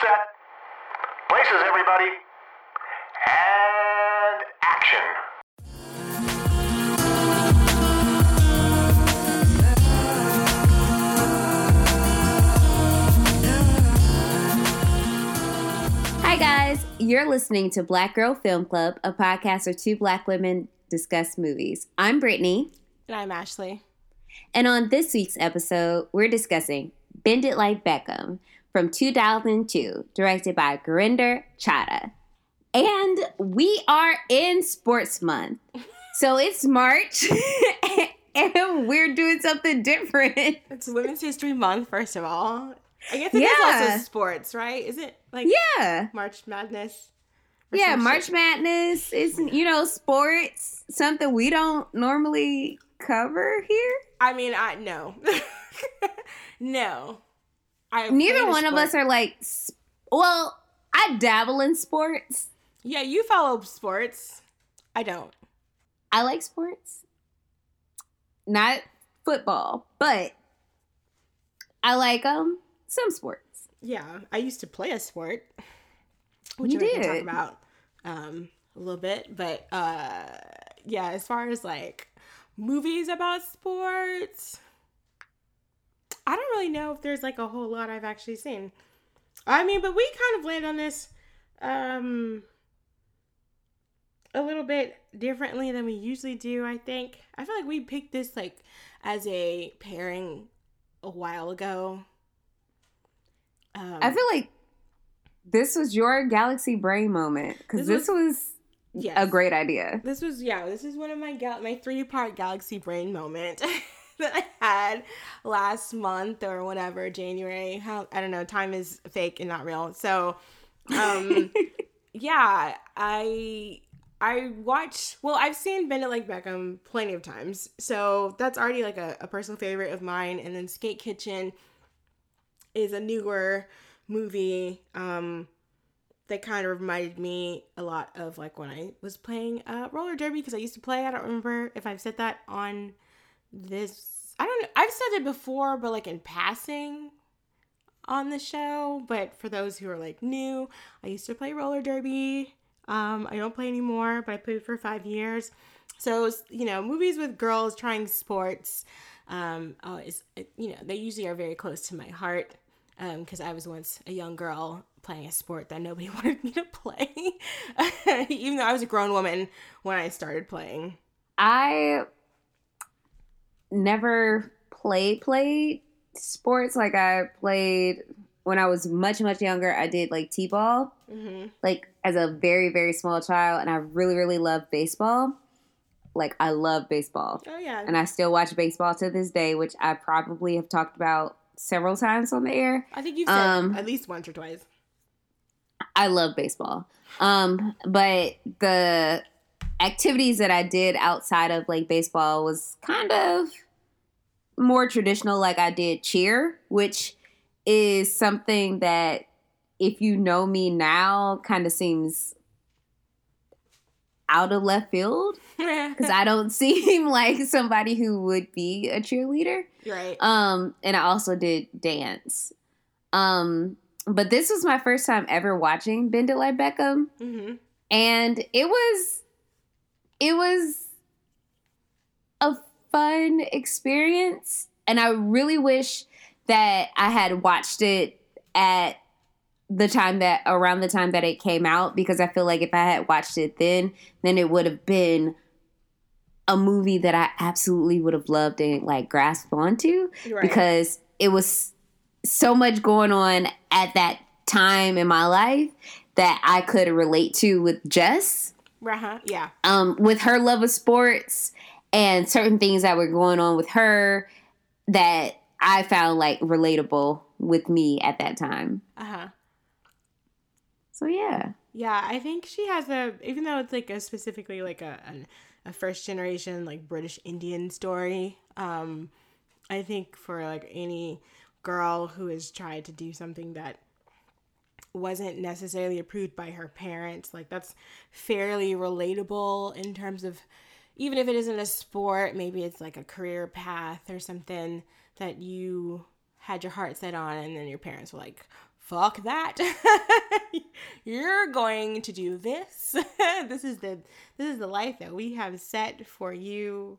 set. Places, everybody. And action. Hi, guys. You're listening to Black Girl Film Club, a podcast where two black women discuss movies. I'm Brittany, And I'm Ashley. and on this week's episode, we're discussing Bend It Like Beckham from 2002, directed by Gurinder Chadha. And we are in Sports Month. So it's March, and we're doing something different. It's Women's History Month, first of all. I guess it is Yeah. also sports, right? Is it like Yeah. March Madness? Yeah, March shit? Madness is, you know, sports, something we don't normally cover here. I mean, I no, no. I Neither one of us are like, well, I dabble in sports. Yeah, you follow sports. I don't. I like sports, not football, but I like um some sports. Yeah, I used to play a sport, which You we can talk about um, a little bit. But uh, yeah, as far as like movies about sports, I don't really know if there's like a whole lot I've actually seen. I mean, but we kind of land on this um, a little bit differently than we usually do. I think I feel like we picked this like as a pairing a while ago. Um, I feel like this was your galaxy brain moment because This this, was, yes. a great idea. This was yeah. This is one of my gal- my three part galaxy brain moment that I had last month or whatever January. How I don't know. Time is fake and not real. So, um, yeah, I I watch. Well, I've seen Bend It Like Beckham plenty of times, so that's already like a, a personal favorite of mine. And then Skate Kitchen is a newer movie. Um, that kind of reminded me a lot of like when I was playing uh, roller derby because I used to play. I don't remember if I've said that on this. I don't. I've said it before, but like in passing on the show. But for those who are like new, I used to play roller derby. Um, I don't play anymore, but I played for five years. So you know, movies with girls trying sports. Um, oh, is you know they usually are very close to my heart Um, because I was once a young girl playing a sport that nobody wanted me to play, even though I was a grown woman when I started playing. I never play played sports like I played when I was much much younger. I did like t-ball hmm like as a very very small child, and I really really loved baseball. Like I love baseball, Oh yeah, and I still watch baseball to this day, which I probably have talked about several times on the air. I think you've said um, at least once or twice. I love baseball. Um, but the activities that I did outside of like baseball was kind of more traditional. Like I did cheer, which is something that if you know me now kind of seems out of left field because I don't seem like somebody who would be a cheerleader. right. Um, and I also did dance. Um, but this was my first time ever watching Bend It Like Beckham, hmm and it was, it was a fun experience, and I really wish that I had watched it at the time that around the time that it came out because I feel like if I had watched it then, then it would have been a movie that I absolutely would have loved and like grasped onto Right. because it was so much going on at that time in my life that I could relate to with Jess, uh-huh. yeah. um, with her love of sports and certain things that were going on with her that I found like relatable with me at that time. Uh huh. So yeah, Yeah, I think she has a even though it's like a specifically like a an, a first generation like British Indian story. Um, I think for like any girl who has tried to do something that wasn't necessarily approved by her parents, like that's fairly relatable in terms of even if it isn't a sport, maybe it's like a career path or something that you had your heart set on and then your parents were like fuck that. You're going to do this. this is the this is the life that we have set for you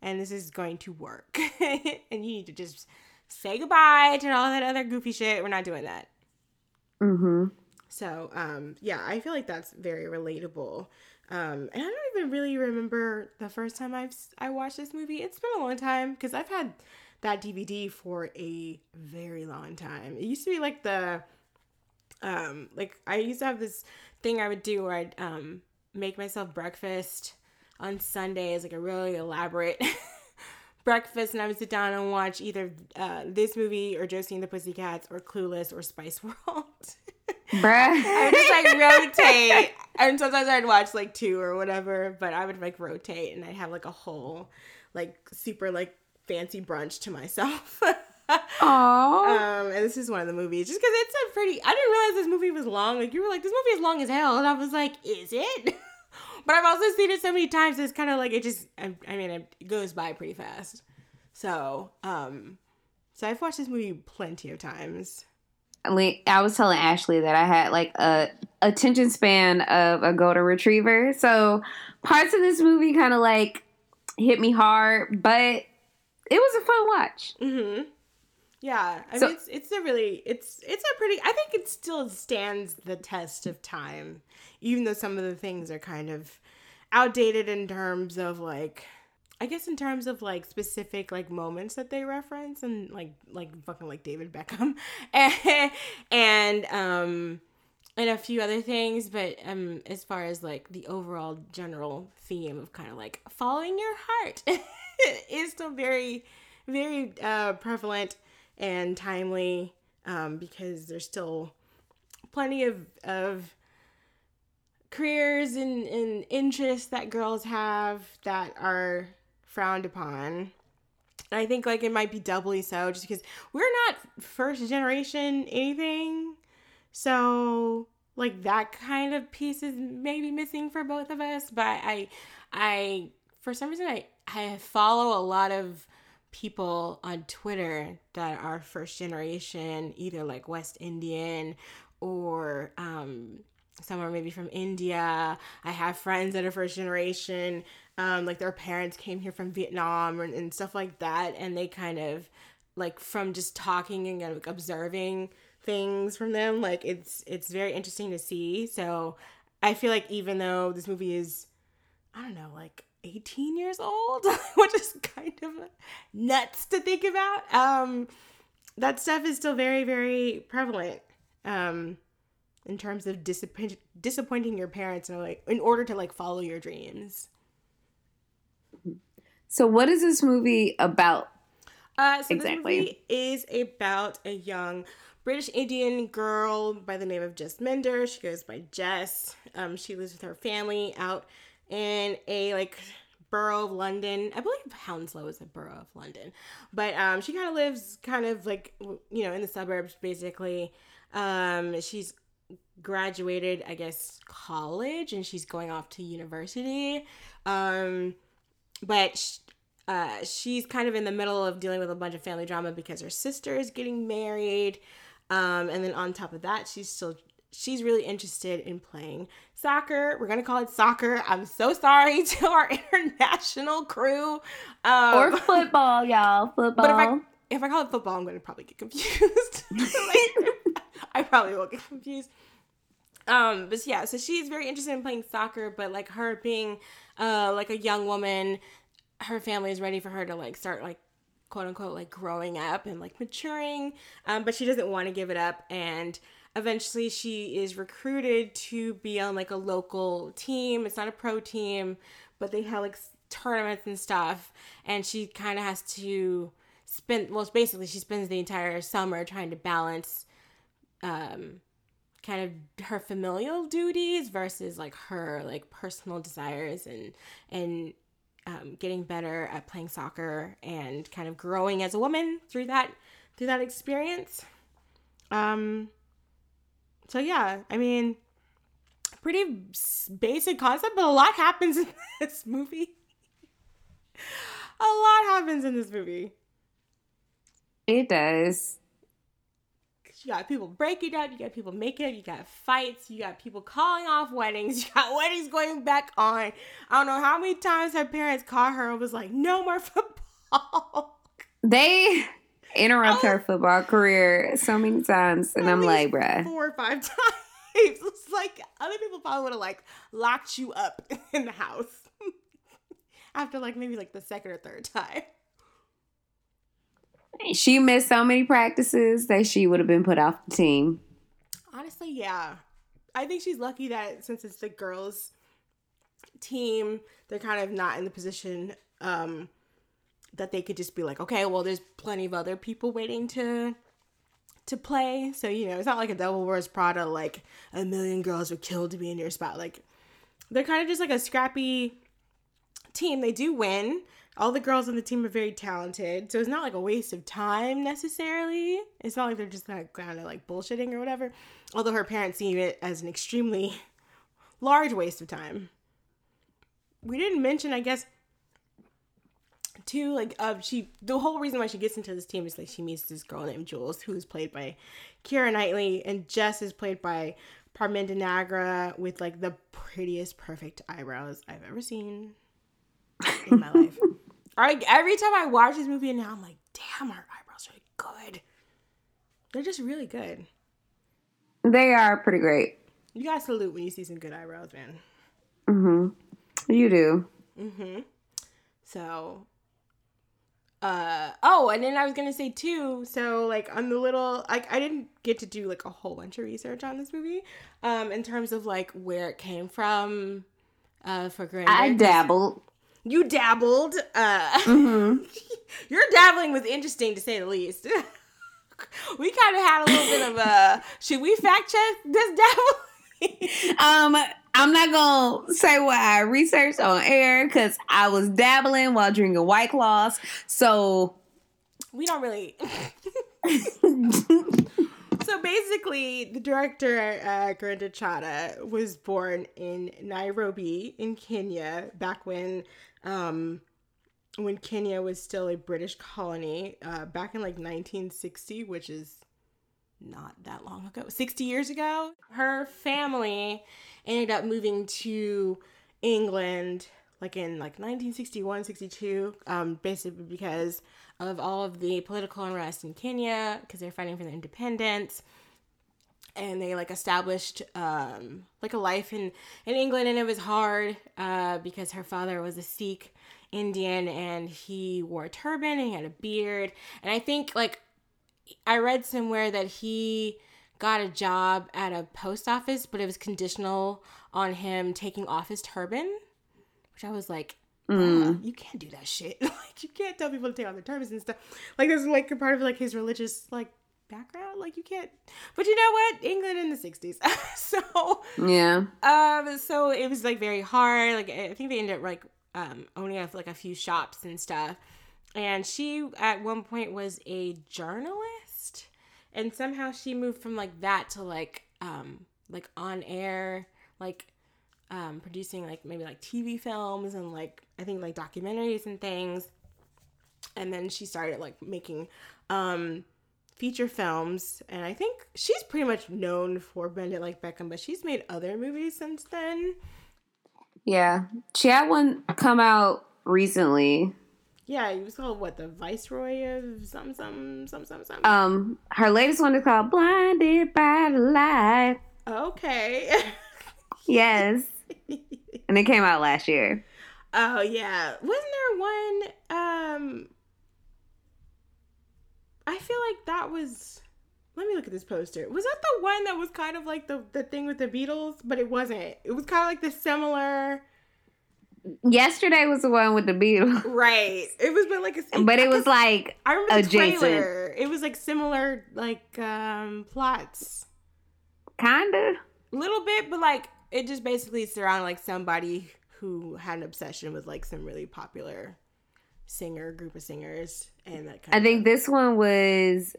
and this is going to work. and you need to just say goodbye to all that other goofy shit. We're not doing that. Mm-hmm. So, um, yeah, I feel like that's very relatable. Um, and I don't even really remember the first time I've I watched this movie. It's been a long time because I've had that DVD for a very long time. It used to be like the, um, like I used to have this thing I would do where I'd um make myself breakfast on Sundays, like a really elaborate breakfast, and I would sit down and watch either uh, this movie or Josie and the Pussycats or Clueless or Spice World. Bruh. I would just like rotate, and sometimes I'd watch like two or whatever, but I would like rotate, and I'd have like a whole like super like fancy brunch to myself. Aww. Um, and this is one of the movies, just because it's a pretty. I didn't realize this movie was long. Like you were like, this movie is long as hell, and I was like, is it? but I've also seen it so many times. It's kind of like it just. I, I mean, it goes by pretty fast. So, um, so I've watched this movie plenty of times. I was telling Ashley that I had like a attention span of a golden retriever. So parts of this movie kind of like hit me hard, but it was a fun watch. Mm-hmm. Yeah, I So- mean, it's it's a really it's it's a pretty. I think it still stands the test of time, even though some of the things are kind of outdated in terms of like. I guess in terms of like specific like moments that they reference and like like fucking like David Beckham and, um and a few other things but um as far as like the overall general theme of kind of like following your heart is still very very uh prevalent and timely um because there's still plenty of of careers and, and interests that girls have that are frowned upon. And I think like it might be doubly so just because we're not first generation anything. So like that kind of piece is maybe missing for both of us. But I I for some reason I, I follow a lot of people on Twitter that are first generation, either like West Indian or um somewhere maybe from India. I have friends that are first generation, um, like their parents came here from Vietnam and, and stuff like that, and they kind of like from just talking and observing things from them, like it's it's very interesting to see. So I feel like even though this movie is, I don't know, like 18 years old, which is kind of nuts to think about, um, that stuff is still very very prevalent. Um, in terms of disappoint- disappointing your parents in, like in order to like follow your dreams. So, what is this movie about? Uh, so Exactly. this movie is about a young British Indian girl by the name of Jess Mender. She goes by Jess. Um, she lives with her family out in a like borough of London. I believe Hounslow is a borough of London, but um, she kind of lives kind of like you know in the suburbs basically. Um, she's graduated, I guess, college, and she's going off to university. Um, but sh- uh, she's kind of in the middle of dealing with a bunch of family drama because her sister is getting married. Um, and then on top of that, she's still she's really interested in playing soccer. We're gonna call it soccer. I'm so sorry to our international crew. Um, Or football, y'all. Football. but if I if I call it football, I'm gonna probably get confused. Like, I probably will get confused. Um, but yeah, so she's very interested in playing soccer, but like her being uh like a young woman, her family is ready for her to like start like quote unquote like growing up and like maturing. Um, but she doesn't want to give it up and eventually she is recruited to be on like a local team. It's not a pro team, but they have like tournaments and stuff and she kind of has to spend well basically she spends the entire summer trying to balance um kind of her familial duties versus like her like personal desires and and um, getting better at playing soccer and kind of growing as a woman through that through that experience. Um so yeah i mean pretty basic concept but a lot happens in this movie. A lot happens in this movie. It does. You got people breaking up, you got people making up, you got fights, you got people calling off weddings, you got weddings going back on. I don't know how many times her parents caught her and was like, no more football. They interrupt oh. her football career so many times, and I'm like, bruh. Four or five times. It's like other people probably would have like locked you up in the house after like maybe like the second or third time. She missed so many practices that she would have been put off the team. Honestly, yeah. I think she's lucky that since it's the girls' team, they're kind of not in the position um, that they could just be like, okay, well, there's plenty of other people waiting to to play. So you know, it's not like a Devil Wears Prada, like a million girls were killed to be in your spot. Like they're kind of just like a scrappy team. They do win. All the girls on the team are very talented, so it's not like a waste of time necessarily. It's not like they're just of kind of like bullshitting or whatever. Although her parents see it as an extremely large waste of time. We didn't mention, I guess, too like uh, she the whole reason why she gets into this team is like she meets this girl named Jules who's played by Keira Knightley and Jess is played by Parminder Nagra with like the prettiest perfect eyebrows I've ever seen in my life. I, every time I watch this movie now I'm like, damn, her eyebrows are good. They're just really good. They are pretty great. You gotta salute when you see some good eyebrows, man. Mm-hmm. You do. Mm-hmm. So, uh, oh, and then I was gonna say too. So, like on the little, like I didn't get to do like a whole bunch of research on this movie, um, in terms of like where it came from, uh, for Gurinder. I dabbled. You dabbled. Uh, Mm-hmm. your dabbling was interesting to say the least. we kind of had a little bit of a. Should we fact check this dabbling? Um, I'm not gonna say what I researched on air because I was dabbling while drinking White Claws. So, we don't really. so basically, the director, uh, Gurinder Chadha, was born in Nairobi, in Kenya, back when, um, when Kenya was still a British colony, uh, back in like 1960, which is not that long ago, 60 years ago. Her family ended up moving to England like in like 1961 62 um basically because of all of the political unrest in Kenya because they're fighting for their independence and they like established um like a life in in England and it was hard uh because her father was a Sikh Indian and he wore a turban and he had a beard and I think like I read somewhere that he got a job at a post office but it was conditional on him taking off his turban which I was like mm, "Bruh, you can't do that shit. like you can't tell people to take off their turbans and stuff. Like that's like a part of like his religious like background. Like you can't. But you know what? England in the '60s. so yeah. um, so it was like very hard. Like I think they ended up like um owning up like a few shops and stuff. And she at one point was a journalist, and somehow she moved from like that to like um like on air like um, producing like maybe like TV films and like I think like documentaries and things. And then she started like making um, feature films, and I think she's pretty much known for Bend It Like Beckham, but she's made other movies since then. Yeah. She had one come out recently. Yeah, it was called what the Viceroy of some some some some some. Um, her latest one is called Blinded by the Light. okay. Yes. and it came out last year. Oh yeah, wasn't there one? Um, I feel like that was. Let me look at this poster. Was that the one that was kind of like the the thing with the Beatles, but it wasn't. It was kind of like the similar. Yesterday was the one with the Beatles. Right. It was, but like, a, But it was like I remember the adjacent. trailer. It was like similar, like um plots, kinda. a little bit, but like it just basically surrounded like somebody who had an obsession with like some really popular singer group of singers, and that kind I think this one was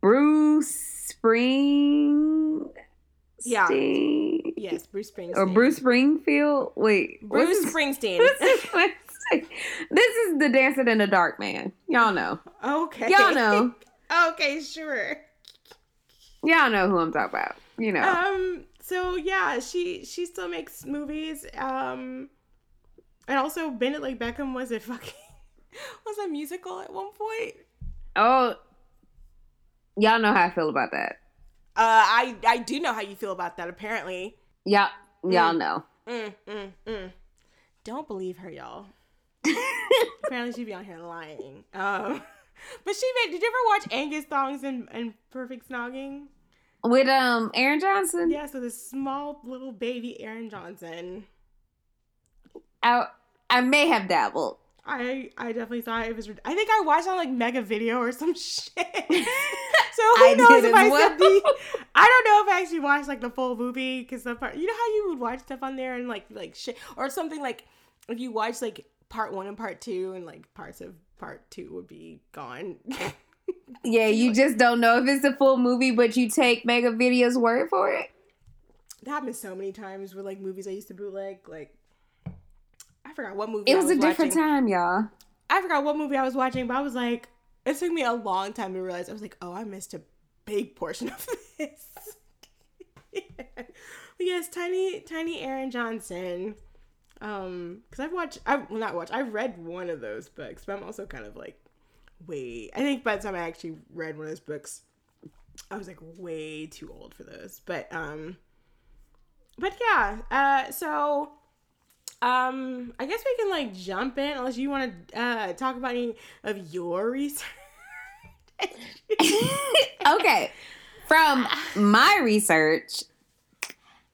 Bruce Spring. Yeah. Yes, Bruce Springsteen. Or Bruce Springfield. Wait. Bruce Springsteen. this is the Dancing in the Dark man. Y'all know. okay. Y'all know. okay, sure. Y'all know who I'm talking about. You know. Um. So yeah, she she still makes movies. Um. And also, Bend It Like Beckham was a fucking was a musical at one point. oh, y'all know how I feel about that. Uh, I I do know how you feel about that. Apparently. Y'all, y'all Mm. know. Mm, mm, mm. Don't believe her, y'all. Apparently, she'd be on here lying. Um. But she made. Did you ever watch Angus Thongs and, and Perfect Snogging? With um Aaron Johnson. Yeah, so this small little baby Aaron Johnson. I I may have dabbled. I I definitely thought it was. I think I watched on like Mega Video or some shit. so who I knows if I well. said the? I don't know if I actually watched like the full movie because the part. You know how you would watch stuff on there and like like shit or something like if you watch like part one and part two and like parts of part two would be gone. Yeah, you just don't know if it's a full movie, but you take Mega Video's word for it. that happens so many times with like movies I used to bootleg. Like I forgot what movie It I was a different watching. time, y'all. I forgot what movie I was watching, but I was like, it took me a long time to realize. I was like, oh, I missed a big portion of this. But yes, tiny, tiny Aaron Johnson. Um, because I've watched, I well not watched, I've read one of those books, but I'm also kind of like, wait. I think by the time I actually read one of those books, I was like way too old for those. But um, but yeah. Uh, so um, I guess we can like jump in unless you want to uh talk about any of your research. okay. From my research,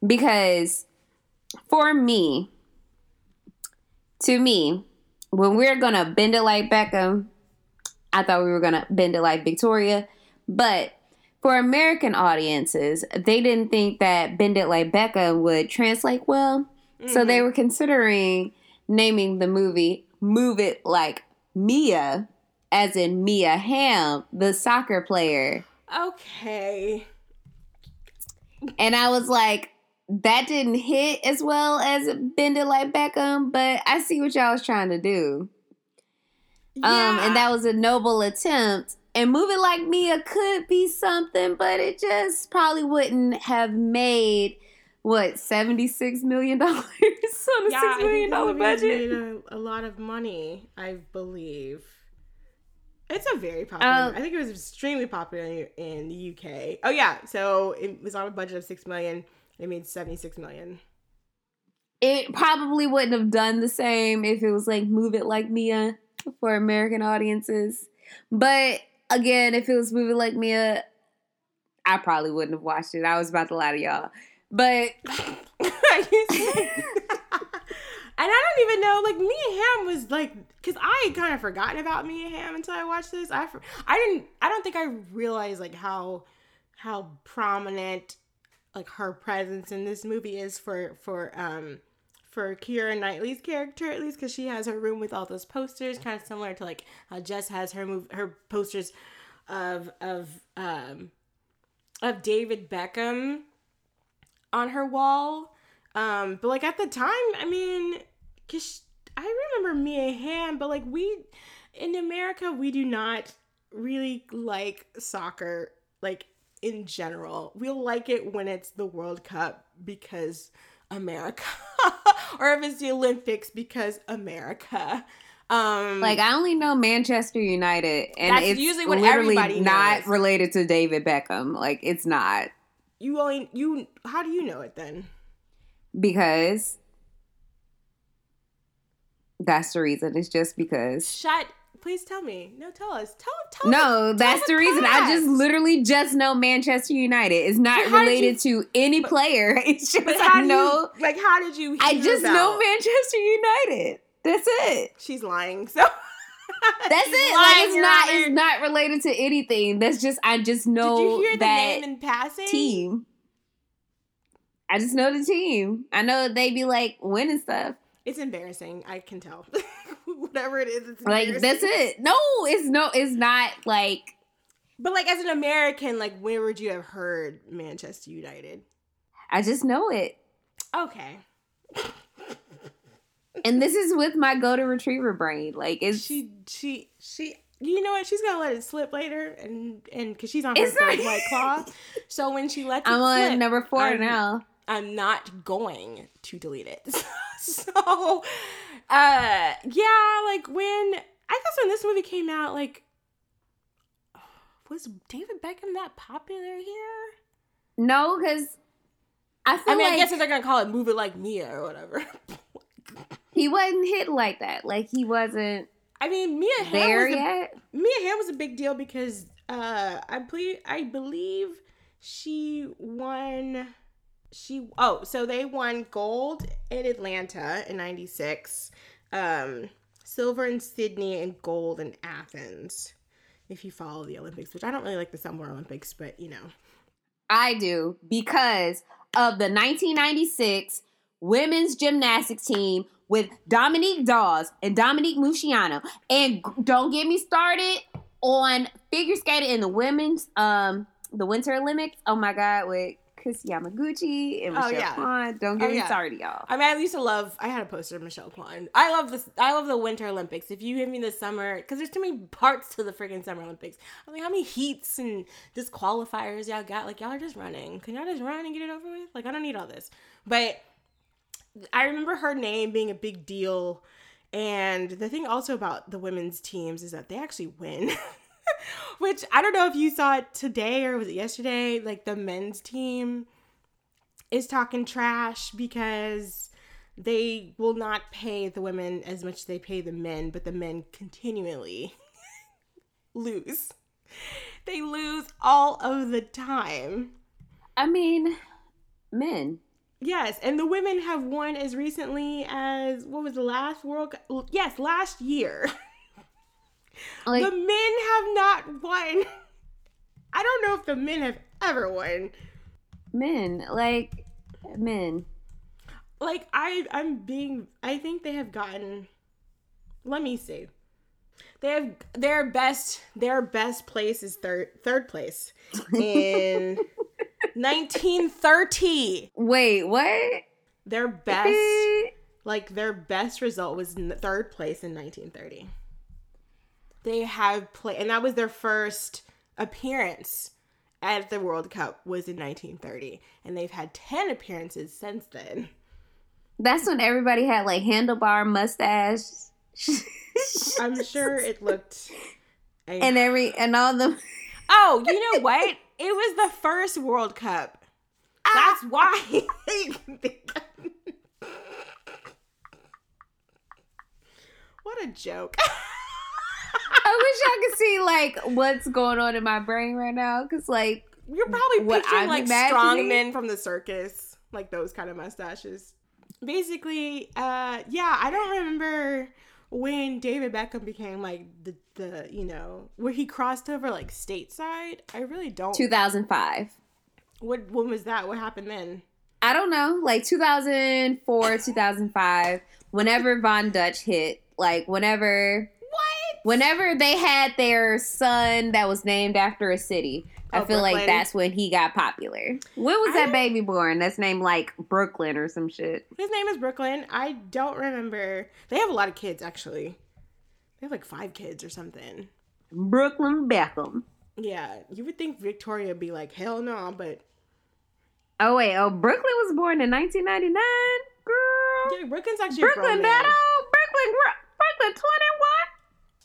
because for me, to me, when we're gonna bend it like Beckham, I thought we were gonna bend it like Victoria. But for American audiences, they didn't think that bend it like Beckham would translate well. So they were considering naming the movie Move It Like Mia, as in Mia Hamm, the soccer player. okay. And I was like, that didn't hit as well as Bend It Like Beckham, but I see what y'all was trying to do. Um, and that was a noble attempt. And Move It Like Mia could be something, but it just probably wouldn't have made what seventy six million dollars on a yeah, six million dollar budget. made a, a lot of money. I believe it's a very popular. Um, I think it was extremely popular in, in the UK. Oh yeah, so it was on a budget of six million. It made seventy six million. It probably wouldn't have done the same if it was like Move It Like Mia for American audiences. But again, if it was Move It Like Mia, I probably wouldn't have watched it. I was about to lie to y'all. But and I don't even know, like Mia Hamm was like, because I had kind of forgotten about Mia Hamm until I watched this. I, for- I didn't, I don't think I realized like how, how prominent like her presence in this movie is for for um for Keira Knightley's character at least because she has her room with all those posters, kind of similar to like how Jess has her move her posters of of um of David Beckham on her wall. Um, but like at the time, I mean, cause I remember Mia Hamm, but like we in America, we do not really like soccer, like in general. We'll like it when it's the World Cup because America, or if it's the Olympics because America. Um, like I only know Manchester United, and That's it's usually what literally everybody not knows. related to David Beckham. Like it's not you only you. How do you know it then? because that's the reason. It's just because. Shut. Please tell me. No, tell us. Tell. Tell. No, that's the the reason. I just literally just know Manchester United. It's not But related to any player. It's just I know. you, like how did you? I just about- know Manchester United. That's it. She's lying. So That's it. Like it's Your not. Honor. It's not related to anything. That's just. I just know Did you hear the that name in passing? team. I just know the team. I know they be like winning stuff. It's embarrassing. I can tell. Whatever it is, it's Like that's it. No, it's no. It's not like. But like as an American, like where would you have heard Manchester United? I just know it. Okay. And this is with my golden retriever brain. Like it's She she she you know what? She's gonna let it slip later, and and because she's on her third not- white claw, so when she lets I'm on slip, number 4 I'm- now. I'm not going to delete it. so, uh, yeah, like when I guess when this movie came out, like, was David Beckham that popular here? No, because I feel I mean, like I guess if they're gonna call it "Move It Like Mia" or whatever. he wasn't hit like that. Like he wasn't I mean, Mia Hamm was a, yet. Mia Hamm was a big deal because uh, I believe I believe she won. She oh, so they won gold in Atlanta in '96, um, silver in Sydney, and gold in Athens. If you follow the Olympics, which I don't really like the Summer Olympics, but you know, I do because of the 1996 women's gymnastics team with Dominique Dawes and Dominique Moceanu. And don't get me started on figure skating in the women's um the Winter Olympics. Oh my god, with Kristi Yamaguchi and Oh, Michelle yeah. Kwan. Don't get Oh, me yeah. started, y'all. I mean, I used to love. I had a poster of Michelle Kwan. I love this. I love the Winter Olympics. If you hit me the summer, because there's too many parts to the freaking Summer Olympics. I'm like, how many heats and disqualifiers y'all got? Like, y'all are just running. Can y'all just run and get it over with? Like, I don't need all this. But I remember her name being a big deal. And the thing also about the women's teams is that they actually win. Which I don't know if you saw it today or was it yesterday. Like the men's team is talking trash because they will not pay the women as much as they pay the men, but the men continually lose. They lose all of the time. I mean, men. Yes, and the women have won as recently as what was the last World Cup? Yes, last year. Like the men have not won. I don't know if the men have ever won. men. Like men. like I I'm being I think they have gotten let me see. They have their best their best place is third third place in 1930. Wait, what? Their best like their best result was in third place in 1930. They have played and that was their first appearance at the World Cup was in 1930 and they've had 10 appearances since then. That's when everybody had like handlebar mustache. I'm sure it looked. and every and all the oh, you know what? It was the first World Cup. That's why. what a joke. I wish I could see like what's going on in my brain right now because like You're probably What picturing I'm like strong men from the circus, like those kind of mustaches. Basically, uh, yeah, I don't remember when David Beckham became like the the you know where he crossed over like stateside. I really don't. 2005. What when was that? What happened then? I don't know, like 2004, 2005. Whenever Von Dutch hit, like whenever What? whenever they had their son that was named after a city. I Oh, feel like that's when he got popular. When was I that baby born? That's named like Brooklyn or some shit. His name is Brooklyn. I don't remember. They have a lot of kids actually. They have like five kids or something. Brooklyn Beckham. Yeah, you would think Victoria would be like, hell no, but Oh wait, oh Brooklyn was born in 1999. Girl. yeah, Brooklyn's actually a Brooklyn grown man. Battle. Brooklyn Brooklyn 21.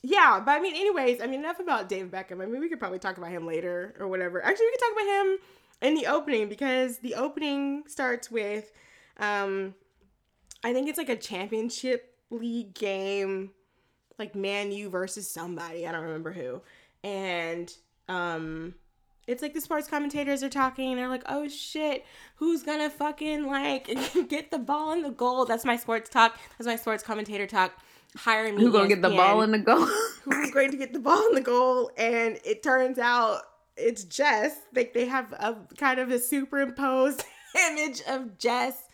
Yeah, but I mean, anyways, I mean, enough about Dave Beckham. I mean, we could probably talk about him later or whatever. Actually, we could talk about him in the opening because the opening starts with, um, I think it's like a championship league game, like Man U versus somebody. I don't remember who, and um. It's like the sports commentators are talking. They're like, "Oh shit, who's gonna fucking like get the ball in the goal?" That's my sports talk. That's my sports commentator talk. Hire me. Who gonna get the ball in the goal? who's going to get the ball in the goal and it turns out it's Jess. Like they have a kind of a superimposed image of Jess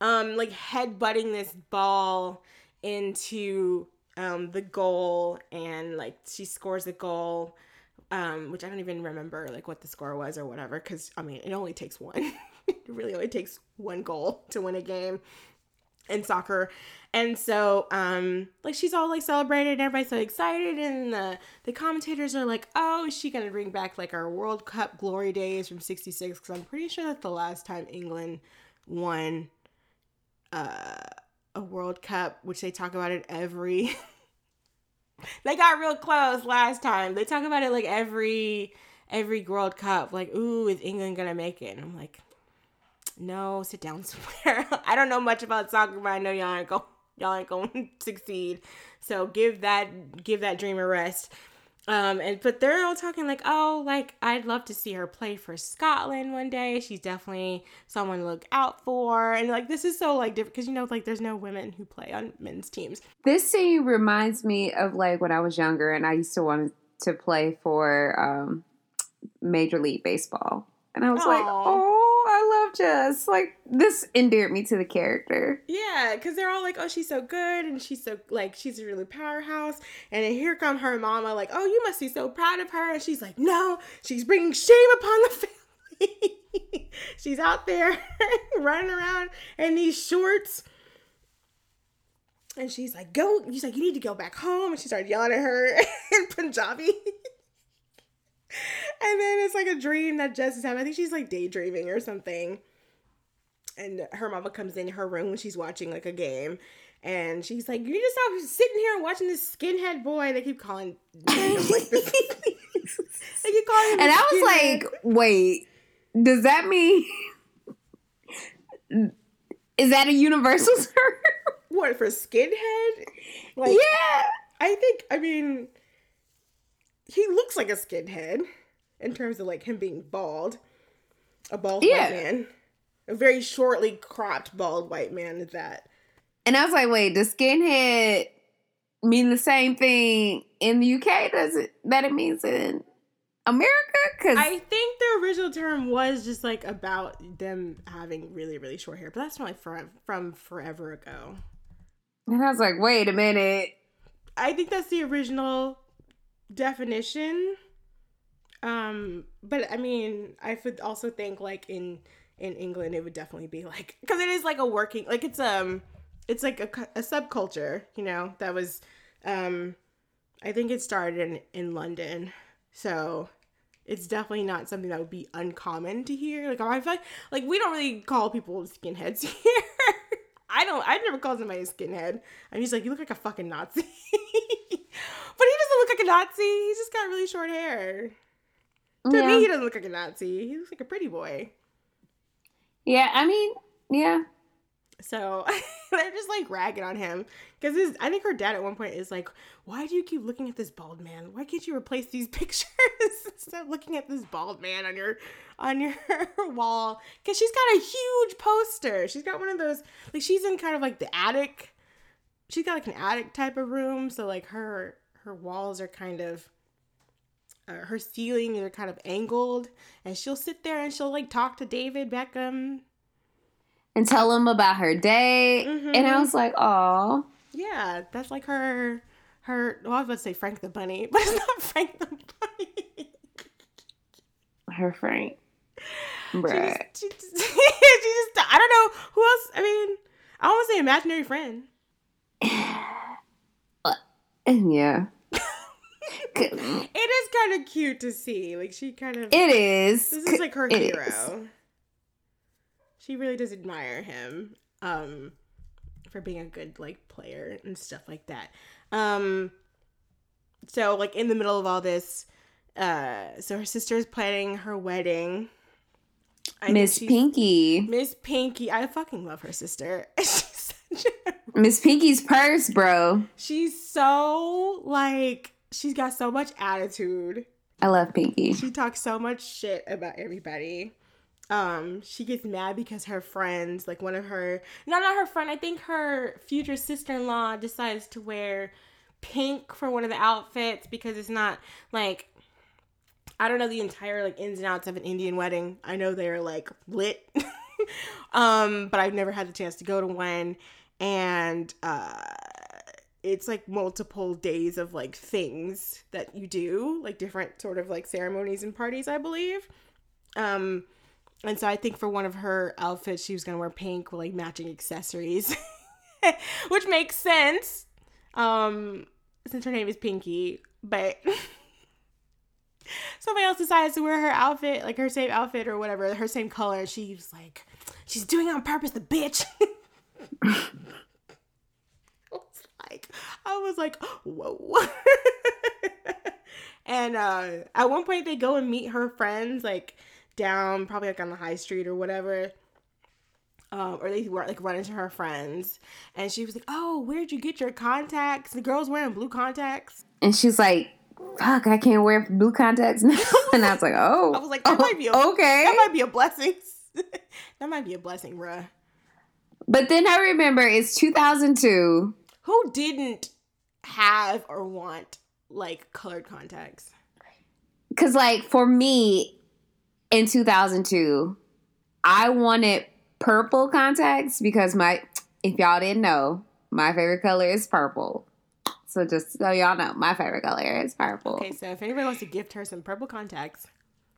um like headbutting this ball into um the goal and like she scores the goal um which I don't even remember like what the score was or whatever cuz I mean it only takes one. it really only takes one goal to win a game. In soccer. And so, um, like she's all like celebrated, and everybody's so excited, and the the commentators are like, "Oh, is she gonna bring back like our World Cup glory days from '66?" Because I'm pretty sure that's the last time England won uh, a World Cup, which they talk about it every. they got real close last time. They talk about it like every every World Cup. Like, ooh, is England gonna make it? And I'm like, no, sit down somewhere. I don't know much about soccer, but I know y'all aren't going y'all ain't going to succeed. So give that give that dream a rest. Um, and but they're all talking like, oh, like I'd love to see her play for Scotland one day. She's definitely someone to look out for. And like this is so like different because you know like there's no women who play on men's teams. This scene reminds me of like when I was younger and I used to want to play for um, Major League Baseball, and I was like, oh, I love Jess. Like this endeared me to the character. Yeah, because they're all like, oh, she's so good and she's so like she's a really powerhouse. And then here come her mama, like, oh, you must be so proud of her. And she's like, no, she's bringing shame upon the family. she's out there running around in these shorts. And she's like, go. He's like, you need to go back home. And she started yelling at her in Punjabi. And then it's like a dream that Jess is having. I think she's like daydreaming or something and her mama comes in her room when she's watching like a game and she's like you just stop sitting here and watching this skinhead boy they keep calling him like this they keep calling him And I was skinhead. like, wait, does that mean is that a universal term? what for skinhead like yeah. i think i mean he looks like a skinhead in terms of like him being bald a bald Yeah. white man a very shortly cropped bald white man at that And I was like, wait, does skinhead mean the same thing in the UK does it that it means in America? Because I think the original term was just like about them having really, really short hair, but that's from like forever, from forever ago. and I was like, wait a minute. I think that's the original definition. Um, but I mean, I would also think like in in England, it would definitely be like because it is like a working like it's um it's like a, a subculture, you know, that was um I think it started in in London, so it's definitely not something that would be uncommon to hear. Like I feel like like we don't really call people skinheads here. I don't. I've never called somebody a skinhead. And he's like, you look like a fucking Nazi. but he doesn't look like a Nazi. He's just got really short hair. To Yeah. me, he doesn't look like a Nazi. He looks like a pretty boy. yeah, I mean, yeah. So they're just like ragging on him because his. I think her dad at one point is like, "Why do you keep looking at this bald man? Why can't you replace these pictures instead of looking at this bald man on your on your wall?" Because she's got a huge poster. She's got one of those. Like she's in kind of like the attic. She's got like an attic type of room, so like her her walls are kind of. Uh, her ceiling are kind of angled, and she'll sit there and she'll like talk to David Beckham And tell him about her day. Mhm. And I was like, oh. Yeah, that's like her her well, I was about to say Frank the Bunny, but it's not Frank the Bunny. Her Frank. She Bruh. just, she, just, she just I don't know who else I mean, I want to say imaginary friend. yeah. It is kind of cute to see. Like she kind of It is. this is like her It hero. is. She really does admire him um for being a good like player and stuff like that. Um so like in the middle of all this uh so her sister's planning her wedding. Miss Pinky. Miss Pinky. I fucking love her sister. she's such a Miss Pinky's purse, bro. She's so like she's got so much attitude. I love Pinky. She talks so much shit about everybody. Um, she gets mad because her friends, like one of her, no, not her friend. I think her future sister-in-law decides to wear pink for one of the outfits because it's not like I don't know the entire like ins and outs of an Indian wedding. I know they're like lit, um, but I've never had the chance to go to one, and uh, it's like multiple days of like things that you do, like different sort of like ceremonies and parties, I believe. Um, and so I think for one of her outfits, she was gonna wear pink with like matching accessories. which makes sense. Um, since her name is Pinky, but somebody else decides to wear her outfit, like her same outfit or whatever, her same color. And she's like, she's doing it on purpose, the bitch. I was like, I was like, whoa. and uh, at one point, they go and meet her friends, like down, probably like on the high street or whatever. Um, or they were like run into her friends, and she was like, "Oh, where'd you get your contacts?" The girl's wearing blue contacts. And she's like, fuck, I can't wear blue contacts now. and I was like, oh. I was like, that oh, might be a, okay. That might be a blessing. that might be a blessing, bruh. But then I remember it's 2002. Who didn't have or want like colored contacts? Because, like, for me in 2002, I wanted purple contacts because my, if y'all didn't know, my favorite color is purple. So just so y'all know, my favorite color is purple. Okay, so if anybody wants to gift her some purple contacts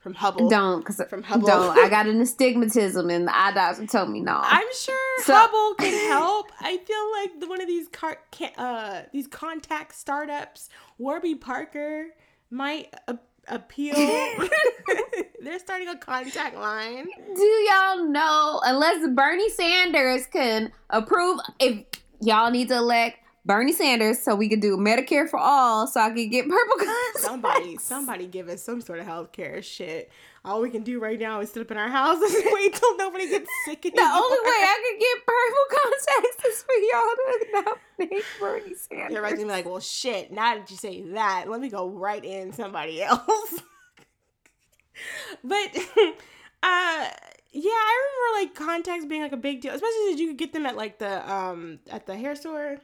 from Hubble, Don't, because From Hubble. don't. I got an astigmatism, and the eye doctor told me no. I'm sure So- Hubble can help. I feel like one of these car, uh these contact startups, Warby Parker, might appeal. They're starting a contact line. Do y'all know? Unless Bernie Sanders can approve, if y'all need to elect Bernie Sanders so we could do Medicare for all, so I could get purple contacts. Somebody, somebody give us some sort of health care shit. All we can do right now is sit up in our houses and wait till nobody gets sick The only way I can get purple contacts is for y'all to nominate Bernie Sanders. Right to be like, well, shit. Now that you say that, let me go right in somebody else. but, uh, yeah, I remember like contacts being like a big deal, especially that you could get them at like the um at the hair store.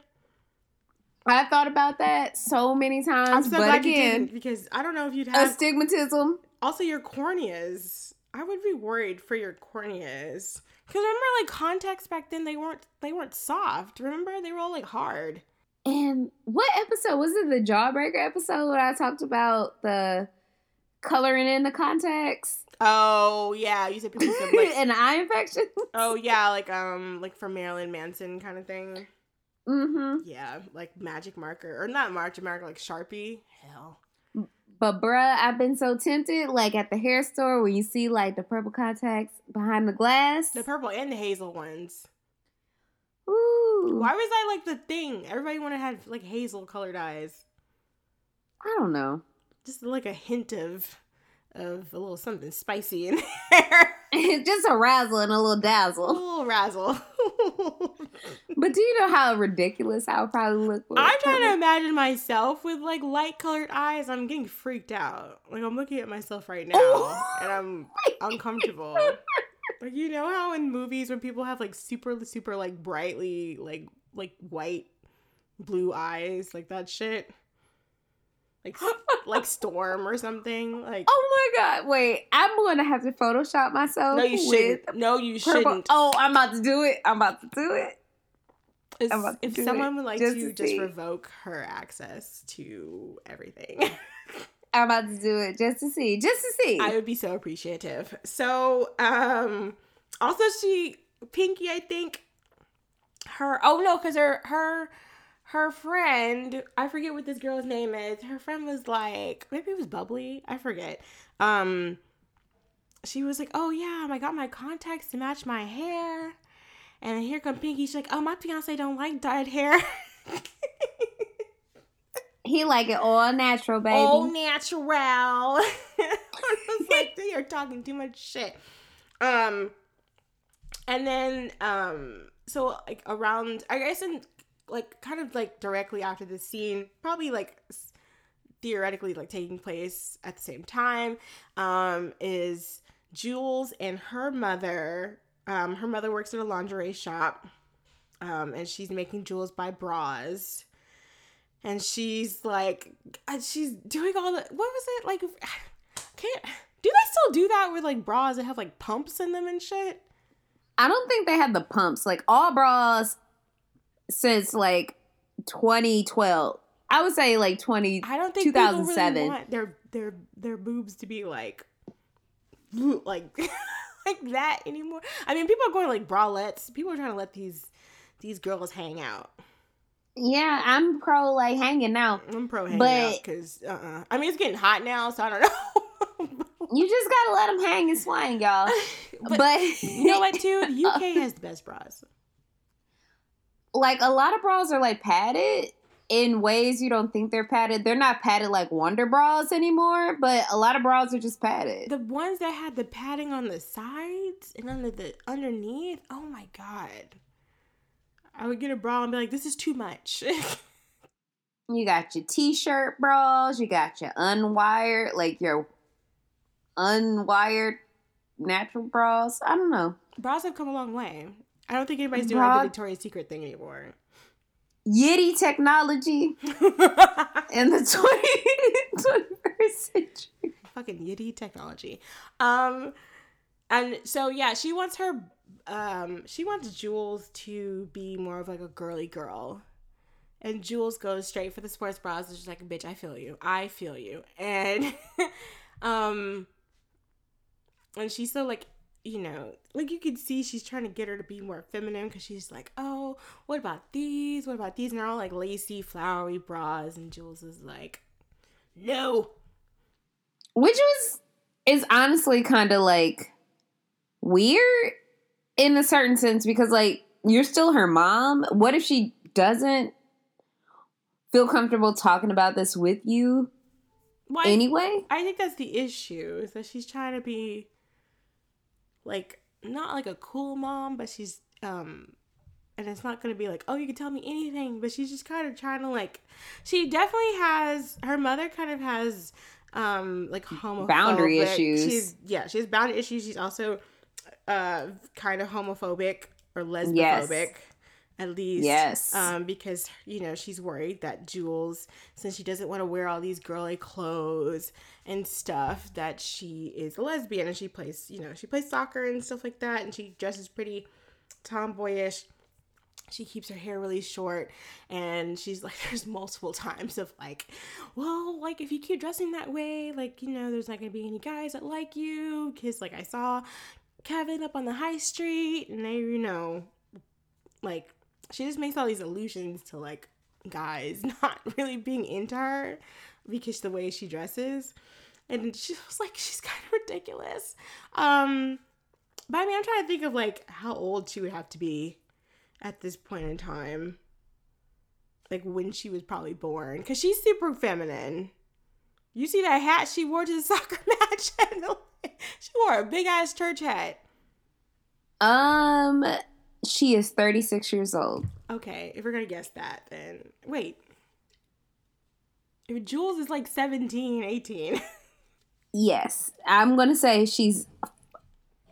I thought about that so many times, I'm so but glad you again, didn't because I don't know if you'd have astigmatism. also your corneas. I would be worried for your corneas because remember like contacts back then they weren't they weren't soft. Remember they were all like hard. And what episode was it? The Jawbreaker episode where I talked about the coloring in the contacts Oh yeah, you said people said like and eye infection. oh yeah like um like for Marilyn Manson kind of thing. Hmm Yeah, like magic marker or not magic marker like Sharpie. Hell. But bruh, I've been so tempted. Like at the hair store when you see like the purple contacts behind the glass. The purple and the hazel ones. Ooh, Why was that like the thing? Everybody wanted to have like hazel colored eyes. I don't know. Just like a hint of of a little something spicy in there. It's just a razzle and a little dazzle. a little razzle. But do you know how ridiculous I would probably look? I'm trying to imagine myself with like light colored eyes. I'm getting freaked out. Like I'm looking at myself right now Oh. and I'm uncomfortable. Like you know how in movies when people have like super super like brightly like like white blue eyes like that shit. Like like storm or something. Like Oh my god! Wait, I'm to have to Photoshop myself. no you shouldn't. No you Purple. shouldn't. Oh, I'm about to do it. I'm about to do it. If- I'm about to if do someone it would like just to to just revoke her access to everything. I'm about to do it just to see, just to see. I would be so appreciative. So, um, also she Pinky, I think her. Oh no, because her her her friend. I forget what this girl's name is. Her friend was like, maybe it was Bubbly. I forget. Um, she was like, oh yeah, I got my contacts to match my hair. And here come Pinky. She's like, oh, my fiance don't like dyed hair. he like it all natural, baby. all natural. I was like, they are talking too much shit. Um, and then um, so like around, I guess in like kind of like directly after the scene, probably like theoretically like taking place at the same time, um, is Jules and her mother. Um, her mother works at a lingerie shop, um, and she's making Jules buy bras and she's like uh, she's doing all the what was it like can't do they still do that with like bras that have like pumps in them and shit I don't think they had the pumps. Like all bras since like 2012. I would say like 20. i don't think people really 2007. want their their their boobs to be like like like that anymore i mean people are going like bralettes people are trying to let these these girls hang out. Yeah, I'm pro like hanging out. I'm pro hanging But- out because uh, uh I mean it's getting hot now, so I don't know. You just gotta let them hang and swing, y'all. but, But, you know what, too? The UK has the best bras. Like a lot of bras are like padded in ways you don't think they're padded. They're not padded like Wonder bras anymore, but a lot of bras are just padded. The ones that had the padding on the sides and under the underneath. Oh my god. I would get a bra and be like, "This is too much." You got your t-shirt bras, you got your unwired, like your unwired natural bras. I don't know. Bras have come a long way. I don't think anybody's doing like the Victoria's Secret thing anymore. Yitty technology in the 20, 21st century. Fucking yitty technology. Um, and so yeah, she wants her. Um, she wants Jules to be more of like a girly girl. And Jules goes straight for the sports bras. And she's like, "Bitch, I feel you. I feel you." And, um, and she's so like, you know, like you can see she's trying to get her to be more feminine because she's like, "Oh, what about these? What about these?" And they're all like lacy, flowery bras. And Jules is like, "No, Which was is honestly kind of like weird in a certain sense because like you're still her mom. What if she doesn't feel comfortable talking about this with you why?" anyway? I think that's the issue is that she's trying to be like not like a cool mom, but she's um and it's not to be like, "Oh, you can tell me anything," but she's just kind of trying to like she definitely has her mother kind of has um like homophobic Boundary issues. She's yeah, she has boundary issues. She's also uh kind of homophobic or lesbophobic. Yes. At least, Yes. um, because you know she's worried that Jules, since she doesn't want to wear all these girly clothes and stuff, that she is a lesbian and she plays, you know, she plays soccer and stuff like that, and she dresses pretty tomboyish. She keeps her hair really short, and she's like, there's multiple times of like, well, like if you keep dressing that way, like you know, there's not gonna be any guys that like you, because like I saw Kevin up on the high street, and they, you know, like she just makes all these allusions to like guys not really being into her because the way she dresses. And she was like she's kind of ridiculous. Um but i mean i'm trying to think of like how old she would have to be at this point in time. Like when she was probably born. Because she's super feminine. You see that hat she wore to the soccer match? She wore a big ass church hat. Um, she is 36 years old. Okay, if we're gonna guess that, then wait. If Jules is like 17, 18. Yes, I'm gonna say she's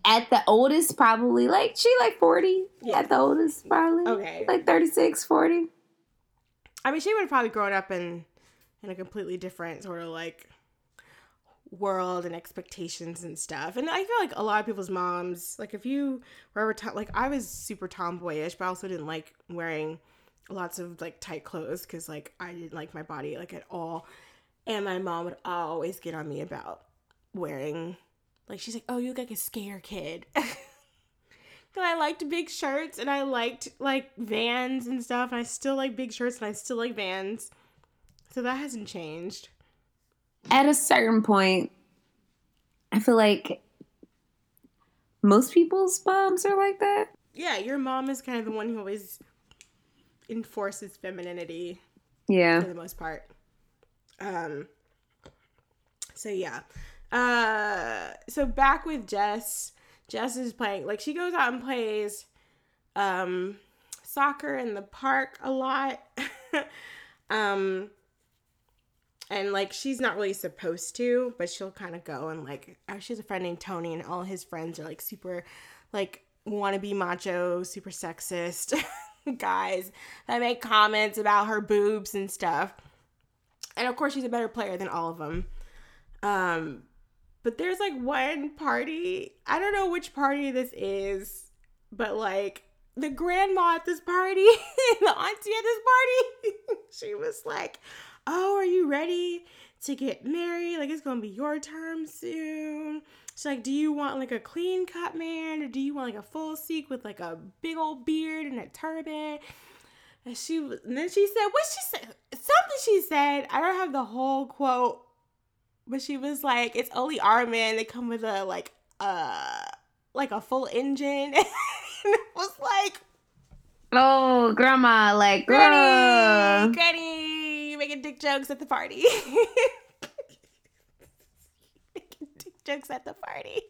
at the oldest, probably like she like 40 Yeah. at the oldest, probably Okay. like 36, 40. I mean, she would have probably grown up in in a completely different sort of like world and expectations and stuff. And I feel like a lot of people's moms, like if you were ever like I was super tomboyish, but I also didn't like wearing lots of like tight clothes because like I didn't like my body like at all. And my mom would always get on me about wearing like she's like, "Oh, you look like a scare kid." Cause I liked big shirts and I liked like Vans and stuff. And I still like big shirts and I still like Vans. So that hasn't changed. At a certain point, I feel like most people's moms are like that. Yeah, your mom is kind of the one who always enforces femininity Yeah. for the most part. Um so yeah. Uh so back with Jess. Jess is playing like she goes out and plays um soccer in the park a lot. um and like she's not really supposed to, but she'll kind of go and like she has a friend named Tony and all his friends are like super like wanna be macho, super sexist guys that make comments about her boobs and stuff. And of course she's a better player than all of them. Um but there's like one party, I don't know which party this is, but like the grandma at this party, the auntie at this party, she was like, "Oh, are you ready to get married? Like it's gonna be your term soon." She's like, "Do you want like a clean cut man, or do you want like a full Sikh with like a big old beard and a turban?" And she was, and then she said, "What she said? Something she said. I don't have the whole quote, but she was like, "It's only our men that come with a like uh like a full engine." and it was like, Oh, grandma, like, Granny. Granny, making dick jokes at the party. making dick jokes at the party.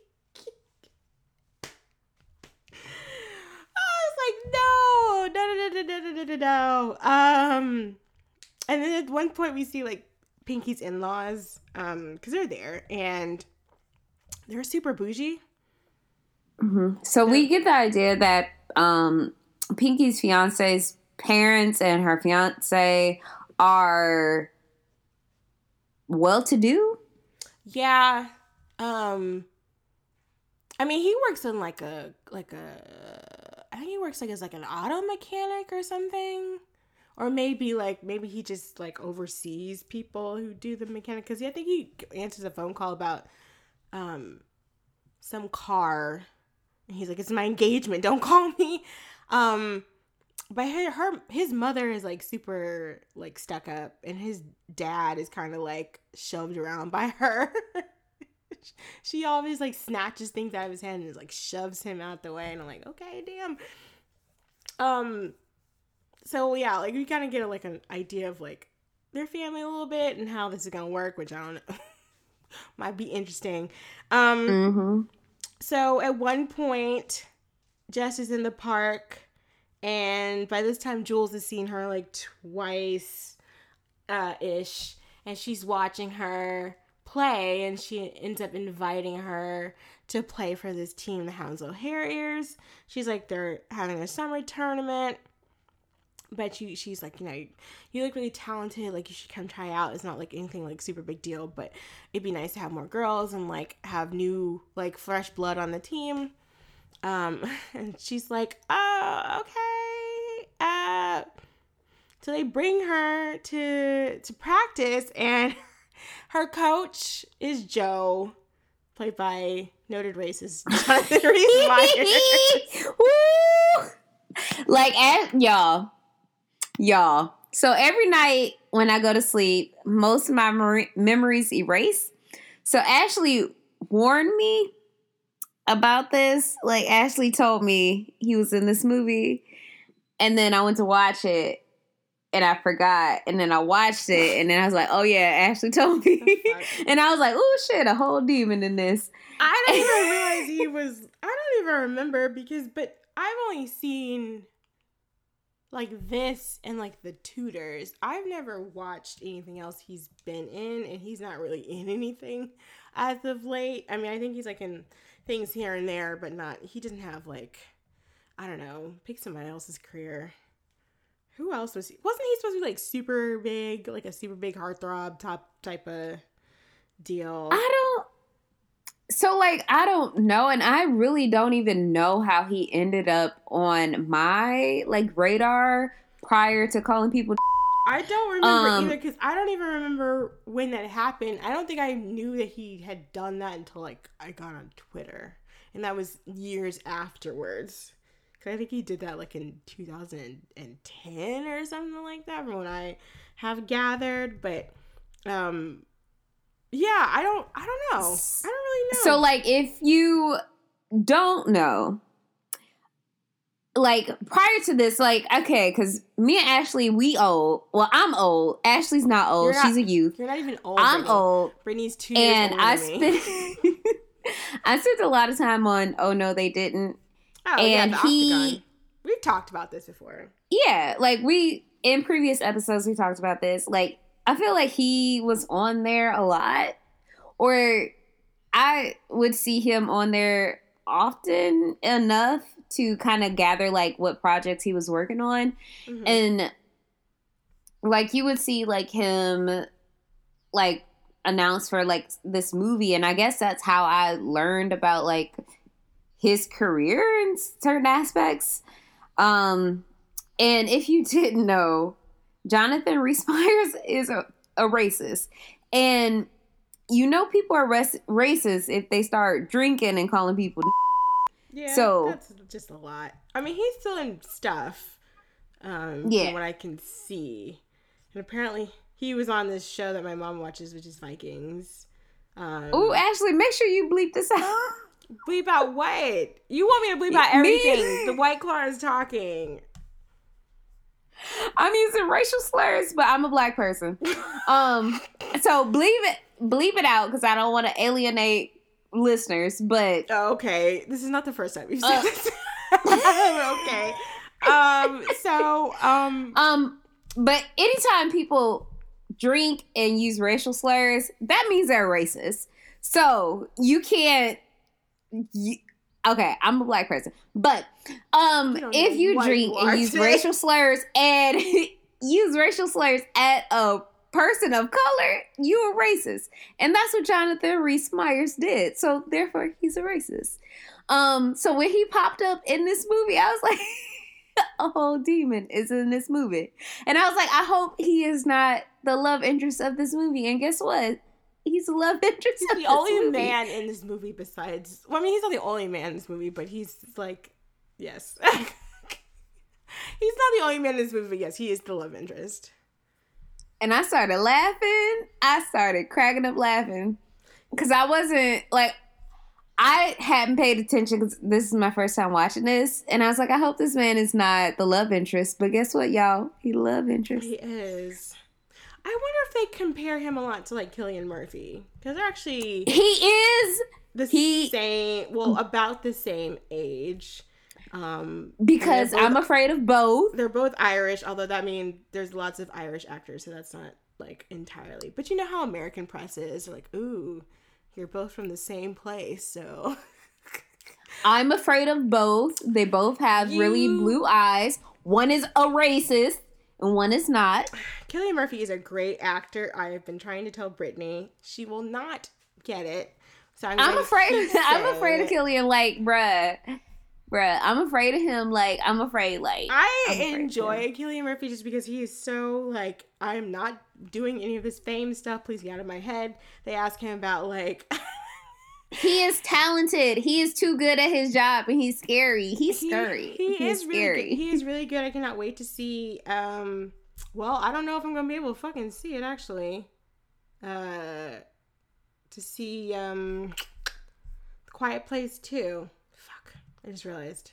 I was like, no, no, no, no, no, no, no, no. Um, and then at one point we see like Pinky's in-laws, um, because they're there and they're super bougie. Mhm. So we get the idea that um, Pinky's fiance's parents and her fiance are well to do. Yeah. Um I mean he works in like a like a I think he works like as like an auto mechanic or something. Or maybe like maybe he just like oversees people who do the mechanic cuz yeah I think he answers a phone call about um some car and he's like it's my engagement, don't call me. Um but her, her his mother is like super like stuck up and his dad is kind of like shoved around by her. She always like snatches things out of his hand and like shoves him out the way and i'm like okay damn. Um so yeah like we kind of get like an idea of like their family a little bit and how this is gonna work which i don't know might be interesting. Um Mm-hmm. so at one point, Jess is in the park, and by this time, Jules has seen her like twice uh, ish, and she's watching her play, and she ends up inviting her to play for this team, the Hounslow Harriers. She's like, they're having a summer tournament. But you, she's like, you know, you look really talented. Like, you should come try out. It's not like anything like super big deal, but it'd be nice to have more girls and like have new, like, fresh blood on the team. Um, and she's like, oh, okay. Uh, so they bring her to to practice, and her coach is Joe, played by noted racist Jonathan Rhys Meyers. Woo! Like, at, y'all, y'all. So every night when I go to sleep, most of my mem- memories erase. So Ashley warned me about this. Like, Ashley told me he was in this movie, and then I went to watch it. And I forgot, and then I watched it, and then I was like, "Oh yeah, Ashley told me," and I was like, "Oh shit, a whole demon in this." I didn't even realize he was. I don't even remember because, but I've only seen like this and like the Tudors. I've never watched anything else he's been in, and he's not really in anything as of late. I mean, I think he's like in things here and there, but not. He doesn't have like, I don't know. Pick somebody else's career. Who else was he? Wasn't he supposed to be like super big, like a super big heartthrob top type of deal? I don't. So like I don't know, and I really don't even know how he ended up on my like radar prior to calling people. I don't remember Um, either because I don't even remember when that happened. I don't think I knew that he had done that until like I got on Twitter, and that was years afterwards. Cause I think he did that like in 2010 or something like that, from what I have gathered. But um, yeah, I don't, I don't know, I don't really know. So like if you don't know, like prior to this, like okay, because me and Ashley we old. Well, I'm old. Ashley's not old. Not- She's a youth. you're not even old. I'm Brittany. old. Brittany's two and I spent I spent a lot of time on oh no they didn't. Oh, yeah, and the he- Octagon. We've talked about this before. Yeah, like we in previous episodes we talked about this. Like I feel like he was on there a lot or I would see him on there often enough to kind of gather like what projects he was working on Mhm. and like you would see like him like announce for like this movie and i guess that's how i learned about like his career in certain aspects um and if you didn't know jonathan rhys meyers is a, a racist, and you know people are res- racist if they start drinking and calling people. Yeah, So- that's just a lot. I mean, he's still in stuff. Um, Yeah. from what I can see, and apparently he was on this show that my mom watches, which is Vikings. Um, Oh, Ashley, make sure you bleep this out. bleep out what? You want me to bleep out everything? the White Claw is talking. I'm using racial slurs, but I'm a black person. Um, so bleep it, bleep it out because I don't want to alienate listeners. But Oh, okay, this is not the first time you've Uh. said this. okay. Um. So. Um. um, but anytime people drink and use racial slurs, that means they're racist. So you can't. You, okay, I'm a black person, but um, if you drink you and use racial slurs and use racial slurs at a person of color, you are racist, and that's what Jonathan Rhys Meyers did. So therefore, he's a racist. Um, so when he popped up in this movie, I was like. a whole demon is in this movie. And I was like, I hope he is not the love interest of this movie. And guess what? He's the love interest He's the only movie. man in this movie besides. Well, I mean, he's not the only man in this movie, but he's like, yes. he's not the only man in this movie, but yes, he is the love interest. And I started laughing. I started cracking up laughing. Because I wasn't like, I hadn't paid attention because this is my first time watching this. And I was like, I hope this man is not the love interest. But guess what, y'all? He love interest. He is. I wonder if they compare him a lot to like Cillian Murphy because they're actually He is the He- same. Well, about the same age. Um, because both- I'm afraid of both. they're both Irish, although that means there's lots of Irish actors, so that's not like entirely. But you know how American press is, They're like, ooh, you're both from the same place, so I'm afraid of both. They both have really blue eyes. One is a racist and one is not. Cillian Murphy is a great actor. I have been trying to tell Brittany she will not get it. So I'm, I'm afraid. I'm afraid of. Cillian. Like, bruh, bruh. I'm afraid of him. Like, I'm afraid. Like, I I'm afraid of enjoy Cillian Murphy just because he is so like I'm not doing any of his fame stuff. Please get out of my head. They ask him about like he is talented. He is too good at his job, and he's scary. He's he, scary. he he's is really scary. good. He is really good. I cannot wait to see. Um, well, I don't know if I'm gonna be able to fucking see it actually. Uh, to see um, Quiet Place Two. I just realized.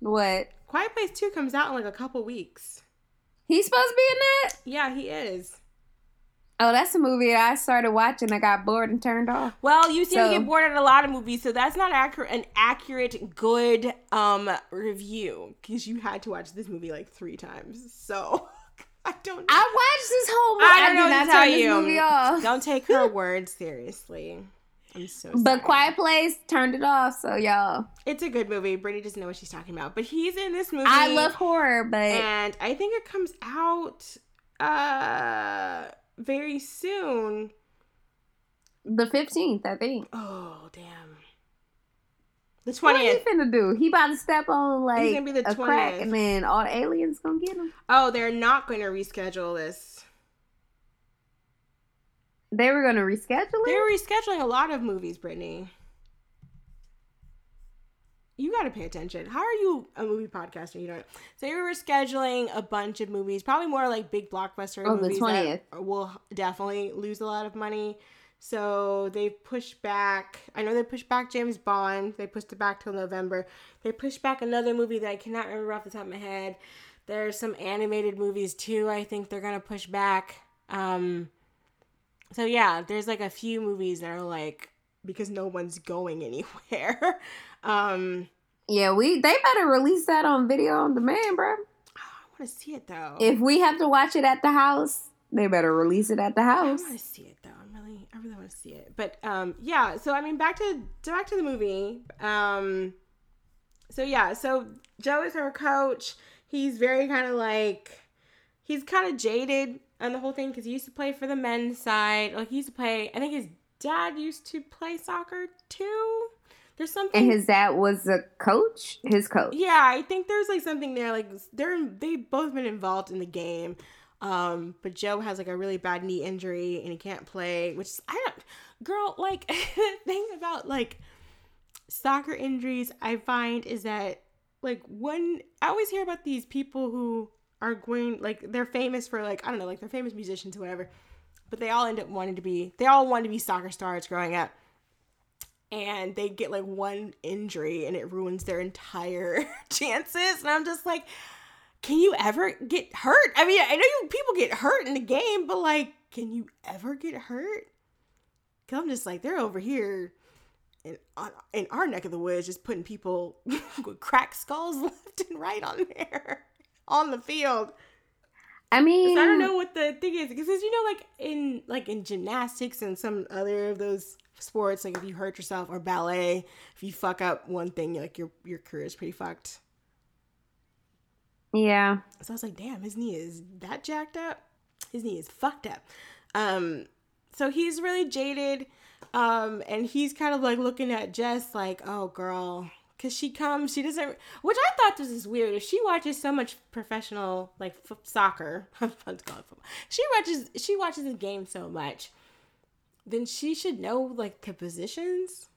what? Quiet Place Two comes out in like a couple weeks. He's supposed to be in that? Yeah, he is. Oh, that's a movie I started watching. I got bored and turned off. Well, you seem to get bored at a lot of movies, so that's not accurate an accurate good um review because you had to watch this movie like three times. So I don't. I watched this whole movie. I don't did know what to tell you. Don't take her word seriously. I'm so. Sorry. But Quiet Place turned it off. So y'all, It's a good movie. Brittany doesn't know what she's talking about, but he's in this movie. I love horror, but and I think it comes out uh very soon. the fifteenth, I think. Oh damn. The twentieth. What he twentieth. finna do? He about to step on like He's gonna be the a crack, 20th. and then all the aliens gonna get him. Oh, they're not going to reschedule this. They were gonna reschedule it? They're rescheduling a lot of movies, Brittany. You got to pay attention. How are you a movie podcaster? You don't. So they were rescheduling a bunch of movies, probably more like big blockbuster Oh, the movies 20th. that will definitely lose a lot of money. So they pushed back. I know they pushed back James Bond. They pushed it back till November. They pushed back another movie that I cannot remember off the top of my head. There's some animated movies too. I think they're gonna push back. Um, so yeah, there's like a few movies that are like because no one's going anywhere. um, Yeah, we they better release that on video on demand, bro. I want to see it though. If we have to watch it at the house, they better release it at the house. I want to see it though. I'm really, I really want to see it. But um, yeah. So I mean, back to back to the movie. Um, so yeah. So Joe is her coach. He's very kind of like, he's kind of jaded on the whole thing because he used to play for the men's side. Like he used to play. I think his dad used to play soccer too. There's something. And his dad was a coach. His coach. Yeah, I think there's like something there. Like they're they both been involved in the game. Um, but Joe has like a really bad knee injury and he can't play, which is, I don't, girl, like, the thing about like soccer injuries I find is that like one, I always hear about these people who are going, like, they're famous for like, I don't know, like they're famous musicians or whatever, but they all end up wanting to be, they all want to be soccer stars growing up. And they get like one injury and it ruins their entire chances. And I'm just like, can you ever get hurt? I mean, I know you people get hurt in the game, but like, can you ever get hurt? Cause I'm just like, they're over here in in our neck of the woods, just putting people with cracked skulls left and right on there on the field. I mean, I don't know what the thing is because you know, like in like in gymnastics and some other of those sports, like if you hurt yourself or ballet, if you fuck up one thing, like your your career is pretty fucked. Yeah. So I was like, damn, his knee is that jacked up. His knee is fucked up. Um, so he's really jaded. Um, and he's kind of like looking at Jess like, oh girl, cause she comes, she doesn't, which I thought this is weird. If she watches so much professional like f- soccer, let's call it football. She watches, she watches the game so much, then she should know like the positions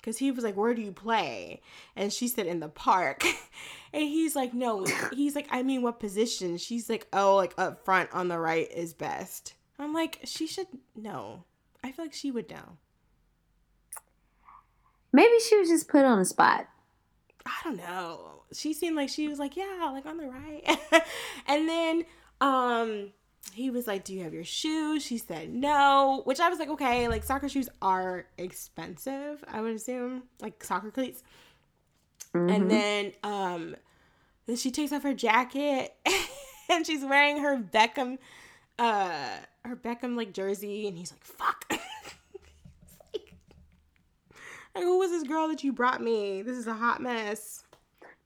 because he was like, Where do you play? And she said, In the park. and he's like, No, he's like, I mean, what position? She's like, Oh, like up front on the right is best. I'm like, She should know. I feel like she would know. Maybe she was just put on the spot. I don't know. She seemed like she was like, Yeah, like on the right. and then, um, he was like, Do you have your shoes? She said no, which I was like, Okay, like soccer shoes are expensive, I would assume, like soccer cleats. Mm-hmm. And then um then she takes off her jacket and she's wearing her Beckham uh her Beckham like jersey and he's like, Fuck. like, who was this girl that you brought me? This is a hot mess.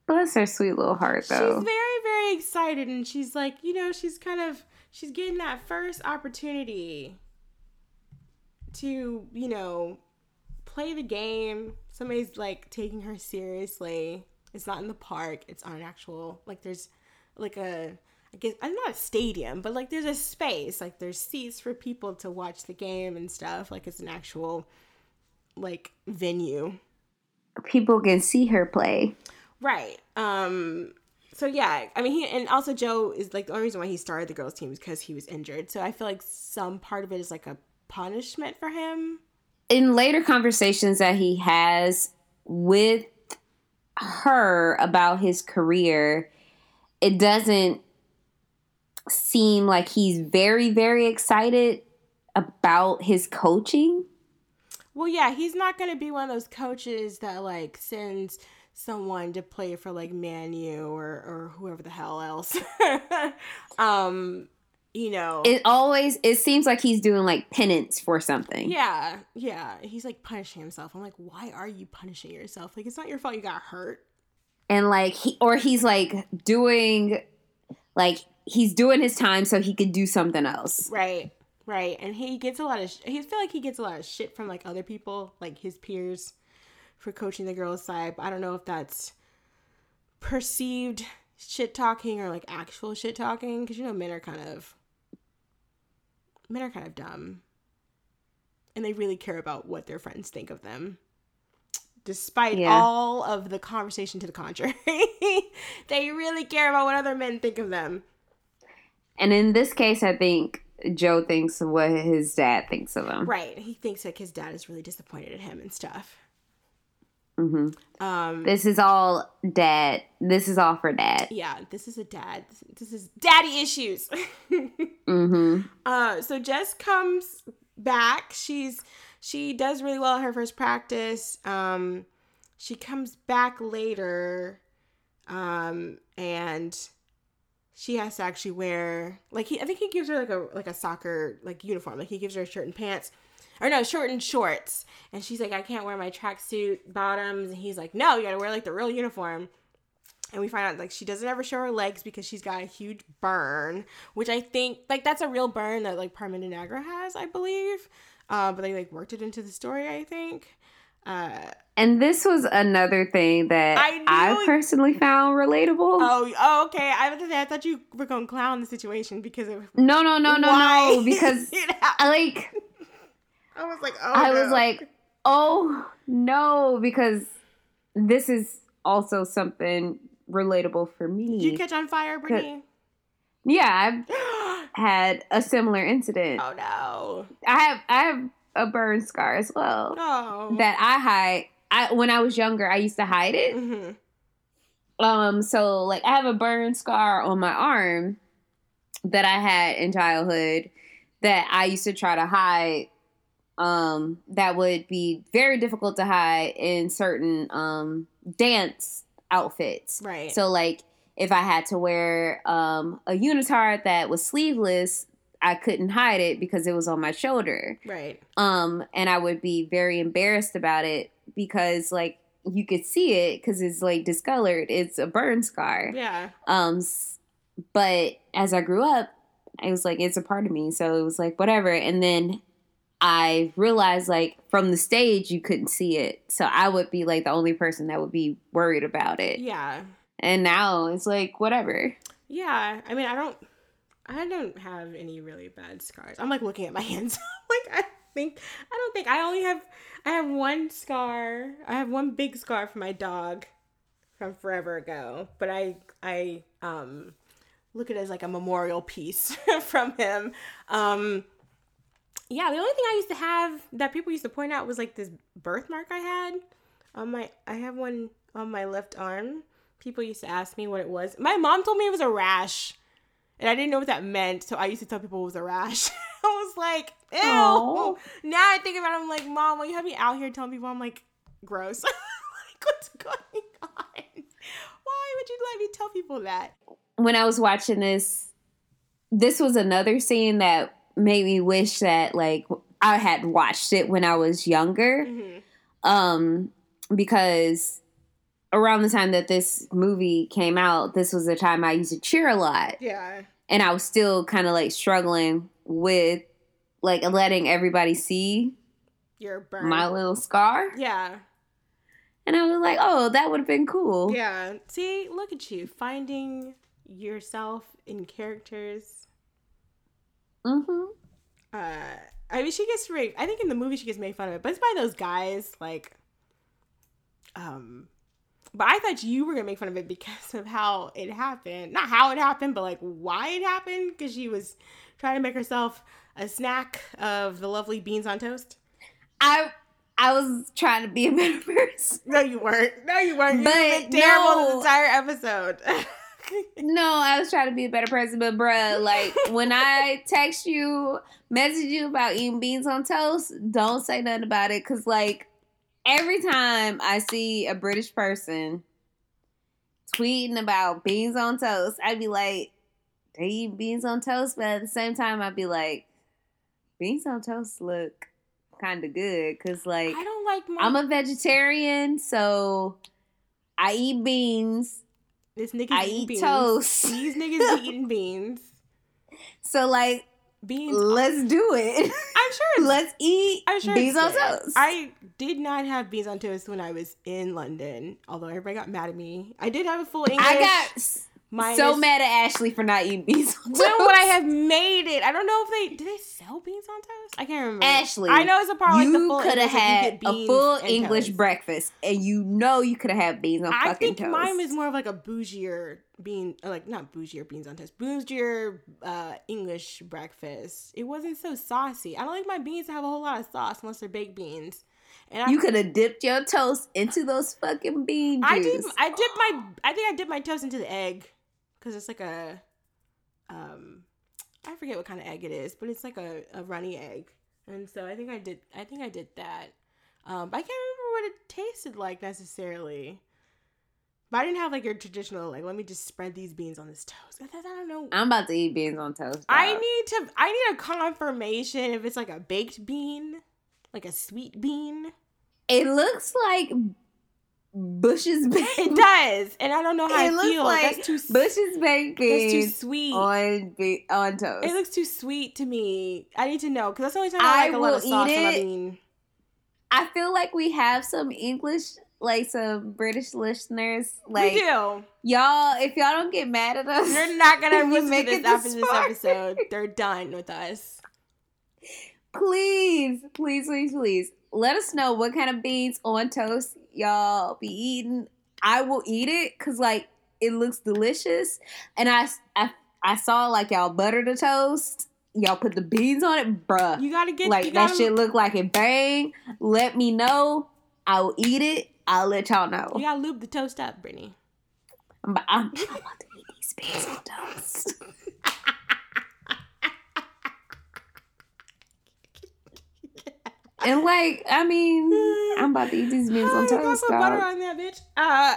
Bless her sweet little heart, though. She's very, very excited and she's like, you know, she's kind of she's getting that first opportunity to, you know, play the game. Somebody's like taking her seriously. It's not in the park. It's on an actual like there's like a I guess I'm not a stadium, but like there's a space. Like there's seats for people to watch the game and stuff. Like it's an actual like venue. People can see her play. Right. Um so yeah, I mean he and also Joe is like the only reason why he started the girls team is because he was injured. So I feel like some part of it is like a punishment for him. In later conversations that he has with her about his career, it doesn't seem like he's very, very excited about his coaching. Well, yeah, he's not going to be one of those coaches that like sends someone to play for like Man U or or whoever the hell else. um, you know. It always it seems like he's doing like penance for something. yeah, yeah, he's like punishing himself. I'm like, why are you punishing yourself? Like, it's not your fault you got hurt. And like he or he's like doing like he's doing his time so he could do something else. Right, right. And he gets a lot of. Sh- he feel like he gets a lot of shit from like other people, like his peers, for coaching the girls' side. But I don't know if that's perceived shit talking or like actual shit talking, because you know men are kind of men are kind of dumb, and they really care about what their friends think of them. Despite Yeah. all of the conversation to the contrary, they really care about what other men think of them. And in this case I think Joe thinks of what his dad thinks of him. Right. He thinks like his dad is really disappointed at him and stuff. hmm Um This is all dad. This is all for dad. yeah, this is a dad. This, is daddy issues. hmm uh so Jess comes back. She's she does really well at her first practice. Um she comes back later um and she has to actually wear like he I think he gives her like a like a soccer like uniform. Like he gives her a shirt and pants. Or no, short and shorts. And she's like, I can't wear my tracksuit bottoms. And he's like, No, you gotta wear like the real uniform. And we find out like she doesn't ever show her legs because she's got a huge burn, which I think like that's a real burn that like de has, I believe. Uh, but they like worked it into the story, I think. Uh, And this was another thing that I I, it- personally found relatable. oh, oh, okay. I was say I thought you were gonna clown the situation because of No, no, no, no, why no. Because I like I was like, oh, I was like, oh no, because this is also something relatable for me. Did you catch on fire, Brittany? yeah, I've had a similar incident. oh no, I have I have a burn scar as well no. that I hide. I when I was younger, I used to hide it. hmm Um, so like I have a burn scar on my arm that I had in childhood that I used to try to hide. Um, that would be very difficult to hide in certain um dance outfits. Right. So like if I had to wear um a unitard that was sleeveless, I couldn't hide it because it was on my shoulder. right. Um, and I would be very embarrassed about it because like you could see it because it's like discolored. It's a burn scar. Yeah. Um, but as I grew up, I was like, it's a part of me. So it was like whatever. And then I realized like from the stage you couldn't see it, so I would be like the only person that would be worried about it. Yeah. And now it's like whatever. Yeah. I mean, I don't. I don't have any really bad scars. I'm like looking at my hands. like I think I don't think I only have. I have one scar. I have one big scar from my dog from forever ago. But I I um look at it as like a memorial piece from him. Um yeah, the only thing I used to have that people used to point out was like this birthmark I had on my I have one on my left arm. People used to ask me what it was. My mom told me it was a rash. And I didn't know what that meant, so I used to tell people it was a rash. I was like, ew. Aw. Now I think about it, I'm like, Mom, why you have me out here telling people I'm like gross? like, what's going on? Why would you let me tell people that? when I was watching this, this was another scene that made me wish that like I had watched it when I was younger. Mhm. Um, because around the time that this movie came out, this was the time I used to cheer a lot, Yeah. and I was still kind of like struggling with like letting everybody see You're burned. my little scar, yeah. and I was like, oh, that would have been cool. Yeah. See, look at you finding yourself in characters. Mm-hmm. Uh, I mean, she gets raped. I think in the movie she gets made fun of it, but it's by those guys like, um. But I thought you were gonna make fun of it because of how it happened. Not how it happened, but like why it happened. Because she was trying to make herself a snack of the lovely beans on toast. I I was trying to be a better person. No, you weren't. No, you weren't. You But were terrible no. this entire episode. No, I was trying to be a better person, but bruh, like when I text you, message you about eating beans on toast, don't say nothing about it. Cause like every time I see a British person tweeting about beans on toast, I'd be like, they eat beans on toast, but at the same time, I'd be like, beans on toast look kind of good. Cause like I don't like my. I'm a vegetarian, so I eat beans. this niggas I eat beans. toast. These niggas be eating beans. So like Beans. let's do it. I'm sure. Let's eat I'm sure beans on toast. I did not have beans on toast when I was in London, although everybody got mad at me. I did have a full English. I got minus- so mad at Ashley for not eating beans on toast. When would I have made it? I don't know if they do they sell beans on toast. I can't remember. Ashley, I know it's a part of, like the you could have you had a full English toast. breakfast, and you know you could have had beans on toast. I fucking think toast. mine was more of like a bougier bean, like not bougier beans on toast, bougier uh, English breakfast. It wasn't so saucy. I don't like my beans to have a whole lot of sauce unless they're baked beans. And I, you could have dipped your toast into those fucking bean juice. I did. I dipped my. I think I dipped my toast into the egg, because it's like a, um, I forget what kind of egg it is, but it's like a, a runny egg, and so I think I did. I think I did that. Um, but I can't remember what it tasted like necessarily. But I didn't have like your traditional like. Let me just spread these beans on this toast. I, I don't know. I'm about to eat beans on toast. I need to. I need a confirmation if it's like a baked bean, like a sweet bean. It looks like Bush's baked. It does, and I don't know how It I looks feel. like that's too. Bush's baked That's too sweet. on on toast. It looks too sweet to me. I need to know because that's the only time I, I like a lot of sauce eat on my it. bean. I feel like we have some English, like some British listeners. Like we do. y'all, if y'all don't get mad at us, They're not gonna listen to this after this episode. They're done with us. please, please, please, please let us know what kind of beans on toast y'all be eating. I will eat it because like it looks delicious, and I I, I saw like y'all butter the toast. Y'all put the beans on it, bruh. You gotta get like that gotta, shit look like it bang. Let me know. I will eat it. I'll let y'all know. You gotta lube the toast up, Brittany. I'm, I'm about to eat these beans on toast. and like, I mean, I'm about to eat these beans on toast, put butter on that bitch. Uh,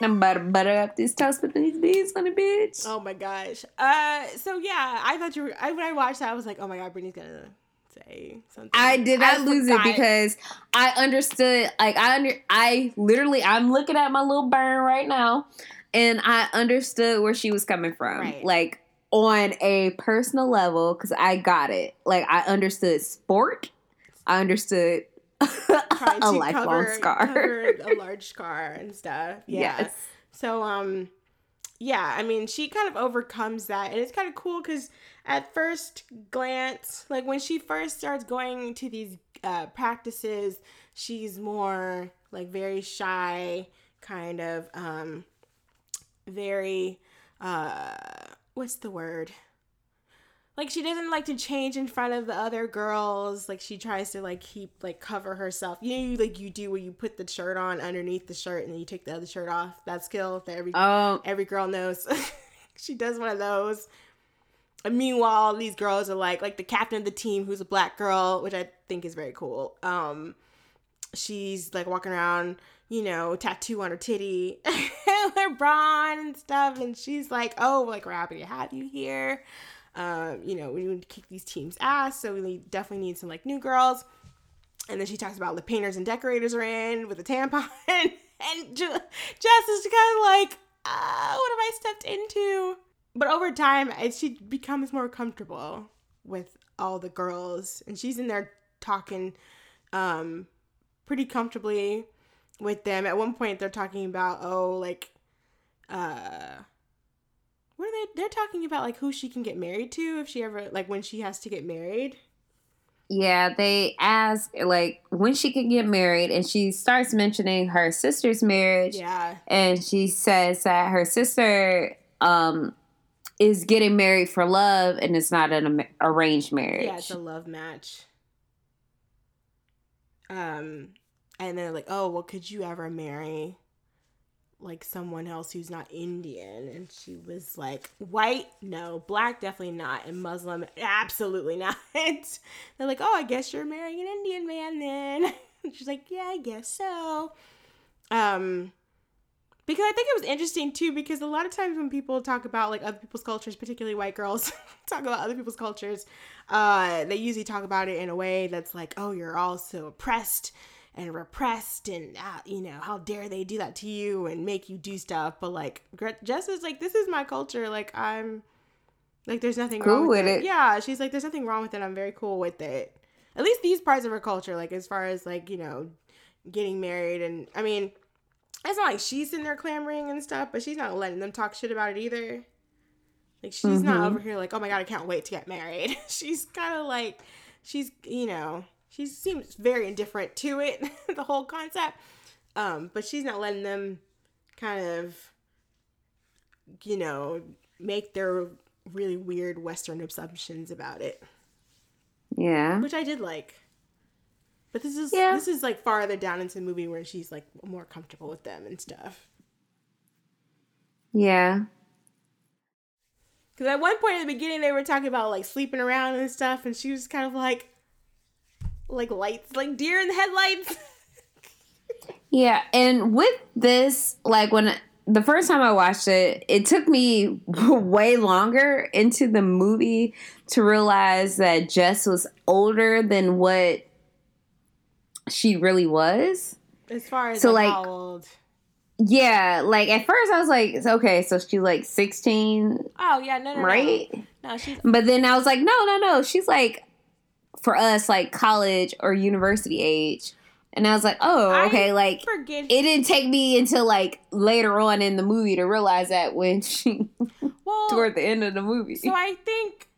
I'm about to butter up this toast with these beans on the bitch. oh my gosh. Uh, so yeah, I thought you were. I, when I watched that, I was like, oh my god, Brittany's gonna say something. I did not lose forgot. it because I understood. Like I under, I literally, I'm looking at my little burn right now, and I understood where she was coming from. Right. Like on a personal level, because I got it. Like I understood sport. I understood a lifelong cover, scar. a large scar and stuff. Yeah. Yes. So um yeah, I mean she kind of overcomes that and it's kind of cool cuz at first glance, like when she first starts going to these uh practices, she's more like very shy, kind of um very uh what's the word? Like she doesn't like to change in front of the other girls. Like she tries to like keep like cover herself. You know, you, like you do where you put the shirt on underneath the shirt and then you take the other shirt off. That skill that every Um, every girl knows. she does one of those. And meanwhile, these girls are like like the captain of the team, who's a black girl, which I think is very cool. Um, she's like walking around, you know, tattoo on her titty, LeBron and stuff, and she's like, "Oh, like we're happy to have you here." Um, you know, we need to kick these teams' ass, so we definitely need some like new girls. And then she talks about the painters and decorators are in with a tampon, and Jess is kind of like, uh, "What have I stepped into?" But over time, she becomes more comfortable with all the girls, and she's in there talking um, pretty comfortably with them. At one point, they're talking about, oh, like, uh, what are they? They're talking about like who she can get married to if she ever, like, when she has to get married. yeah, they ask like when she can get married, and she starts mentioning her sister's marriage. Yeah, and she says that her sister um is getting married for love and it's not an arranged marriage. yeah, it's a love match. Um, and they're like, oh, well, could you ever marry like someone else who's not Indian? And she was like, white, no, black, definitely not, and Muslim, absolutely not. they're like, oh, I guess you're marrying an Indian man then. She's like, yeah, I guess so. Um, because I think it was interesting too, because a lot of times when people talk about like other people's cultures, particularly white girls talk about other people's cultures, uh, they usually talk about it in a way that's like, oh, you're all so oppressed and repressed, and uh, you know, how dare they do that to you and make you do stuff. But like, Jess is like, this is my culture. Like, I'm like, there's nothing Cool wrong with, with it. it. Yeah, she's like, there's nothing wrong with it. I'm very cool with it. At least these parts of her culture, like as far as like you know, getting married, and I mean, it's not like she's in there clamoring and stuff, but she's not letting them talk shit about it either. Like she's not Mhm. over here like, oh my god, I can't wait to get married. she's kind of like, she's you know, she seems very indifferent to it, the whole concept. Um, but she's not letting them kind of, you know, make their really weird Western assumptions about it, Yeah. which I did like. But this is Yeah. this is like farther down into the movie where she's like more comfortable with them and stuff. Yeah. Because at one point in the beginning, they were talking about like sleeping around and stuff, and she was kind of like, like lights, like deer in the headlights. Yeah, and with this, like when the first time I watched it, it took me way longer into the movie to realize that Jess was older than what she really was. as far as So, like, like- how old? Yeah, like at first I was like, okay, so she's like 16, Oh yeah, no, no, no. right? No, she's But then I was like, no, no, no, she's like for us like college or university age. And I was like, oh, I okay, like Forget it didn't take me until like later on in the movie to realize that when she well, toward the end of the movie. So I think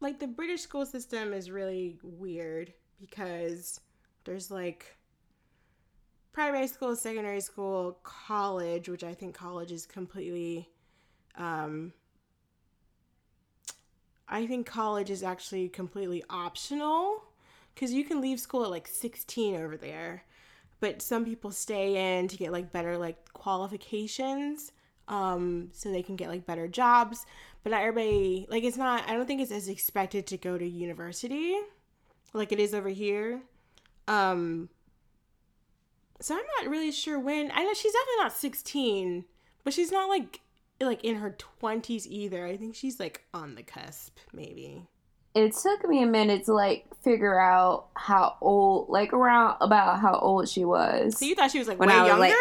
like the British school system is really weird because there's like primary school, secondary school, college, which I think college is completely um I think college is actually completely optional cuz you can leave school at like 16 over there. But some people stay in to get like better like qualifications um so they can get like better jobs but not everybody like it's not i don't think it's as expected to go to university like it is over here um so i'm not really sure when i know she's definitely not 16 but she's not like like in her 20s either i think she's like on the cusp maybe it took me a minute to like figure out how old like around about how old she was. so you thought she was like When way I was, younger like-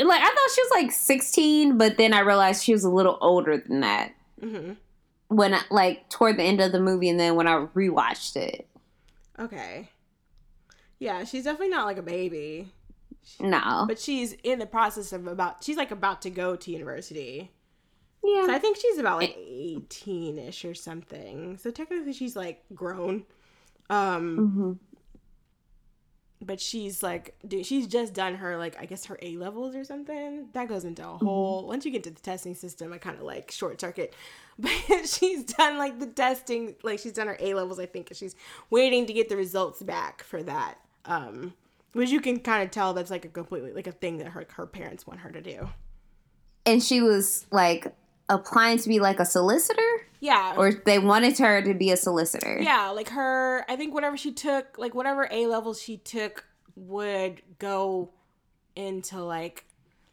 like I thought she was like 16, but then I realized she was a little older than that. hmm When I, like toward the end of the movie and then when I rewatched it. okay yeah she's definitely not like a baby No. but she's in the process of about she's like about to go to university yeah. So I think she's about like 18 ish or something. So technically she's like grown. Um, hmm but she's like, dude, she's just done her like I guess her A levels or something. That goes into a whole. Once you get to the testing system, I kind of like short circuit. But she's done like the testing, like she's done her A levels, I think, she's waiting to get the results back for that. Um, which you can kind of tell that's like a completely like a thing that her her parents want her to do. And she was like applying to be like a solicitor Yeah, or they wanted her to be a solicitor. Yeah, like her, I think whatever she took, like whatever A levels she took would go into like,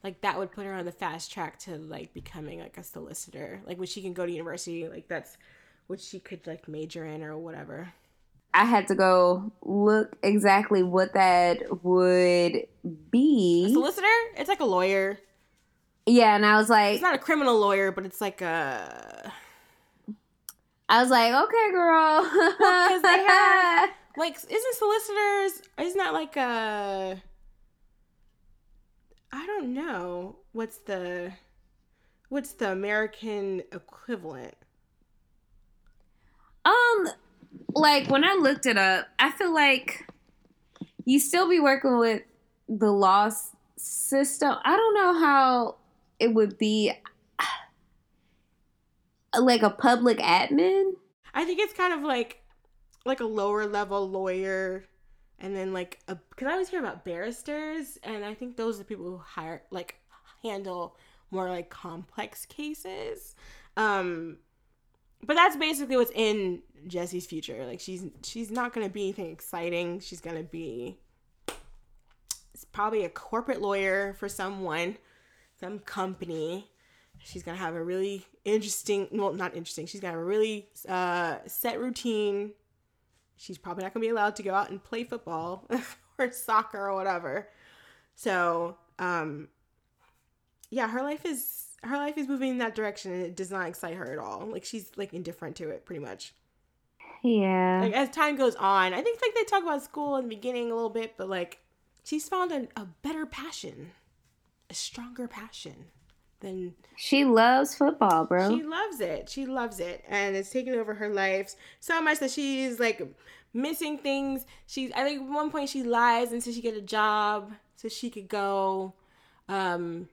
like that would put her on the fast track to like becoming like a solicitor. Like when she can go to university, like that's what she could like major in or whatever. I had to go look exactly what that would be. A solicitor? It's like a lawyer. Yeah, and I was like It's not a criminal lawyer, but it's like a I was like, okay, girl. 'cause they have- like isn't solicitors isn't that like a I don't know what's the what's the American equivalent. Um, like when I looked it up, I feel like you still be working with the law system. I don't know how it would be like a public admin. I think it's kind of like like a lower level lawyer and then like a because I always hear about barristers and I think those are the people who hire like handle more like complex cases. Um but that's basically what's in Jesse's future. Like she's she's not gonna be anything exciting. She's gonna be probably a corporate lawyer for someone, some company. She's gonna have a really interesting well not interesting, she's gonna have a really uh set routine. She's probably not gonna be allowed to go out and play football or soccer or whatever. So, um yeah, her life is her life is moving in that direction and it does not excite her at all. Like she's like indifferent to it pretty much. Yeah. Like as time goes on, I think like they talk about school in the beginning a little bit, but like she's found a, a better passion, a stronger passion than She loves football, bro. she loves it. She loves it, and it's taken over her life so much that she's like missing things. She's I think at one point she lies until she get a job so she could go, um,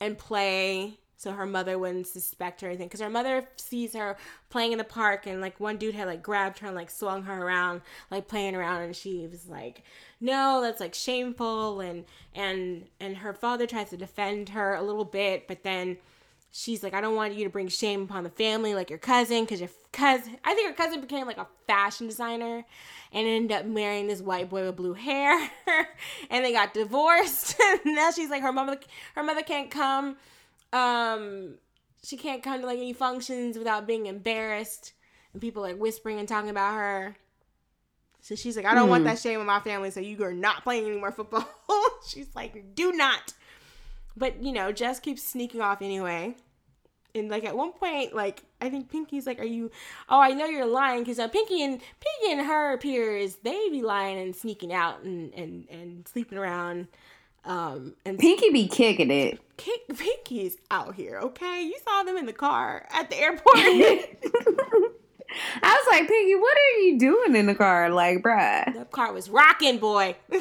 and play. So her mother wouldn't suspect or anything because her mother sees her playing in the park and like one dude had like grabbed her and like swung her around like playing around and she was like no that's like shameful and and and her father tries to defend her a little bit but then she's like, I don't want you to bring shame upon the family like your cousin, because your cousin, I think her cousin became like a fashion designer and ended up marrying this white boy with blue hair, and they got divorced. and now she's like, her mother, her mother can't come, um, she can't come to like any functions without being embarrassed, and people like whispering and talking about her. So she's like, I don't want Hmm. that shame in my family, so you are not playing any more football. she's like, do not. But you know, Jess keeps sneaking off anyway. and like at one point, like I think Pinky's like, "Are you? Oh, I know you're lying because uh, Pinky and Pinky and her peers they be lying and sneaking out and and and sleeping around." Um, and Pinky be kicking it. Ki- Pinky's out here, okay? You saw them in the car at the airport. I was like, Pinky, what are you doing in the car? Like, bruh. the car was rocking, boy.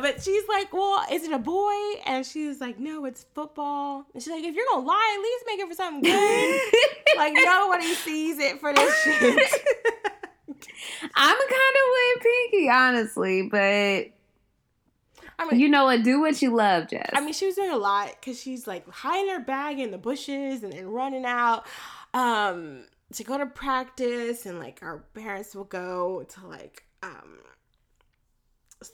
but she's like, "Well, is it a boy?" And she's like, "No, it's football." And she's like, "If you're gonna lie, at least make it for something good." like nobody sees it for this shit. I'm kind of with Pinky, honestly, but I mean, you know what? Do what you love, Jess. I mean, she was doing a lot because she's like hiding her bag in the bushes and then running out um, to go to practice, and like our parents will go to like um,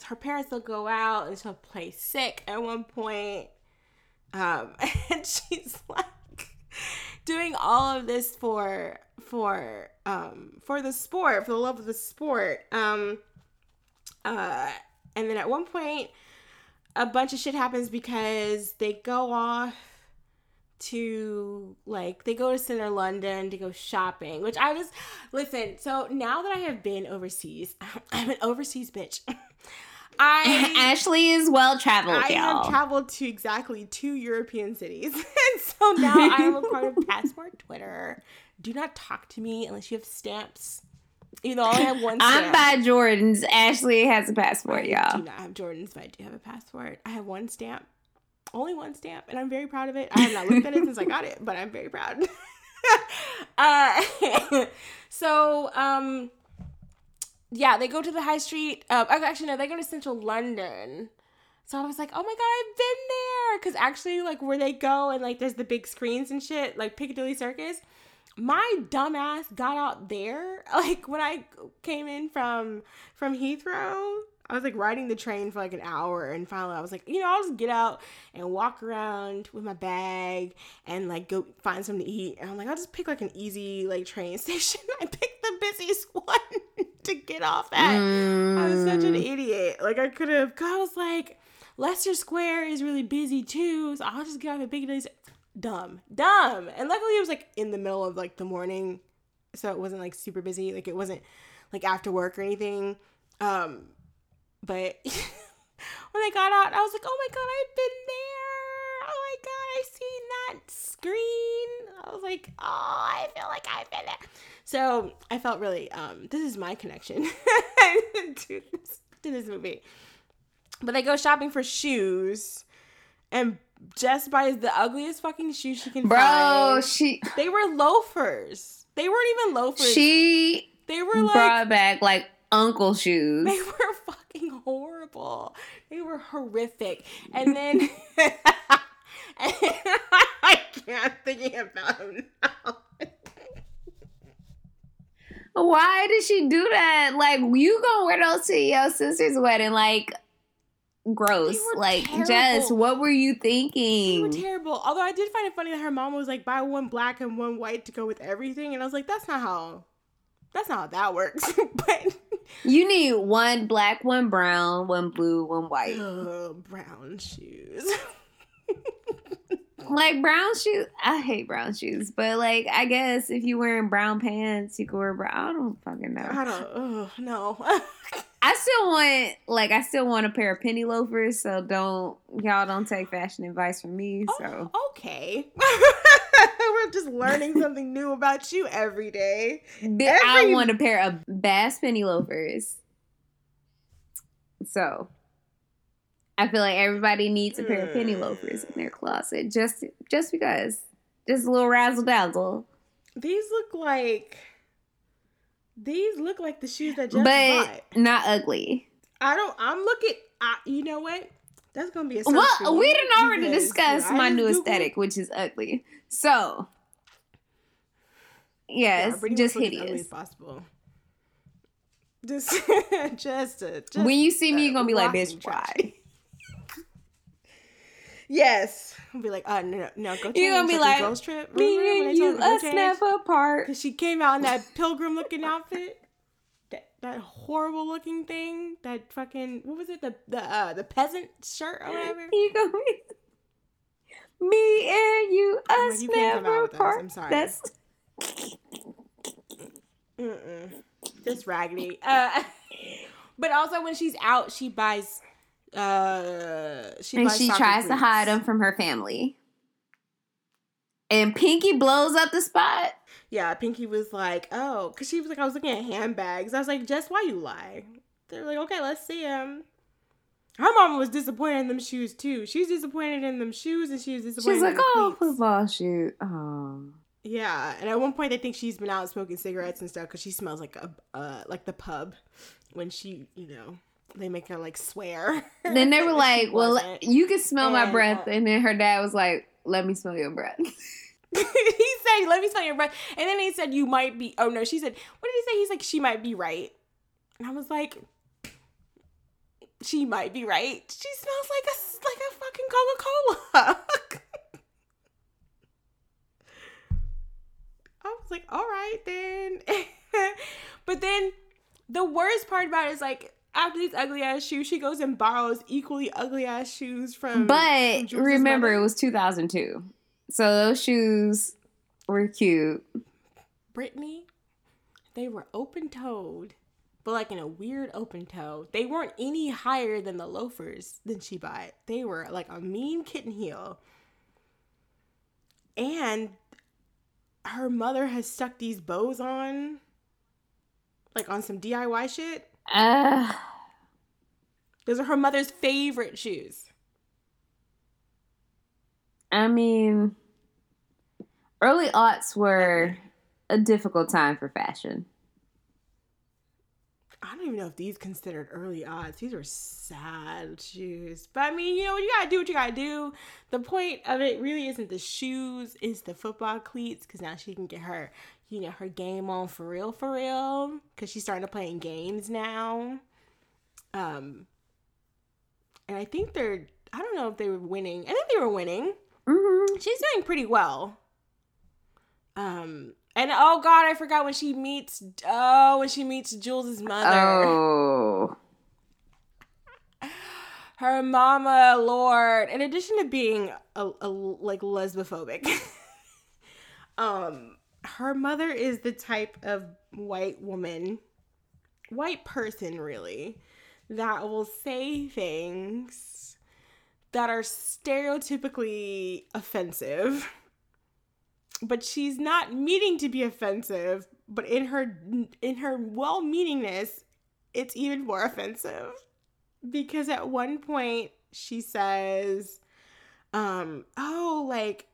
her parents will go out and she'll play sick at one point. Um, and she's like doing all of this for for um for the sport, for the love of the sport. Um, uh, and then at one point a bunch of shit happens because they go off to like they go to center london to go shopping which i was listen so now that i have been overseas i'm an overseas bitch i Ashley is well traveled, I y'all. have traveled to exactly two European cities. and so now I am a part of Passport Twitter. Do not talk to me unless you have stamps. You know, I have one stamp. I'm by Jordan's. Ashley has a passport, y'all. do not have Jordans, but I do have a passport. I have one stamp. Only one stamp, and I'm very proud of it. I have not looked at it since I got it, but I'm very proud. uh, so, um, yeah, they go to the high street. Uh, actually, no, they go to central London. So I was like, oh my god, I've been there. Because actually, like, where they go and, like, there's the big screens and shit, like Piccadilly Circus. My dumbass got out there. Like, when I came in from from Heathrow, I was like riding the train for like an hour, and finally I was like, you know, I'll just get out and walk around with my bag and like go find something to eat. And I'm like, I'll just pick like an easy like train station. I picked the busiest one to get off at. I was such an Mm. idiot. Like I could have. I was like, Leicester Square is really busy too, so I'll just get off at Piccadilly. Dumb, dumb. And luckily it was like in the middle of like the morning, so it wasn't like super busy. Like it wasn't like after work or anything. Um, but when I got out, I was like, oh my god, I've been there. Oh my god, I've seen that screen. I was like, oh, I feel like I've been there. So I felt really, um, this is my connection to, this, to this movie. But they go shopping for shoes, and Jess buys the ugliest fucking shoes she can Bro, find. Bro, she They were loafers. They weren't even loafers. she they were like brought back like uncle shoes. they were fucking horrible. They were horrific. And then and I can't thinking about them now. Why did she do that? Like you gonna wear those to your sister's wedding? Like gross. Like terrible. Jess, what were you They were thinking? terrible. Although I did find it funny that her mom was like, buy one black and one white to go with everything. And I was like, that's not how that's not how that works. but You need one black, one brown, one blue, one white. Ugh, brown shoes. Like brown shoes, I hate brown shoes, but like I guess if you're wearing brown pants, you can wear brown. I don't fucking know. I don't ugh, no. I still want like I still want a pair of penny loafers, so don't y'all don't take fashion advice from me. Oh, so Oh, okay. We're just learning something new about you every day. Th- I want a pair of Bass penny loafers. So I feel like everybody needs a pair of penny loafers in their closet, just just because, just a little razzle dazzle. These look like these look like the shoes that Jeff but bought. not ugly. I don't. I'm looking. I, you know what? That's gonna be a Well, you we didn't already because discuss my new Googled- aesthetic, which is ugly. So, yes, pretty just much look as hideous. possible. Just, just, a, just when you see me, you're gonna be like, "Bitch, why?" Yes, I'll be like, uh, no, no, no, go. You're gonna be like, girls trip. Remember Me and you, us never apart. Cause she came out in that pilgrim looking outfit. That that horrible looking thing. That fucking what was it? The the uh the peasant shirt or whatever. You gonna be Me and you, like, us you can't come out never part. I'm sorry. That's Mm-mm. Just raggedy. Uh, but also when she's out, she buys. Uh, she and she tries to hide them from her family. And Pinky blows up the spot. Yeah, Pinky was like, "Oh," because she was like, "I was looking at handbags." I was like, "Just why you lie?" They're like, "Okay, let's see them." Her mom was disappointed in them shoes too. She was disappointed in them shoes, and she was disappointed. In them shoes. She's like, oh, cleats. football shoot. Oh. Yeah, and at one point they think she's been out smoking cigarettes and stuff because she smells like a uh like the pub when she you know they make her like swear. Then they were like, well, wasn't. you can smell my breath. uh, And then her dad was like, let me smell your breath. he said, "Let me smell your breath," and then he said, "You might be." Oh no, she said, "What did he say?" He's like, "She might be right," and I was like, "She might be right. She smells like a like a fucking Coca Cola." I was like, "All right then," but then the worst part about it is like. After these ugly ass shoes, she goes and borrows equally ugly ass shoes from. but from remember, mother. it was 2002. So those shoes were cute. Brittany, they were open toed, but like in a weird open toe. They weren't any higher than the loafers that she bought. They were like a mean kitten heel. And her mother has stuck these bows on, like on some DIY shit. Uh, Those are her mother's favorite shoes. I mean, early aughts were a difficult time for fashion. I don't even know if these considered early odds. These were sad shoes. But I mean, you know, you gotta do what you gotta do. The point of it really isn't the shoes, it's the football cleats, because now she can get her, you know, her game on for real, for real. Cause she's starting to play in games now. Um and I think they're I don't know if they were winning. I think they were winning. Mm-hmm. She's doing pretty well. Um and oh god, I forgot when she meets oh when she meets Jules's mother. Oh. her mama lord in addition to being a, a like lesbophobic um her mother is the type of white woman white person really that will say things that are stereotypically offensive but she's not meaning to be offensive but in her in her well-meaningness it's even more offensive. Because at one point she says um oh like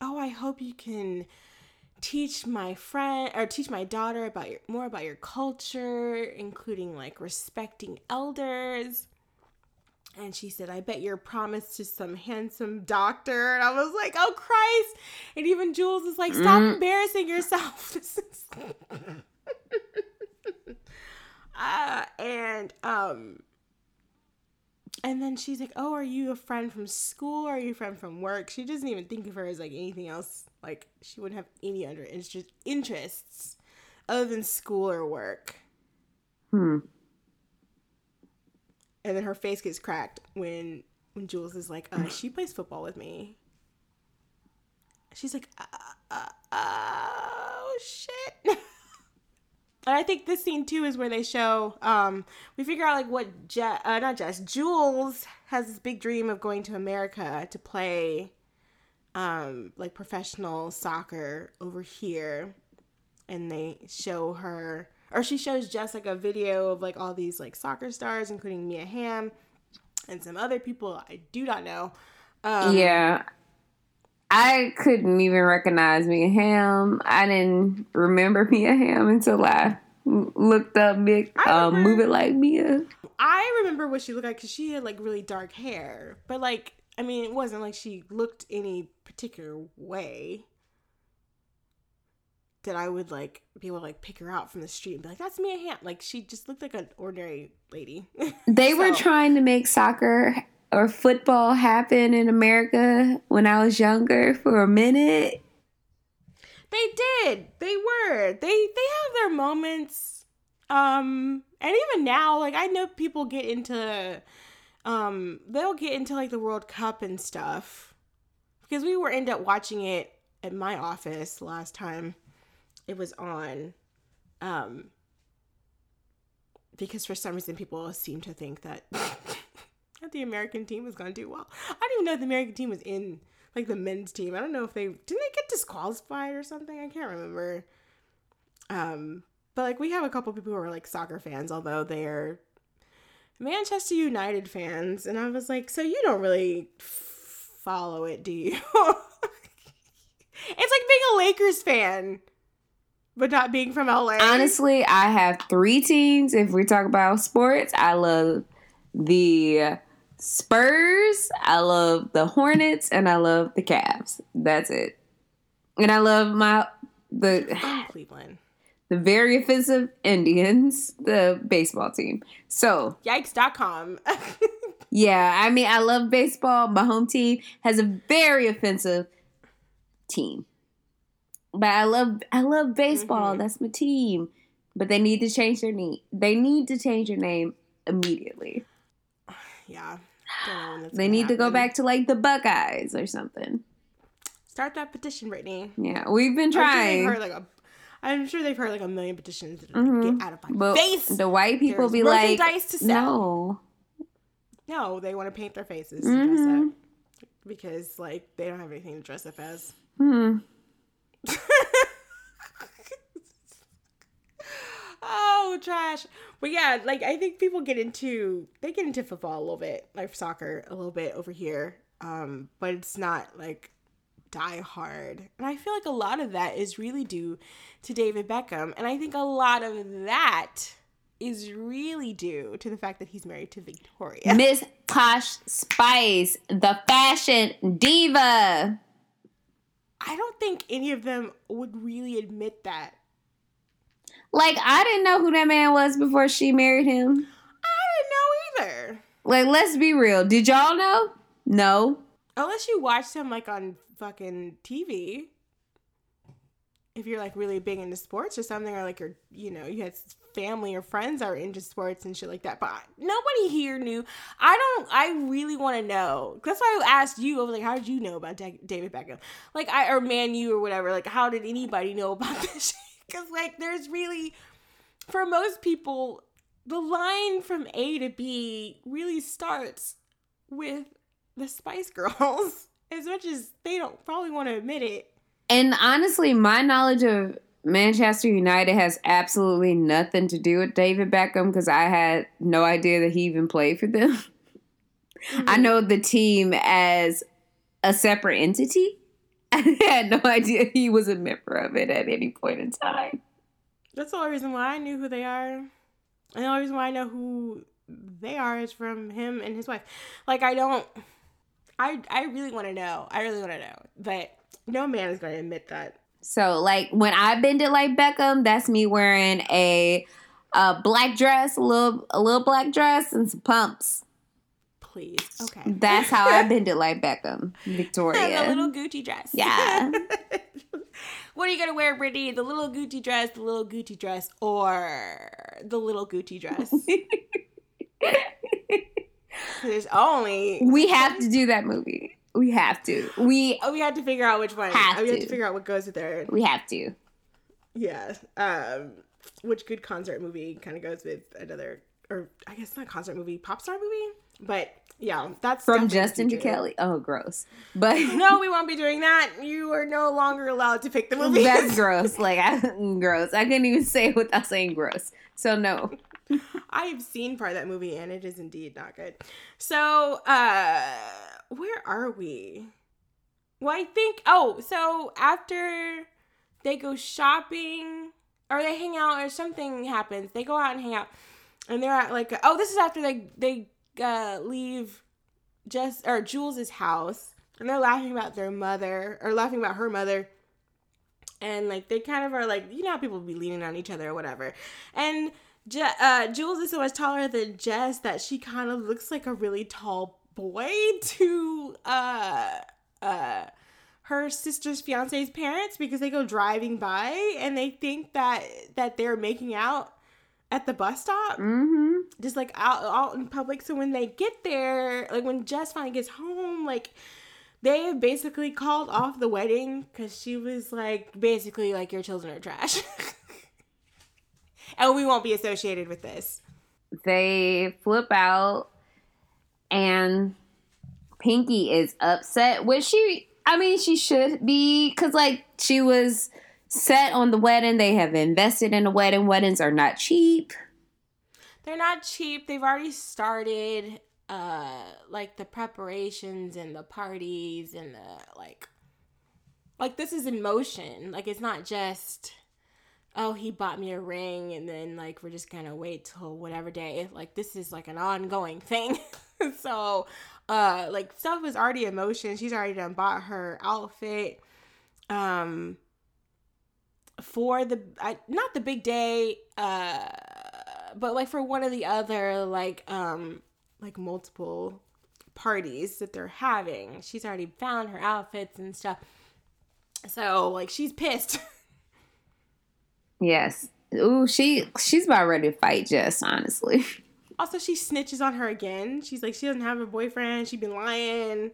oh i hope you can teach my friend or teach my daughter about your more about your culture including like respecting elders and she said i bet you're promised to some handsome doctor and i was like oh christ and even jules is like stop Mm. embarrassing yourself uh, and um and then she's like, "Oh, are you a friend from school? Or are you a friend from work?" She doesn't even think of her as like anything else. Like she wouldn't have any other interest, interests other than school or work. Hmm. And then her face gets cracked when when Jules is like, uh, "She plays football with me." She's like, uh, uh, "Oh shit." And I think this scene too is where they show um we figure out like what Je- uh, not Jess Jules has this big dream of going to America to play um like professional soccer over here and they show her or she shows Jess like a video of like all these like soccer stars including Mia Hamm and some other people I do not know. Um, yeah. I couldn't even recognize Mia Hamm. I didn't remember Mia Hamm until I looked up Mick um, remember- Move It Like Mia. I remember what she looked like because she had like really dark hair, but like I mean, it wasn't like she looked any particular way that I would like be able to like pick her out from the street and be like, "That's Mia Hamm." Like she just looked like an ordinary lady. They were trying to make soccer or football happen in America when I was younger for a minute. They did. They were. They they have their moments. Um and even now, like I know people get into um they'll get into like the World Cup and stuff. because we were end up watching it at my office last time it was on um because for some reason people seem to think that that the American team was going to do well. I didn't even know if the American team was in like the men's team. I don't know if they didn't they get disqualified or something. I can't remember. Um, but like we have a couple people who are like soccer fans, although they're Manchester United fans, and I was like, so you don't really f- follow it, do you? it's like being a Lakers fan, but not being from LA. Honestly, I have three teams. If we talk about sports, I love the Spurs, I love the Hornets, and I love the Cavs. That's it. And I love my the Cleveland. The very offensive Indians, the baseball team. So Yikes.com. yeah, I mean I love baseball. My home team has a very offensive team. But I love I love baseball. Mhm. That's my team. But they need to change their name. They need to change their name immediately. yeah. Don't know when that's They need to go back to like the Buckeyes or something. Start that petition, Brittany. Yeah, we've been I'm sure they've trying. heard like a. I'm sure they've heard like a million petitions. to Mhm. Get out of my But face. the white people There's be like, to sell. no. No, they want to paint their faces to dress Mhm. up because like they don't have anything to dress up as. Hmm. oh, trash. But yeah, like I think people get into they get into football a little bit, like soccer a little bit over here. Um, but it's not like die hard. And I feel like a lot of that is really due to David Beckham. And I think a lot of that is really due to the fact that he's married to Victoria. Miss Posh Spice, the fashion diva. I don't think any of them would really admit that. Like, I didn't know who that man was before she married him. I didn't know either. Like, let's be real. Did y'all know? No. Unless you watched him like on fucking TV. If you're like really big into sports or something, or like you're, you know, you had family or friends that are into sports and shit like that. But nobody here knew. I don't, I really want to know. That's why I asked you. I was like, how did you know about David Beckham? Like, I, or Man U or whatever. Like, how did anybody know about this? Because, like, there's really, for most people, the line from A to B really starts with the Spice Girls, as much as they don't probably want to admit it. And honestly, my knowledge of Manchester United has absolutely nothing to do with David Beckham because I had no idea that he even played for them. I mm-hmm. know the team as a separate entity. I had no idea he was a member of it at any point in time. That's the only reason why I knew who they are. And the only reason why I know who they are is from him and his wife. Like I don't I I really want to know. I really want to know. But no man is going to admit that. So, like when I bend it like Beckham, that's me wearing a, a black dress, a little a little black dress, and some pumps. Please. Okay. That's how I bend it like Beckham, Victoria. the little Gucci dress. Yeah. what are you gonna wear, Brittany? The little Gucci dress, the little Gucci dress, or the little Gucci dress? There's only we have to do that movie. We have to. We Oh, we had to figure out which one. Have Oh, we had to. to figure out what goes with there. we have to. Yeah. Um, which good concert movie kind of goes with another, or I guess not concert movie, pop star movie. But yeah, that's From Justin to. Kelly. Oh, gross. But No, we won't be doing that. You are no longer allowed to pick the movie. that's gross. Like I, gross. I couldn't even say it without saying gross. So no. I have seen part of that movie and it is indeed not good. So, uh, where are we? Well, I think, oh, so after they go shopping or they hang out or something happens, they go out and hang out and they're at like, oh, this is after they, they, uh, leave just, or Jules's house and they're laughing about their mother or laughing about her mother. And like they kind of are like, you know how people be leaning on each other or whatever. And Je- uh, Jules is so much taller than Jess that she kind of looks like a really tall boy to uh uh her sister's fiance's parents because they go driving by and they think that that they're making out at the bus stop Mm-hmm. just like out out in public so when they get there like when Jess finally gets home like they have basically called off the wedding because she was like, basically, like, your children are trash. and we won't be associated with this. They flip out, and Pinky is upset, which she, I mean, she should be, because, like, she was set on the wedding. They have invested in the wedding. Weddings are not cheap. They're not cheap. They've already started uh like the preparations and the parties and the like like this is in motion. Like it's not just oh he bought me a ring and then like we're just gonna wait till whatever day. Like this is like an ongoing thing. so uh like stuff is already in motion. She's already done bought her outfit. Um for the I, not the big day uh but like for one of the other like um like multiple parties that they're having. She's already found her outfits and stuff. So like she's pissed. yes. Ooh, she she's about ready to fight Jess, honestly. Also, she snitches on her again. She's like she doesn't have a boyfriend. She's been lying.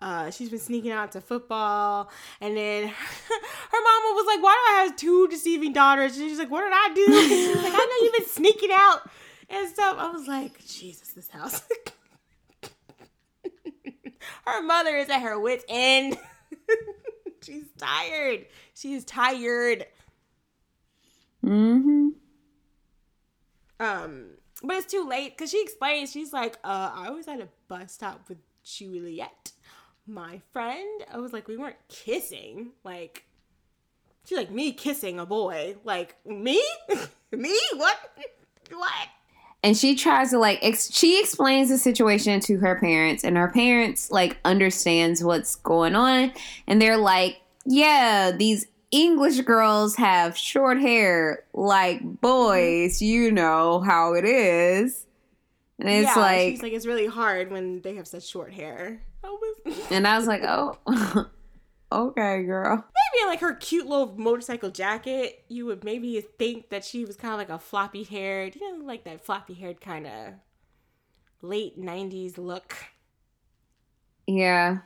Uh, she's been sneaking out to football, and then her mama was like, "Why do I have two deceiving daughters?" And she's like, "What did I do?" She's like, "I know you've been sneaking out and stuff." I was like, "Jesus, this house." her mother is at her wits' end. she's tired. She is tired. Mm-hmm. Um, but it's too late because she explains. She's like, "Uh, I was at a bus stop with Juliette." my friend. I was like, we weren't kissing. Like, she's like, me kissing a boy. Like, me? me? What? what? And she tries to like ex- she explains the situation to her parents, and her parents like understands what's going on, and they're like, yeah, these English girls have short hair like mm-hmm. boys. You know how it is. And it's yeah, like she's like it's really hard when they have such short hair. and I was like, oh, okay, girl. Maybe in like her cute little motorcycle jacket, you would maybe think that she was kind of like a floppy haired, you know, like that floppy haired kind of late 90s look. Yeah.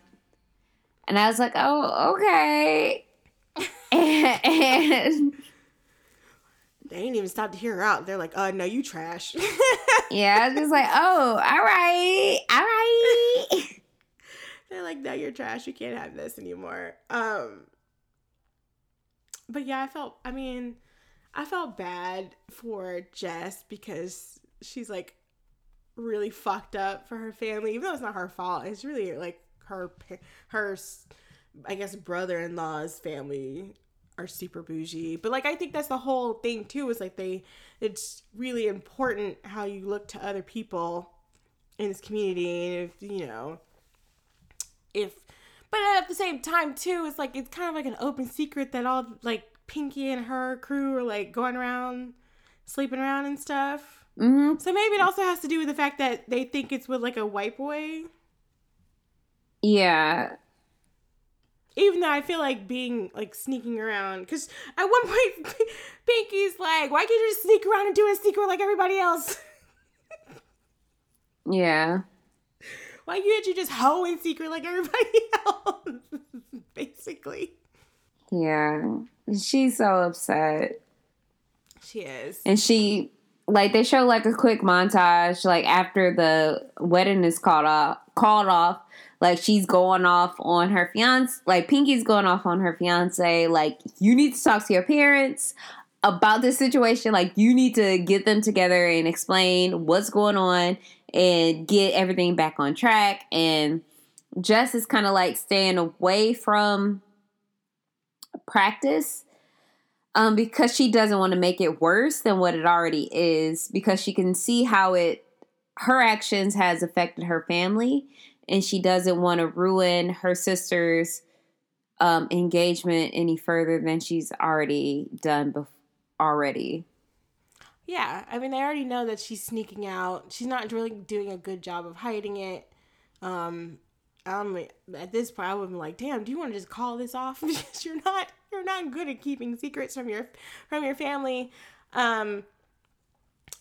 And I was like, oh, okay. And, and they ain't even stopped to hear her out. They're like, uh, no, you trash. yeah, I was just like, oh, all right, all right. They're like, no, you're trash. You can't have this anymore. Um, but yeah, I felt. I mean, I felt bad for Jess because she's like really fucked up for her family, even though it's not her fault. It's really like her her I guess brother-in-law's family are super bougie. But like I think that's the whole thing too is like they it's really important how you look to other people in this community and if you know if but at the same time too it's like it's kind of like an open secret that all like pinky and her crew are like going around sleeping around and stuff mm-hmm. so maybe it also has to do with the fact that they think it's with like a white boy yeah even though I feel like being like sneaking around, because at one point Pinky's like, "Why can't you just sneak around and do a secret like everybody else?" yeah. Why can't you just hoe in secret like everybody else? Basically. Yeah. She's so upset. She is. And she like they show like a quick montage like after the wedding is called off called off like she's going off on her fiance like pinky's going off on her fiance. Like you need to talk to your parents about this situation. Like you need to get them together and explain what's going on and get everything back on track. And Jess is kind of like staying away from practice um, because she doesn't want to make it worse than what it already is because she can see how it her actions has affected her family and she doesn't want to ruin her sister's um, engagement any further than she's already done bef- already yeah, I mean, they already know that she's sneaking out. She's not really doing a good job of hiding it. Um, um, at this point, I would be like, "Damn, do you want to just call this off because you're not you're not good at keeping secrets from your from your family." Um,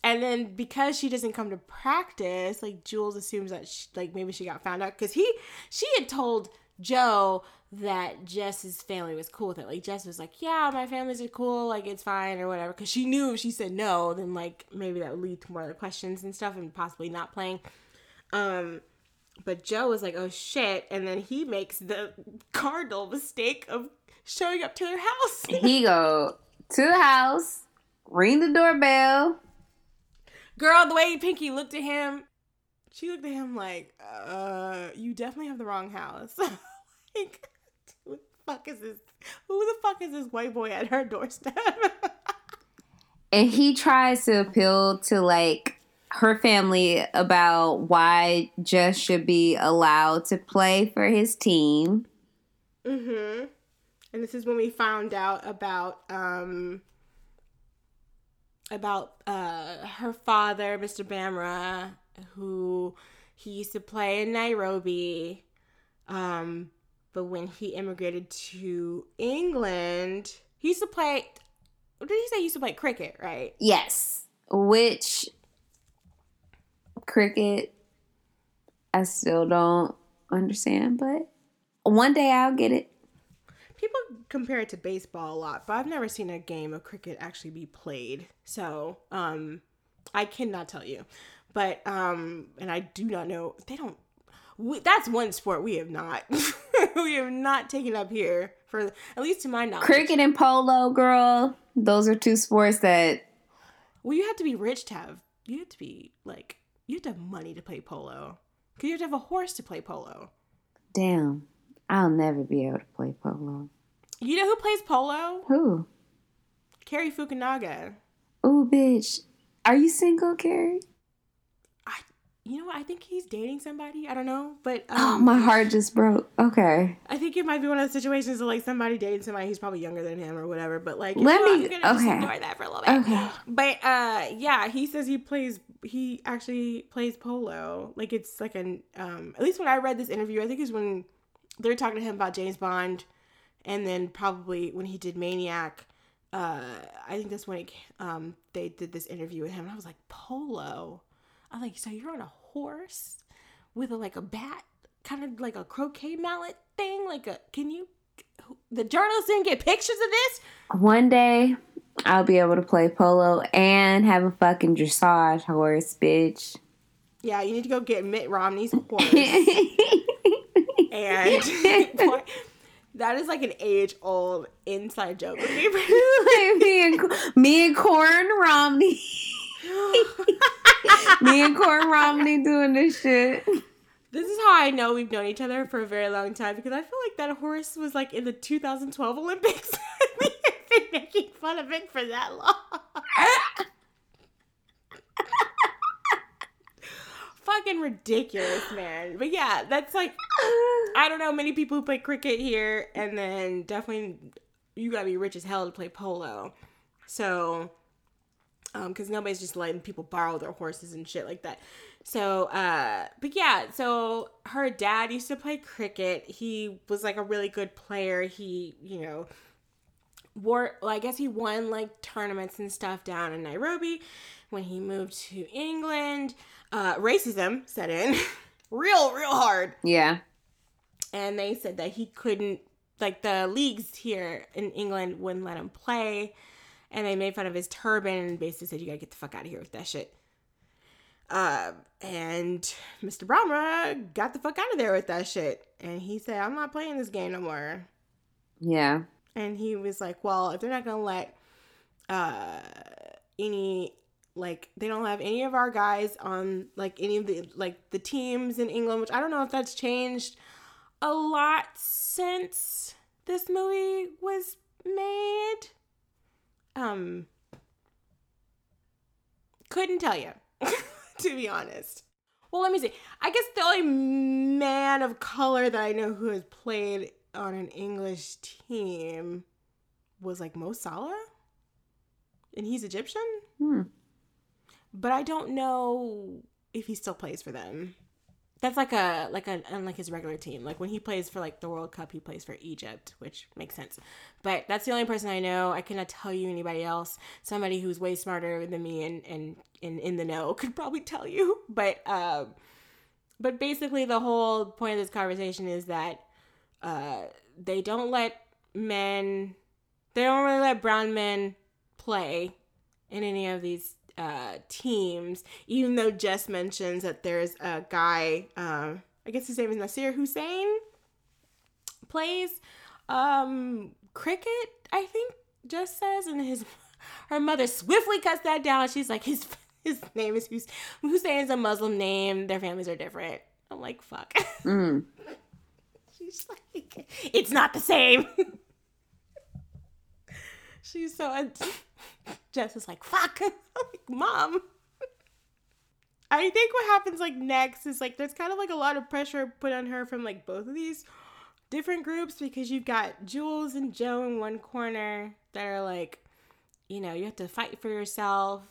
and then because she doesn't come to practice, like Jules assumes that she, like maybe she got found out because he she had told Joe that Jess's family was cool with it. Like Jess was like, "Yeah, my families are cool. Like it's fine or whatever." Because she knew if she said no, then like maybe that would lead to more other questions and stuff, and possibly not playing. Um, but Joe was like, "Oh shit!" And then he makes the cardinal mistake of showing up to their house. He go to the house, ring the doorbell. Girl, the way Pinky looked at him, she looked at him like, "Uh, you definitely have the wrong house." like, who the fuck is this? Who the fuck is this white boy at her doorstep? and he tries to appeal to like her family about why Jess should be allowed to play for his team. mm-hmm. And this is when we found out about um about uh her father, Mr. Bhamra, who he used to play in Nairobi. Um, but when he immigrated to England, he used to play. What did he say? He used to play cricket, right? Yes, which cricket I still don't understand, but one day I'll get it. Compare it to baseball a lot, but I've never seen a game of cricket actually be played. So, um, I cannot tell you. But um, and I do not know. They don't. We, that's one sport we have not we have not taken up here for at least to my knowledge. Cricket and polo, girl, those are two sports that Well, you have to be rich to have. You have to be like you have to have money to play polo. Cause you have to have a horse to play polo. damn, I'll never be able to play polo. You know who plays polo? Who? Cary Fukunaga. Oh, bitch. Are you single, Cary? I, you know what? I think he's dating somebody. I don't know, but um, Oh, my heart just broke. Okay. I think it might be one of those situations of like somebody dating somebody who's probably younger than him or whatever. But like, Let know, me- gonna just okay. ignore that for a little bit. Okay. But uh, yeah, he says he plays. He actually plays polo. Like it's like an um. At least when I read this interview, I think it's when they're talking to him about James Bond, and then probably when he did Maniac. Uh, I think that's when it, um they did this interview with him, and I was like, polo. I'm like, so you're on a horse with a, like a bat, kind of like a croquet mallet thing. Like a, can you? The journalists didn't get pictures of this. One day, I'll be able to play polo and have a fucking dressage horse, bitch. Yeah, you need to go get Mitt Romney's horse. and that is like an age old inside joke. me and me and Corin Romney, me and Corn Romney doing this shit. this is how I know we've known each other for a very long time because I feel like that horse was like in the 2012 Olympics. we have been making fun of it for that long. Fucking ridiculous, man. But yeah, that's like I don't know many people who play cricket here, and then definitely you gotta be rich as hell to play polo. So, um, because nobody's just letting people borrow their horses and shit like that. So, uh, but yeah, so her dad used to play cricket. He was like a really good player. He, you know, wore, well, I guess he won like tournaments and stuff down in Nairobi. When he moved to England, uh, racism set in real, real hard Yeah. and they said that he couldn't like the leagues here in England wouldn't let him play and they made fun of his turban and basically said you gotta get the fuck out of here with that shit uh, and Mr. Bhamra got the fuck out of there with that shit and he said I'm not playing this game no more Yeah. and he was like well if they're not gonna let uh any like they don't have any of our guys on like any of the like the teams in England which I don't know if that's changed a lot since this movie was made. Um couldn't tell you to be honest. Well let me see. I guess the only man of color that I know who has played on an English team was like Mo Salah? And he's Egyptian? Hmm. But I don't know if he still plays for them. That's like a like a unlike his regular team. Like when he plays for like the World Cup, he plays for Egypt, which makes sense. But that's the only person I know. I cannot tell you anybody else. Somebody who's way smarter than me and and, and in the know could probably tell you. But um, but basically the whole point of this conversation is that uh, they don't let men, they don't really let brown men play in any of these uh, teams, even though Jess mentions that there's a guy, um, I guess his name is Nasser Hussain, plays um, cricket, I think Jess says, and his her mother swiftly cuts that down. She's like, his his name is Hus- Hussain's a Muslim name. Their families are different. I'm like, fuck. Mm. She's like, it's not the same. She's so. Jess is like, fuck. Like, mom. I think what happens like next is like there's kind of like a lot of pressure put on her from like both of these different groups because you've got Jules and Joe in one corner that are like, you know, you have to fight for yourself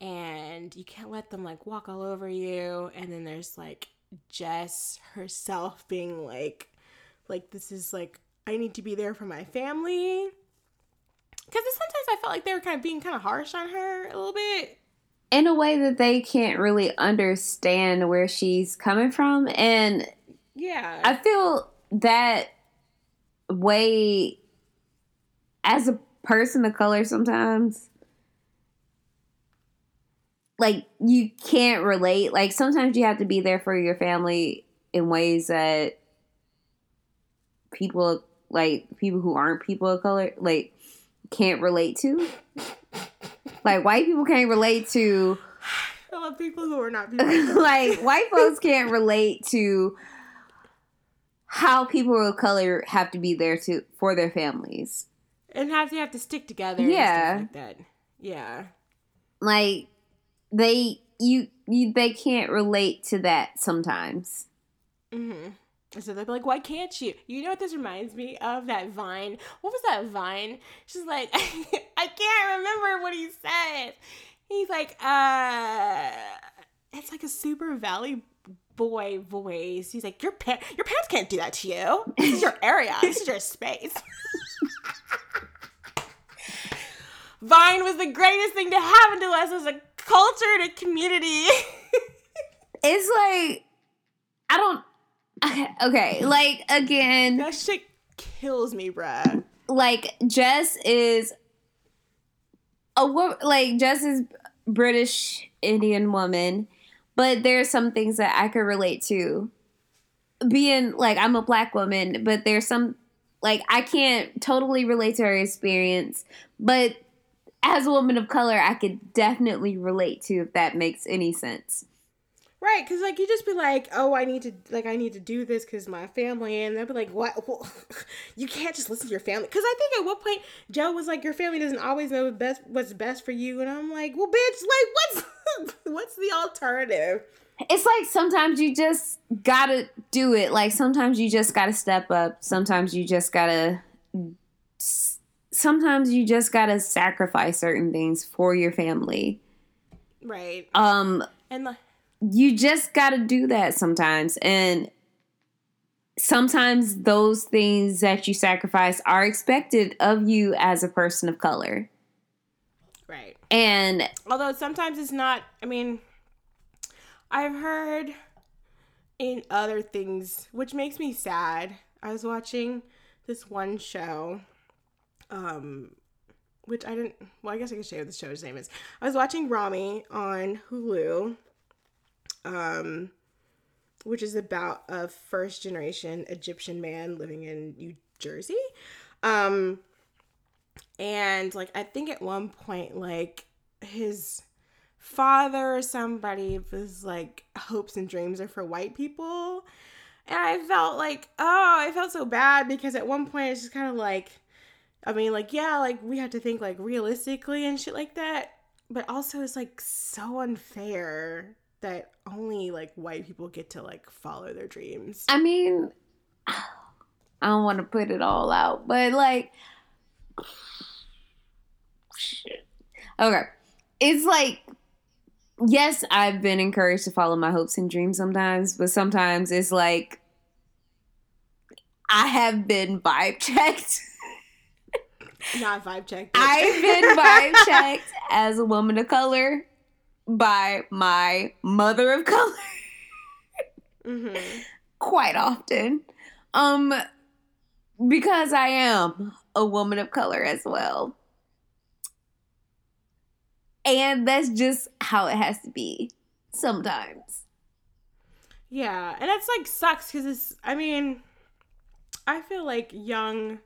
and you can't let them like walk all over you. And then there's like Jess herself being like, like this is like I need to be there for my family. Because sometimes I felt like they were kind of being kind of harsh on her a little bit. In a way that they can't really understand where she's coming from. And Yeah. I feel that way as a person of color sometimes. Like you can't relate. Like sometimes you have to be there for your family in ways that people like people who aren't people of color like can't relate to. Like white people can't relate to I love people who are not people. like white folks can't relate to how people of color have to be there to for their families. and have to have to stick together. and Yeah. stuff like that. Yeah. Like they you you they can't relate to that sometimes. Mm-hmm. And so they'll be like, "Why can't you?" You know what this reminds me of? That Vine. What was that Vine? She's like, I can't remember what he said. He's like, uh, it's like a Super Valley boy voice. He's like, your pa- your parents can't do that to you. This is your area. This is your space. Vine was the greatest thing to happen to us as a culture and a community. It's like I don't okay, like again, that shit kills me, bruh. like Jess is a wo- like Jess is British Indian woman, but there's some things that I could relate to. Being like I'm a black woman, but there's some like I can't totally relate to her experience, but as a woman of color, I could definitely relate to if that makes any sense. Right, because like you just be like, oh, I need to like I need to do this because my family, and they'll be like, what? You can't just listen to your family. Because I think at one point Joe was like, your family doesn't always know best what's best for you, and I'm like, well, bitch, like what's what's the alternative? It's like sometimes you just gotta do it. Like sometimes you just gotta step up. Sometimes you just gotta. Sometimes you just gotta sacrifice certain things for your family. Right, Um, and like, you just gotta do that sometimes, and sometimes those things that you sacrifice are expected of you as a person of color. right. And Although sometimes it's not. I mean, I've heard in other things, which makes me sad. I was watching this one show, um, which I didn't. Well, I guess I can share what the show's name is. I was watching Rami on Hulu, um, which is about a first generation Egyptian man living in New Jersey. Um, and like I think at one point, like his father or somebody was like hopes and dreams are for white people. And I felt like, oh, I felt so bad because at one point it's just kind of like, I mean, like, yeah, like we have to think like realistically and shit like that. But also it's like so unfair that only like white people get to like follow their dreams. I mean, I don't want to put it all out, but like, shit. Okay. It's like, yes, I've been encouraged to follow my hopes and dreams sometimes, but sometimes it's like, I have been vibe checked. Not vibe checked. I've been vibe checked as a woman of color by my mother of color Mhm. quite often. Um because I am a woman of color as well. And that's just how it has to be sometimes. Yeah, and that's like sucks because it's. I mean, I feel like young,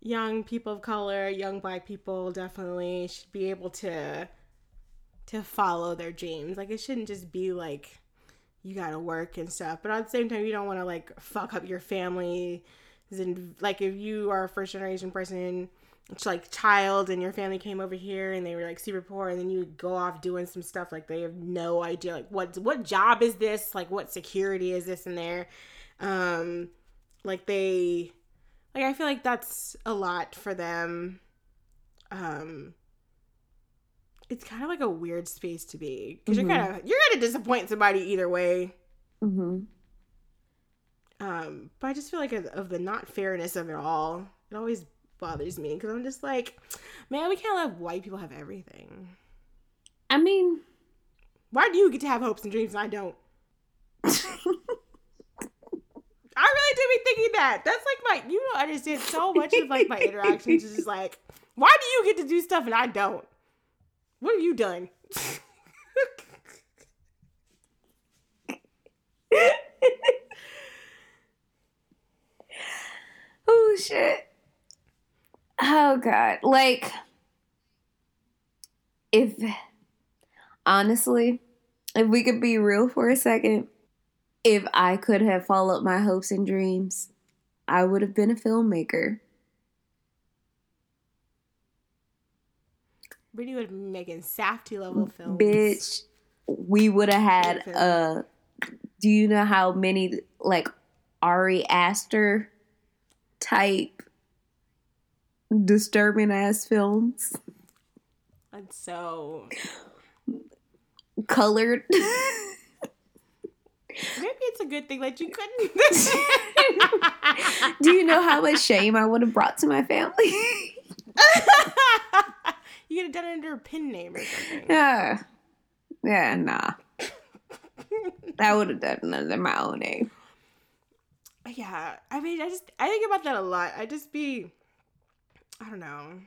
young people of color, young black people definitely should be able to, to follow their dreams. Like it shouldn't just be like, you gotta work and stuff. But at the same time, you don't want to like fuck up your family. And like if you are a first generation person, it's like child and your family came over here and they were like super poor and then you go off doing some stuff like they have no idea like what what job is this like what security is this in there um like they like i feel like that's a lot for them um it's kind of like a weird space to be because Mhm. you're kind of you're gonna disappoint somebody either way. Mm-hmm. um but i just feel like of, of the not fairness of it all it always bothers me because i'm just like man we can't let white people have everything. I mean, why do you get to have hopes and dreams and i don't? I really do be thinking that. That's like my you don't understand so much of like my interactions is just like why do you get to do stuff and i don't what have you done oh shit. Oh god. Like if honestly, if we could be real for a second, if I could have followed my hopes and dreams, I would have been a filmmaker. Brittany would be making safety level films. Bitch, we would have had uh do you know how many like Ari Aster type disturbing ass films? And so colored. Maybe it's a good thing that you couldn't do you know how much shame I would have brought to my family have done it under a pin name or something. Yeah. Yeah nah. I would have done it under my own name. Yeah i mean i just i think about that a lot. I just be i don't know.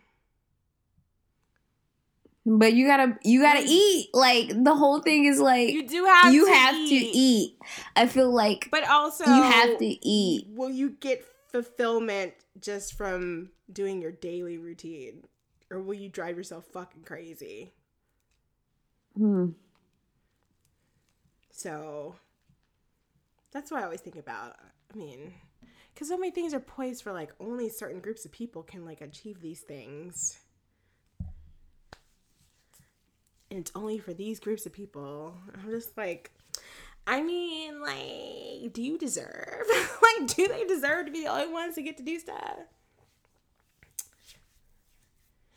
But you gotta you gotta eat. Like the whole thing is like you do have you to have eat, to eat. I feel like but also you have to eat. will you get fulfillment just from doing your daily routine or will you drive yourself fucking crazy? Hmm. so that's what i always think about. I mean because so many things are poised for like only certain groups of people can like achieve these things. And it's only for these groups of people. I'm just like i mean like do you deserve? Like do they deserve to be the only ones to get to do stuff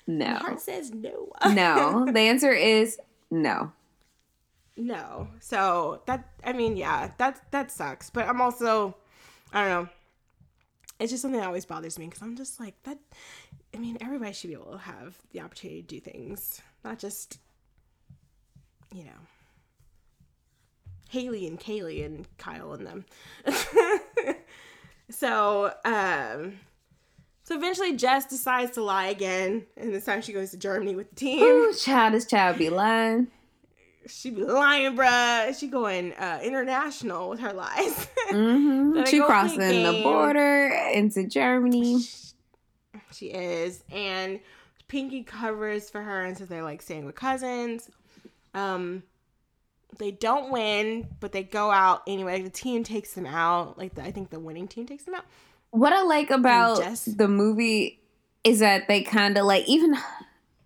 my no heart says no no the answer is no No. So that I mean, yeah, that that sucks. But I'm also I don't know. It's just something that always bothers me because I'm just like that. I mean, everybody should be able to have the opportunity to do things, not just you know Haley and Kaylee and Kyle and them. so um. So eventually, Jess decides to lie again, and this time she goes to Germany with the team. Ooh, child this child be lying She be lying, bruh. She going uh, international with her lies. Mm-hmm. She crossing the border into Germany she is, and Pinky covers for her and says they're like staying with cousins. Um, they don't win, but they go out anyway. The team takes them out. Like the, I think the winning team takes them out. What I like about the movie is that they kind of like even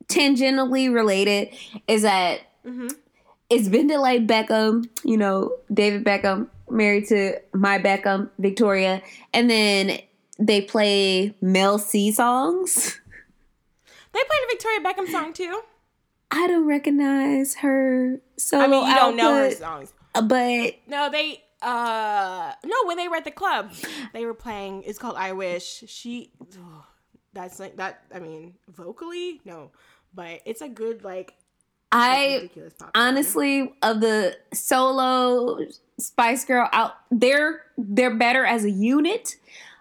tangentially related is that Mm-hmm. it's been to like Beckham, you know, David Beckham married to my Beckham, Victoria, and then they play Mel C songs. They played a Victoria Beckham song too. I don't recognize her solo I mean, you don't know her songs. but No, they uh no, when they were at the club, they were playing it's called I Wish. She ugh, that's like that I mean, vocally, no. But it's a good like I ridiculous pop song. honestly of the solo Spice Girl out they're they're better as a unit.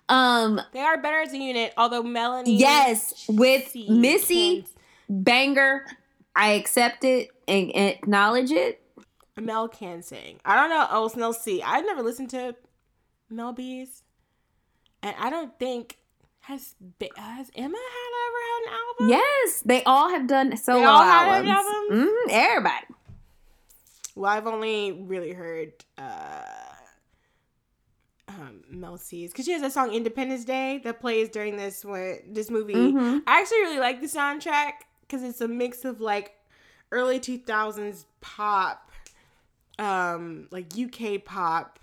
Um, They are better as a unit, although Melanie. yes, with Missy banger, I accept it and acknowledge it. Mel can sing. I don't know. Oh, Mel C. I've never listened to Mel B's, and I don't think has has Emma had ever had an album. Yes, they all have done solo all have albums. Mhm, everybody. Well, I've only really heard uh, um, Mel C's because she has a song "Independence Day" that plays during this one, this movie. Mhm. I actually really like the soundtrack because it's a mix of like early two thousands pop, um, like UK pop,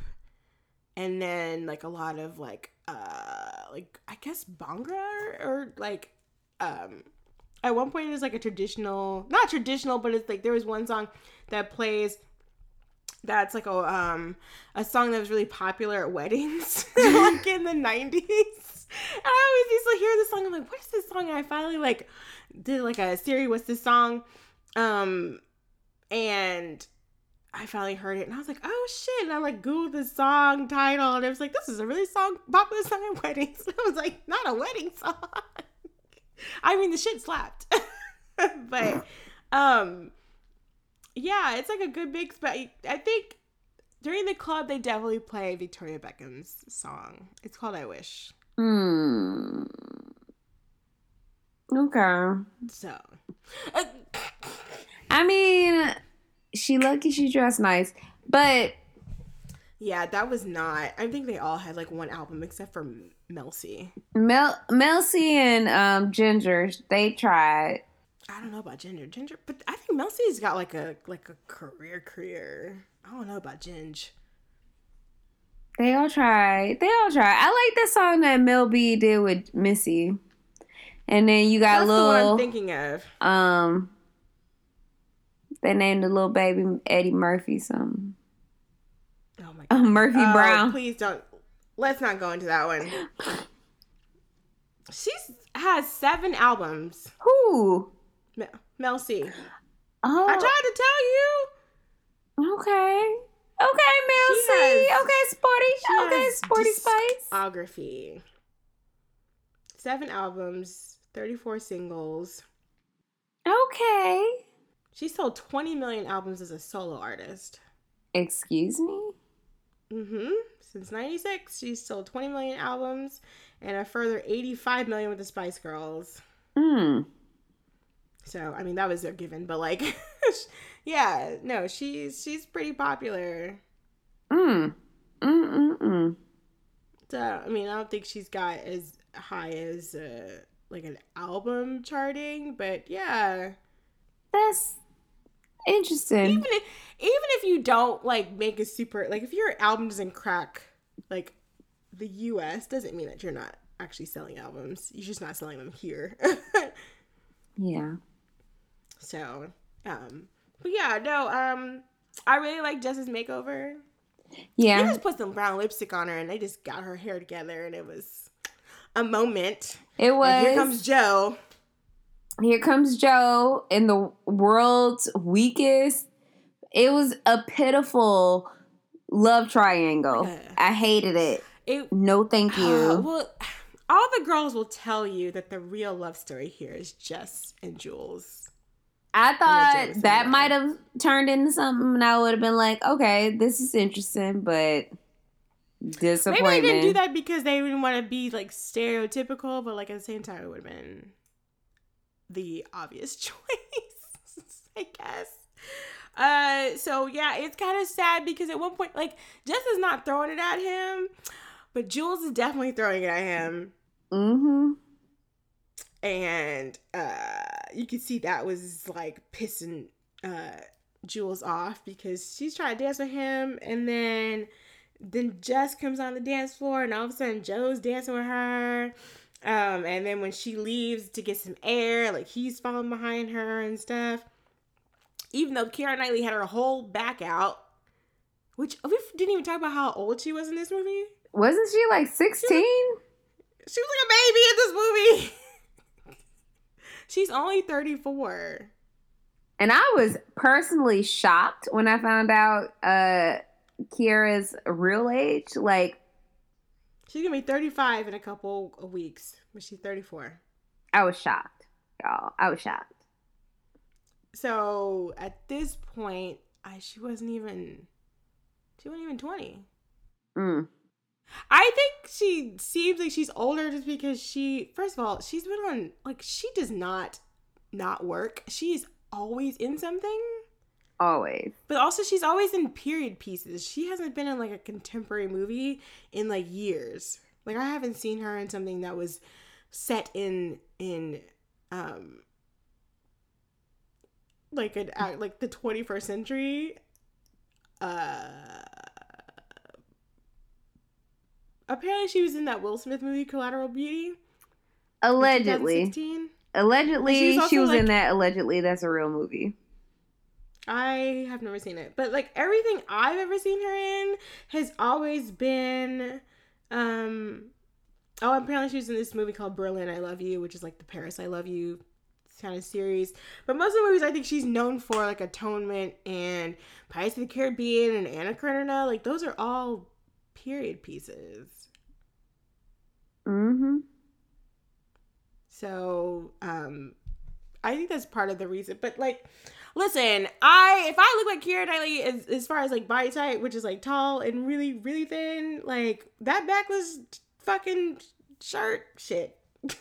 and then like a lot of like uh like I guess Bhangra or, or like um at one point it was like a traditional not traditional but it's like there was one song that plays that's like a um a song that was really popular at weddings like in the 90s and i always used to hear this song i'm like what is this song? And i finally like did like a siri what's this song? Um and I finally heard it and I was like, oh shit. And I like Googled the song title and it was like, this is a really song popular song at weddings. I was like, not a wedding song. I mean the shit slapped. but um yeah, it's like a good mix, but I think during the club they definitely play Victoria Beckham's song. It's called I Wish. Hmm. Okay. So I mean, she lucky she dressed nice, but yeah, that was not I think they all had like one album except for Mel C. Mel Mel C and um Ginger they tried. I don't know about Ginger. Ginger, but I think Mel C's got like a like a career career. I don't know about Ginge. They all tried. They all tried. I like the song that Mel B did with Missy. And then you got That's the one I'm thinking of. um they named the little baby Eddie Murphy something. Oh my god. Murphy Oh, Brown. Please don't. Let's not go into that one. She's has seven albums. Who? Mel, Mel C. Oh, I tried to tell you. okay. Okay, Mel She C. has- okay, sporty. She okay, sporty spice. Discography. Seven albums, 34 singles. Okay. She sold 20 million albums as a solo artist. Excuse me? Mm-hmm. Since 96, she's sold 20 million albums and a further 85 million with the Spice Girls. Hmm. So, I mean, that was a given, but like, yeah, no, she's she's pretty popular. Mm. Mm-mm-mm. So, I mean, I don't think she's got as high as uh, like an album charting, but yeah. That's interesting. Even if, even if you don't like make a super like if your album doesn't crack like the US doesn't mean that you're not actually selling albums. You're just not selling them here. yeah. So, um, but yeah, no, um, I really like Jess's makeover. Yeah. They just put some brown lipstick on her and they just got her hair together and it was a moment. It was And here comes Joe. Here comes Joe in the world's weakest. It was a pitiful love triangle. Yeah. I hated it. It No, thank you. well, all the girls will tell you that the real love story here is Jess and Jules. I thought that might have turned into something, and I would have been like, okay, this is interesting, but Maybe disappointment. they didn't do that because they didn't want to be like stereotypical, but like at the same time, it would have been the obvious choice, I guess. Uh, so yeah, it's kind of sad because at one point, like Jess is not throwing it at him, but Jules is definitely throwing it at him, Mm-hmm. and uh, you can see that was like pissing uh Jules off because she's trying to dance with him, and then then Jess comes on the dance floor, and all of a sudden Joe's dancing with her. Um, and then when she leaves to get some air, like he's following behind her and stuff. Even though Keira Knightley had her whole back out, which we didn't even talk about how old she was in this movie. Wasn't she like 16? She was like a baby in this movie. She's only 34. And I was personally shocked when I found out uh Keira's real age. Like, She's gonna be 35 in a couple of weeks, but she's 34. I was shocked, y'all. I was shocked. So at this point, I she wasn't even she wasn't even 20. Mm. I think she seems like she's older just because she first of all, she's been on like she does not not work. She's always in something. Always. But also she's always in period pieces. She hasn't been in like a contemporary movie in like years. Like I haven't seen her in something that was set in in um like an act like the 21st century uh apparently she was in that Will Smith movie Collateral Beauty Allegedly. Allegedly, She's also, she was in that. Allegedly, that's a real movie. I have never seen it, but like everything I've ever seen her in has always been. um Oh, apparently she was in this movie called Berlin I Love You, which is like the Paris I Love You kind of series. But most of the movies I think she's known for, like Atonement and Pirates of the Caribbean and Anna Karenina, like those are all period pieces. Mm-hmm. So, um, I think that's part of the reason. But like, listen, I if I look like Keira Knightley as, as far as like body type, which is like tall and really really thin, like that backless fucking shirt shit.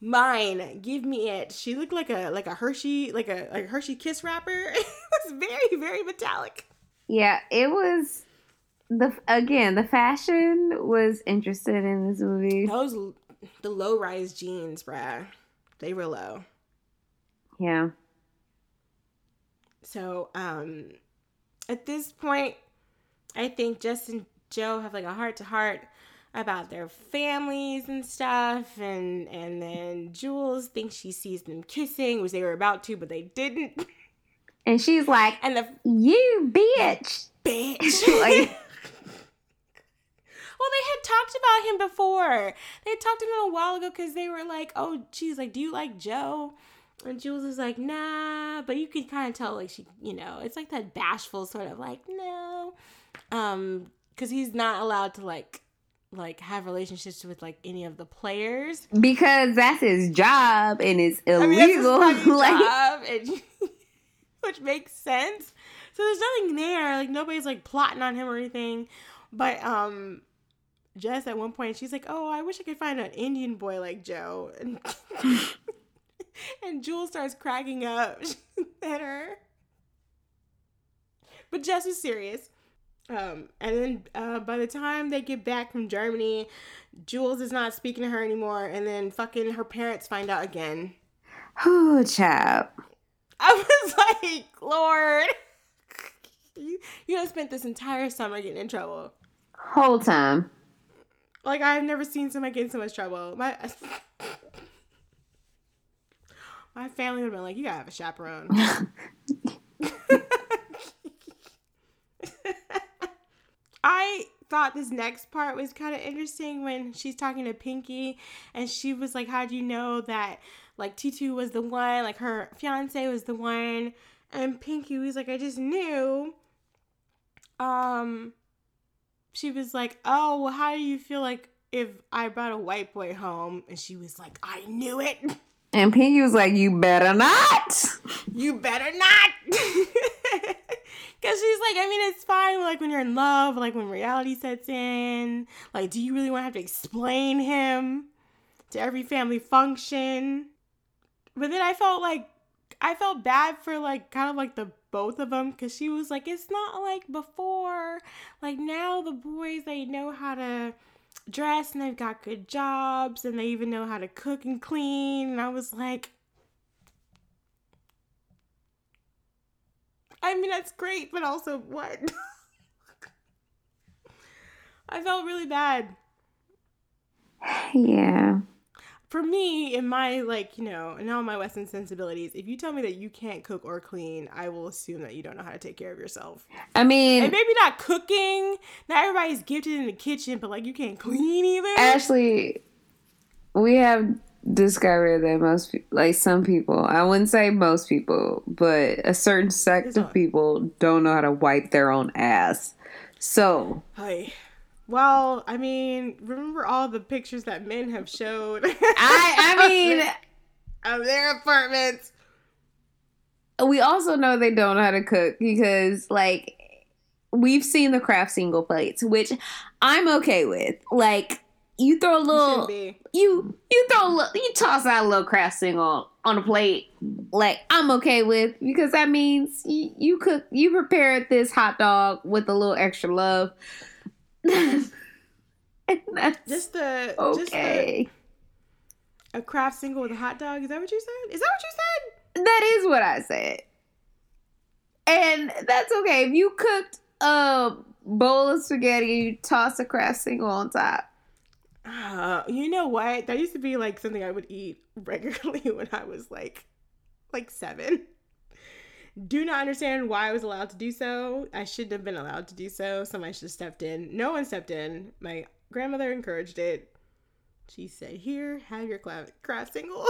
Mine, give me it. She looked like a like a Hershey like a like a Hershey Kiss wrapper. it was very very metallic. Yeah, it was the again the fashion was interested in this movie. Those the low rise jeans, bruh. They were low. Yeah. So, um, at this point, I think Justin Joe have like a heart to heart about their families and stuff, and and then Jules thinks she sees them kissing, which they were about to, but they didn't. And she's like, And the "You bitch." bitch. Like- well, they had talked about him before. They had talked to him a while ago because they were like, "Oh, she's like, do you like Joe?" And Jules is like, "Nah," but you could kind of tell, like she, you know, it's like that bashful sort of like, "No," um, because he's not allowed to like, like have relationships with like any of the players. Because that's his job and it's I mean, illegal. like, job, and- which makes sense. So there's nothing there. Like nobody's like plotting on him or anything. But um, Jess at one point she's like, "Oh, I wish I could find an Indian boy like Joe," and and Jules starts cracking up at her. But Jess is serious. Um, and then uh, by the time they get back from Germany, Jules is not speaking to her anymore, and then fucking her parents find out again. oh, child. I was like, Lord, you, you have spent this entire summer getting in trouble. Whole time. Like I've never seen somebody get in so much trouble. My my family would have been like, you gotta have a chaperone. I thought this next part was kind of interesting when she's talking to Pinky and she was like, How'd you know that like Teetu was the one, like her fiance was the one? And Pinky was like, I just knew. Um she was like, Oh, well, how do you feel like if I brought a white boy home? And she was like, I knew it. And Pinky was like, "You better not." you better not. Because she's like, I mean, it's fine, like when you're in love, like when reality sets in. Like, do you really want to have to explain him to every family function? But then I felt like, I felt bad for like kind of like the both of them because she was like, it's not like before. Like now the boys, they know how to dress and they've got good jobs and they even know how to cook and clean. And I was like, I mean, that's great, but also what? I felt really bad. Yeah. For me, in my, like, you know, and all my Western sensibilities, if you tell me that you can't cook or clean, I will assume that you don't know how to take care of yourself. I mean, And maybe not cooking. Not everybody's gifted in the kitchen, but, like, you can't clean either. Ashley, we have discovered that most like some people, I wouldn't say most people, but a certain sect of people don't know how to wipe their own ass. So, Hi. Well, I mean, remember all the pictures that men have showed I I mean, of their apartments. we also know they don't know how to cook because like we've seen the Kraft single plates, which I'm okay with. Like you throw a little you you throw a little, you toss out a little Kraft single on a plate like i'm okay with because that means you, you cook you prepared this hot dog with a little extra love Just the just the, okay a Kraft single with a hot dog. Is that what you said? Is that what you said? that is what i said and that's okay if you cooked a bowl of spaghetti and you toss a Kraft single on top Uh, you know what? That used to be like something I would eat regularly when I was like like 7. Do not understand why I was allowed to do so. I shouldn't have been allowed to do so. Somebody should have stepped in. No one stepped in. My grandmother encouraged it. She said, "Here, have your Kraft single."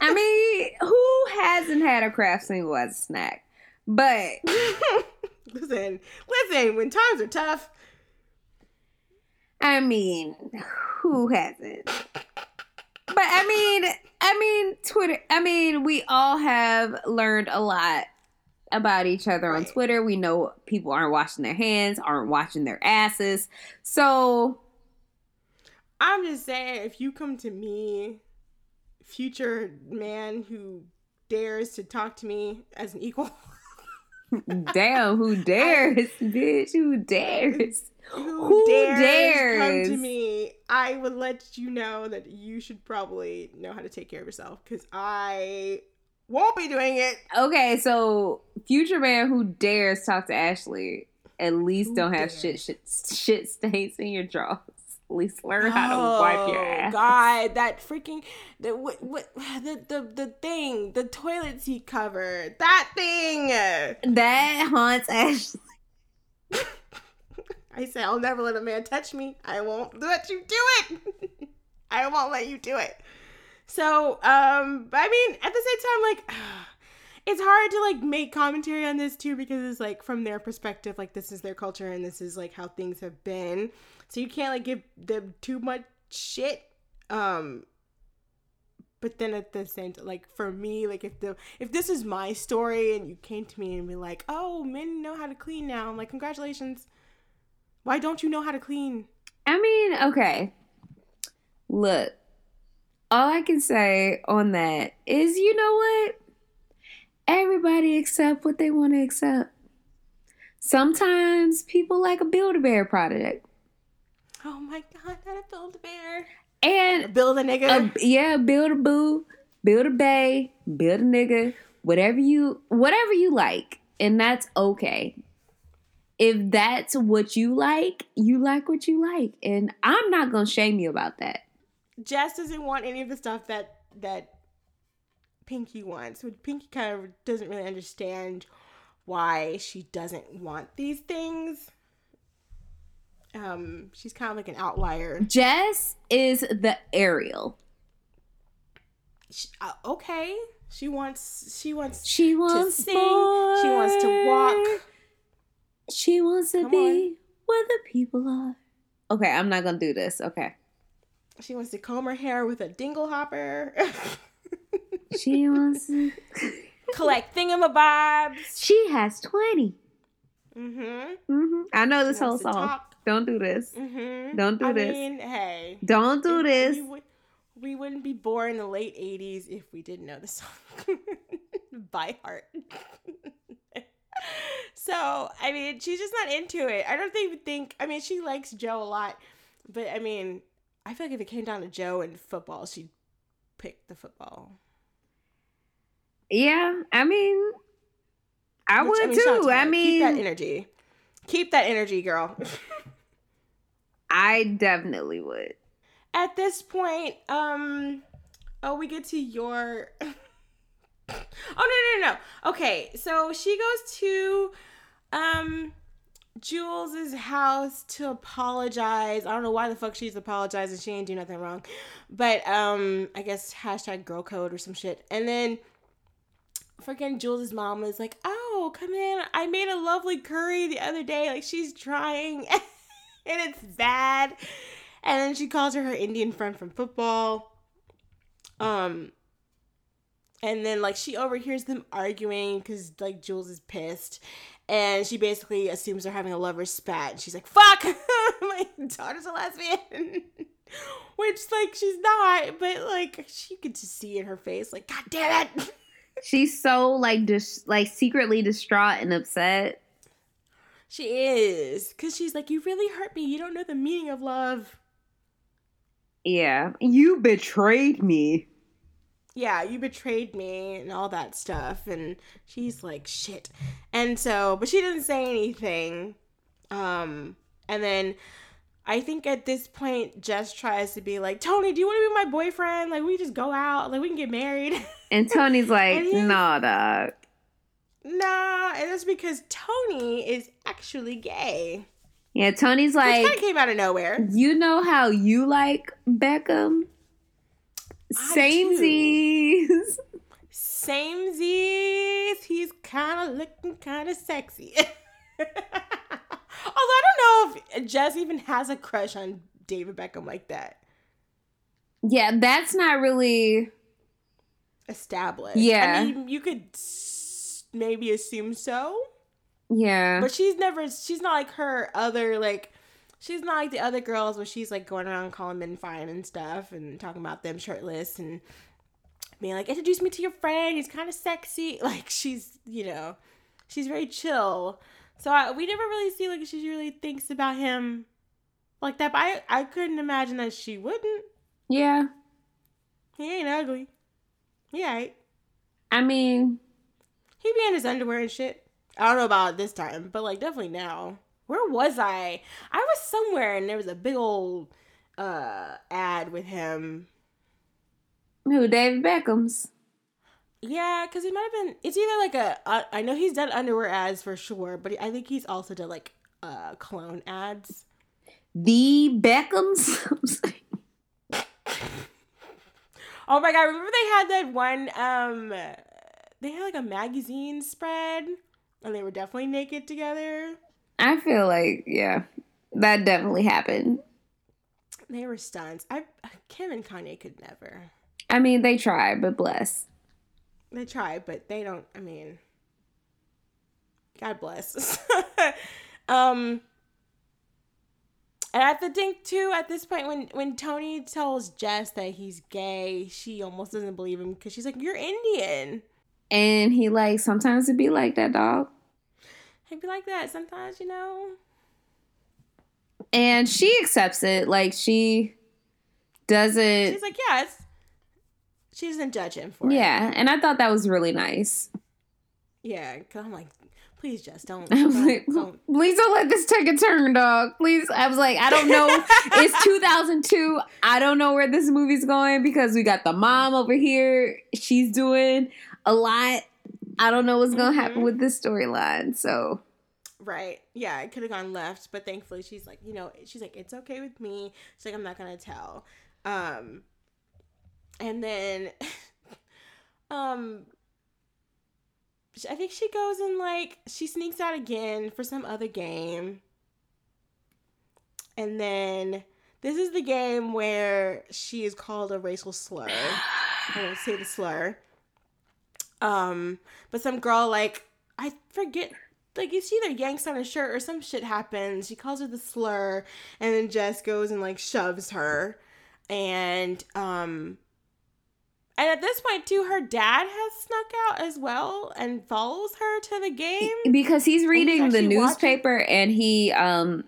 i mean who hasn't had a Kraft single as a snack but listen, listen. When times are tough, I mean, who hasn't? But I mean, I mean, Twitter. I mean, we all have learned a lot about each other on Twitter. We know people aren't washing their hands, aren't washing their asses. So, I'm just saying, if you come to me, future man who dares to talk to me as an equal, damn, who dares, bitch? Who dares? who, Who dares, come to me, I would let you know that you should probably know how to take care of yourself because I won't be doing it. Okay, so future man who dares talk to Ashley, at least Who don't have dares? shit, shit shit stains in your drawers. At least learn how to wipe your oh, ass. Oh. God, that freaking the what, what the, the the thing, the toilet seat cover, that thing. That haunts Ashley. I say I'll never let a man touch me. I won't let you do it. I won't let you do it. So, um, I mean, at the same time, like, it's hard to like make commentary on this too because it's like from their perspective, like this is their culture and this is like how things have been. So you can't like give them too much shit. Um, but then at the same time, like for me, like if the if this is my story and you came to me and be like, oh, men know how to clean now, I'm like, congratulations. Why don't you know how to clean? I mean, okay. Look, all I can say on that is you know what? Everybody accept what they want to accept. Sometimes people like a Build a Bear product. Oh my god, not a build a bear. And Build a nigga. a, yeah, build a boo, build a bay, build a nigga, whatever you whatever you like, and that's okay. If that's what you like, you like what you like, and I'm not gonna shame you about that. Jess doesn't want any of the stuff that that Pinky wants. Pinky kind of doesn't really understand why she doesn't want these things. Um, she's kind of like an outlier. Jess is the Ariel. She, uh, okay, she wants she wants She wants to sing. She wants to walk. She wants to Come be on. where the people are. Okay, I'm not gonna do this. Okay. She wants to comb her hair with a dingle hopper. She wants to. Collect thingamabobs. She has 20. Mm-hmm. hmm I know this whole song. talk. Don't do this. Mm-hmm. Don't do I this. mean, hey. Don't do this. We, would, we wouldn't be born in the late 80s if we didn't know the song by heart. so, I mean, she's just not into it. I don't even think, I mean, she likes Joe a lot, but I mean, I feel like if it came down to Joe and football, she'd pick the football. Yeah, I mean, I Which, would shout out too. to I her. keep that mean, energy. Keep that energy, girl. I definitely would. at this point, um, oh, we get to your. oh no no no! Okay, so she goes to, um, Jules's house to apologize. I don't know why the fuck she's apologizing. She ain't do nothing wrong, but um, I guess hashtag girl code or some shit. And then, freaking Jules's mom is like, "Oh, come in! I made a lovely curry the other day. Like she's trying." and it's bad. And then she calls her her Indian friend from football. Um, and then like she overhears them arguing because like Jules is pissed, and she basically assumes they're having a lover's spat. And she's like, "Fuck, my daughter's a lesbian," which like she's not, but like she could just see in her face, like, "God damn it." She's so like dis- like secretly distraught and upset. She is, because she's like, You really hurt me. You don't know the meaning of love. Yeah, you betrayed me. Yeah, you betrayed me and all that stuff. And she's like, Shit. And so, but she doesn't say anything. Um, and then I think at this point, Jess tries to be like, Tony, do you want to be my boyfriend? Like, we just go out, like, we can get married. And Tony's like, And nah, dog. nah, and that's because Tony is actually gay. Yeah, Tony's Which kind like, of came out of nowhere. you know how you like Beckham? Samesies. Same Z's. He's kind of looking kind of sexy. Although I don't know if Jess even has a crush on David Beckham like that. Yeah, that's not really. Established. Yeah. I mean, you could maybe assume so, Yeah. but she's never. She's not like her other like. She's not like the other girls where she's like going around calling men fine and stuff and talking about them shirtless and being like, introduce me to your friend. He's kind of sexy. Like she's, you know, she's very chill. So I, we never really see like she really thinks about him like that. But I, I couldn't imagine that she wouldn't. yeah. He ain't ugly. He ain't. I mean, He be in his underwear and shit. I don't know about this time, but like definitely now. Where was I? I was somewhere and there was a big old uh ad with him. who? David Beckham's. Yeah, because it might have been. It's either like a. Uh, I know he's done underwear ads for sure, but I think he's also done like uh cologne ads. The Beckhams? Oh my god! Remember they had that one. Um, they had like a magazine spread, and they were definitely naked together. I feel like, yeah, that definitely happened. They were stunts. I Kim and Kanye could never. I mean, they tried, but bless. They try, but they don't. I mean, God bless. um, and I have to think too. At this point, when when Tony tells Jess that he's gay, she almost doesn't believe him because she's like, "You're Indian." And he like sometimes it be like that dog. He'd be like that sometimes, you know. And she accepts it. Like she doesn't She's like, "Yeah, it's." She doesn't judge him for it. Yeah, and I thought that was really nice. Yeah, because I'm like, please, just don't. Don't, like, don't. please don't let this take a turn, dog. Please. I was like, I don't know. it's 2002. I don't know where this movie's going because we got the mom over here. She's doing a lot. I don't know what's going to happen with this storyline. So, Right. Yeah, it could have gone left, but thankfully she's like, you know, she's like, it's okay with me. She's like, I'm not gonna tell. Um and then um I think she goes and like she sneaks out again for some other game. And then this is the game where she is called a racial slur. I won't say the slur. Um, but some girl like I forget like she either yanks on her shirt or some shit happens. She calls her the slur, and then Jess goes and like shoves her, and um, and at this point too, her dad has snuck out as well and follows her to the game. because he's reading the actually watching- newspaper and he, um,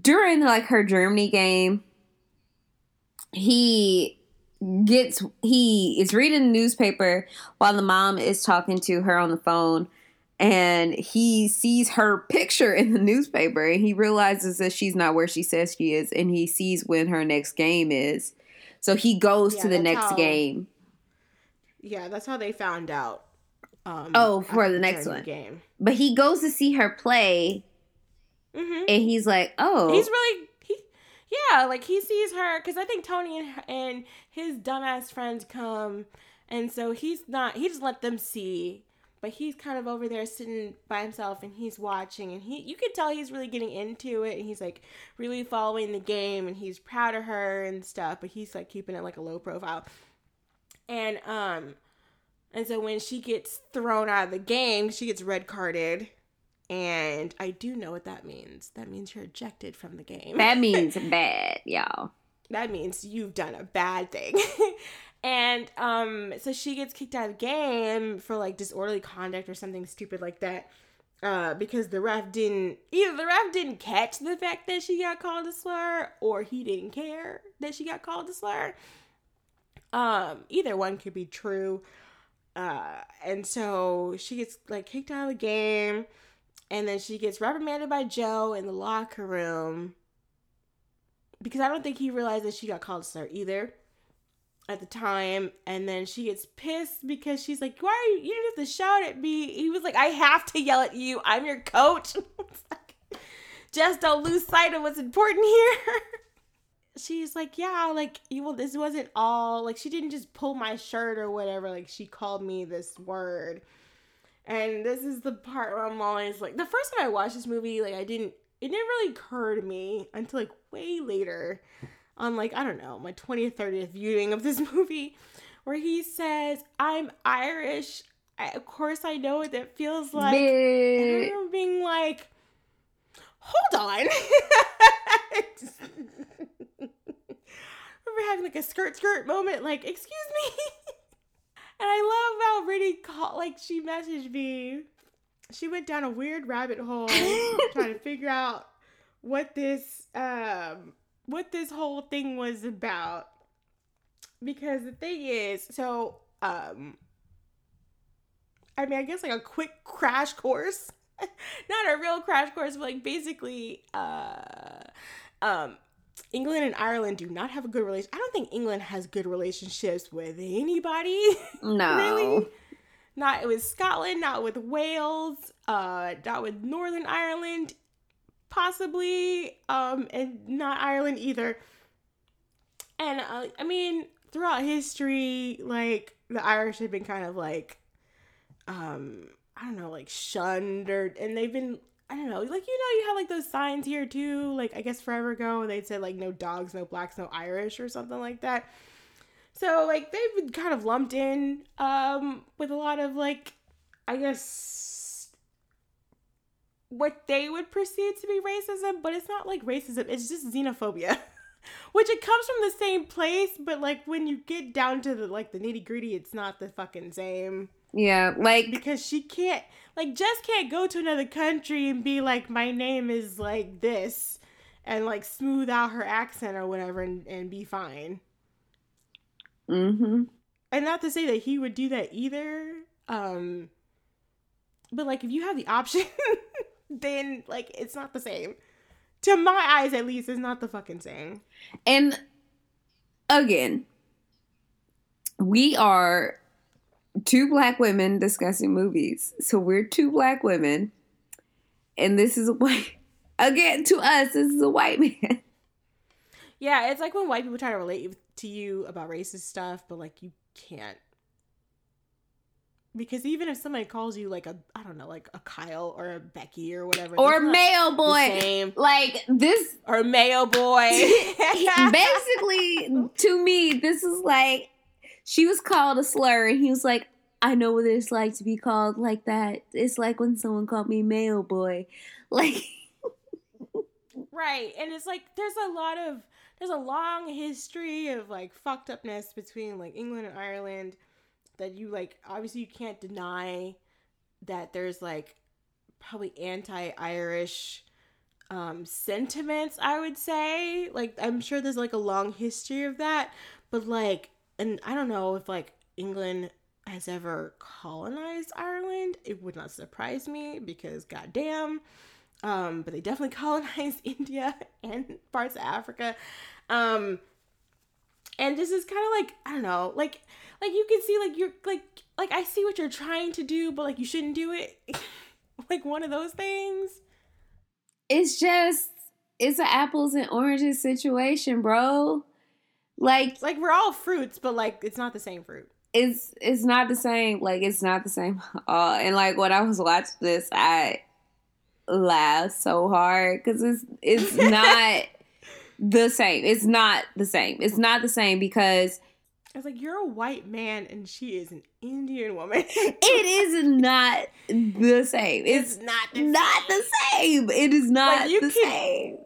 during like her Germany game, he gets he is reading the newspaper while the mom is talking to her on the phone and he sees her picture in the newspaper and he realizes that she's not where she says she is and he sees when her next game is so he goes Yeah, to the next how- game Yeah, that's how they found out. Um, Oh, for the next one. game. but he goes to see her play hmm and he's like oh He's really yeah, like he sees her because I think Tony and, and his dumbass friends come, and so he's not. He just let them see, but he's kind of over there sitting by himself and he's watching and he you can tell he's really getting into it and he's like really following the game and he's proud of her and stuff, but he's like keeping it like a low profile. And um and so when she gets thrown out of the game, she gets red carded. And I do know what that means. That means you're ejected from the game. That means bad, y'all. that means you've done a bad thing. and um so she gets kicked out of the game for like disorderly conduct or something stupid like that. Uh, because the ref didn't either the ref didn't catch the fact that she got called a slur or he didn't care that she got called a slur. Um, either one could be true. Uh, and so she gets like kicked out of the game, and then she gets reprimanded by Joe in the locker room because I don't think he realized that she got called a slur either at the time. And then she gets pissed because she's like, "Why are you? You didn't have to shout at me." He was like, "I have to yell at you. I'm your coach." Just don't lose sight of what's important here. She's like, "Yeah, like you. Well, this wasn't all. Like she didn't just pull my shirt or whatever. Like she called me this word." And this is the part where I'm always like, the first time I watched this movie, like I didn't, it didn't really occur to me until like way later, on like I don't know my 20th, 30th viewing of this movie, where he says, "I'm Irish." I, of course, I know what that feels like. And I Bitch. remember being like, "Hold on." Just- remember having like a skirt skirt moment, like, "Excuse me." And I love how Brittany called, like, she messaged me. She went down a weird rabbit hole trying to figure out what this, um, what this whole thing was about. Because the thing is, so, um, I mean, I guess like a quick crash course, not a real crash course, but like basically, uh, um, England and Ireland do not have a good relation. I don't think England has good relationships with anybody. No. really? Not with Scotland, not with Wales, uh, not with Northern Ireland, possibly, um, and not Ireland either. And uh, I mean, throughout history, like the Irish have been kind of like, um, I don't know, like shunned or, and they've been, I don't know, like you know, you have like those signs here too. Like I guess forever ago, they'd said like no dogs, no blacks, no Irish or something like that. So like they've been kind of lumped in um with a lot of like I guess what they would perceive to be racism, but it's not like racism, it's just xenophobia. Which it comes from the same place, but like when you get down to the like the nitty gritty, it's not the fucking same. Yeah, like Because she can't like Jess can't go to another country and be like, My name is like this and like smooth out her accent or whatever and, and be fine. mm-hmm. and not to say that he would do that either um but like if you have the option then like it's not the same to my eyes at least it's not the fucking same And again, we are two black women discussing movies. So we're two black women, and this is a white. Again, to us, this is a white man. yeah it's like when white people try to relate to you about racist stuff but like you can't because even if somebody calls you like a i don't know like a kyle or a becky or whatever Or male boy. Like this or mayo boy basically to me this is like she was called a slur and he was like i know what it's like to be called like that it's like when someone called me male boy like Right. And it's like there's a lot of there's a long history of like fucked upness between like England and Ireland that you like obviously you can't deny that there's like probably anti-Irish um sentiments, I would say. Like I'm sure there's like a long history of that, but like and I don't know if like England has ever colonized Ireland. It would not surprise me because goddamn um, but they definitely colonized India and parts of Africa. Um, and this is kind of like I don't know, like like you can see like you're like like I see what you're trying to do, but like you shouldn't do it. like one of those things. it's just it's an apples and oranges situation bro like Like we're all fruits, but like it's not the same fruit. it's it's not the same. Like it's not the same. Uh, and like when I was watching this, I laughed so hard because it's it's not the same. It's not the same. It's not the same because I was like, you're a white man and she is an Indian woman. it is not the same. It's, it's not the not same. the same. It is not Like, you the can- same.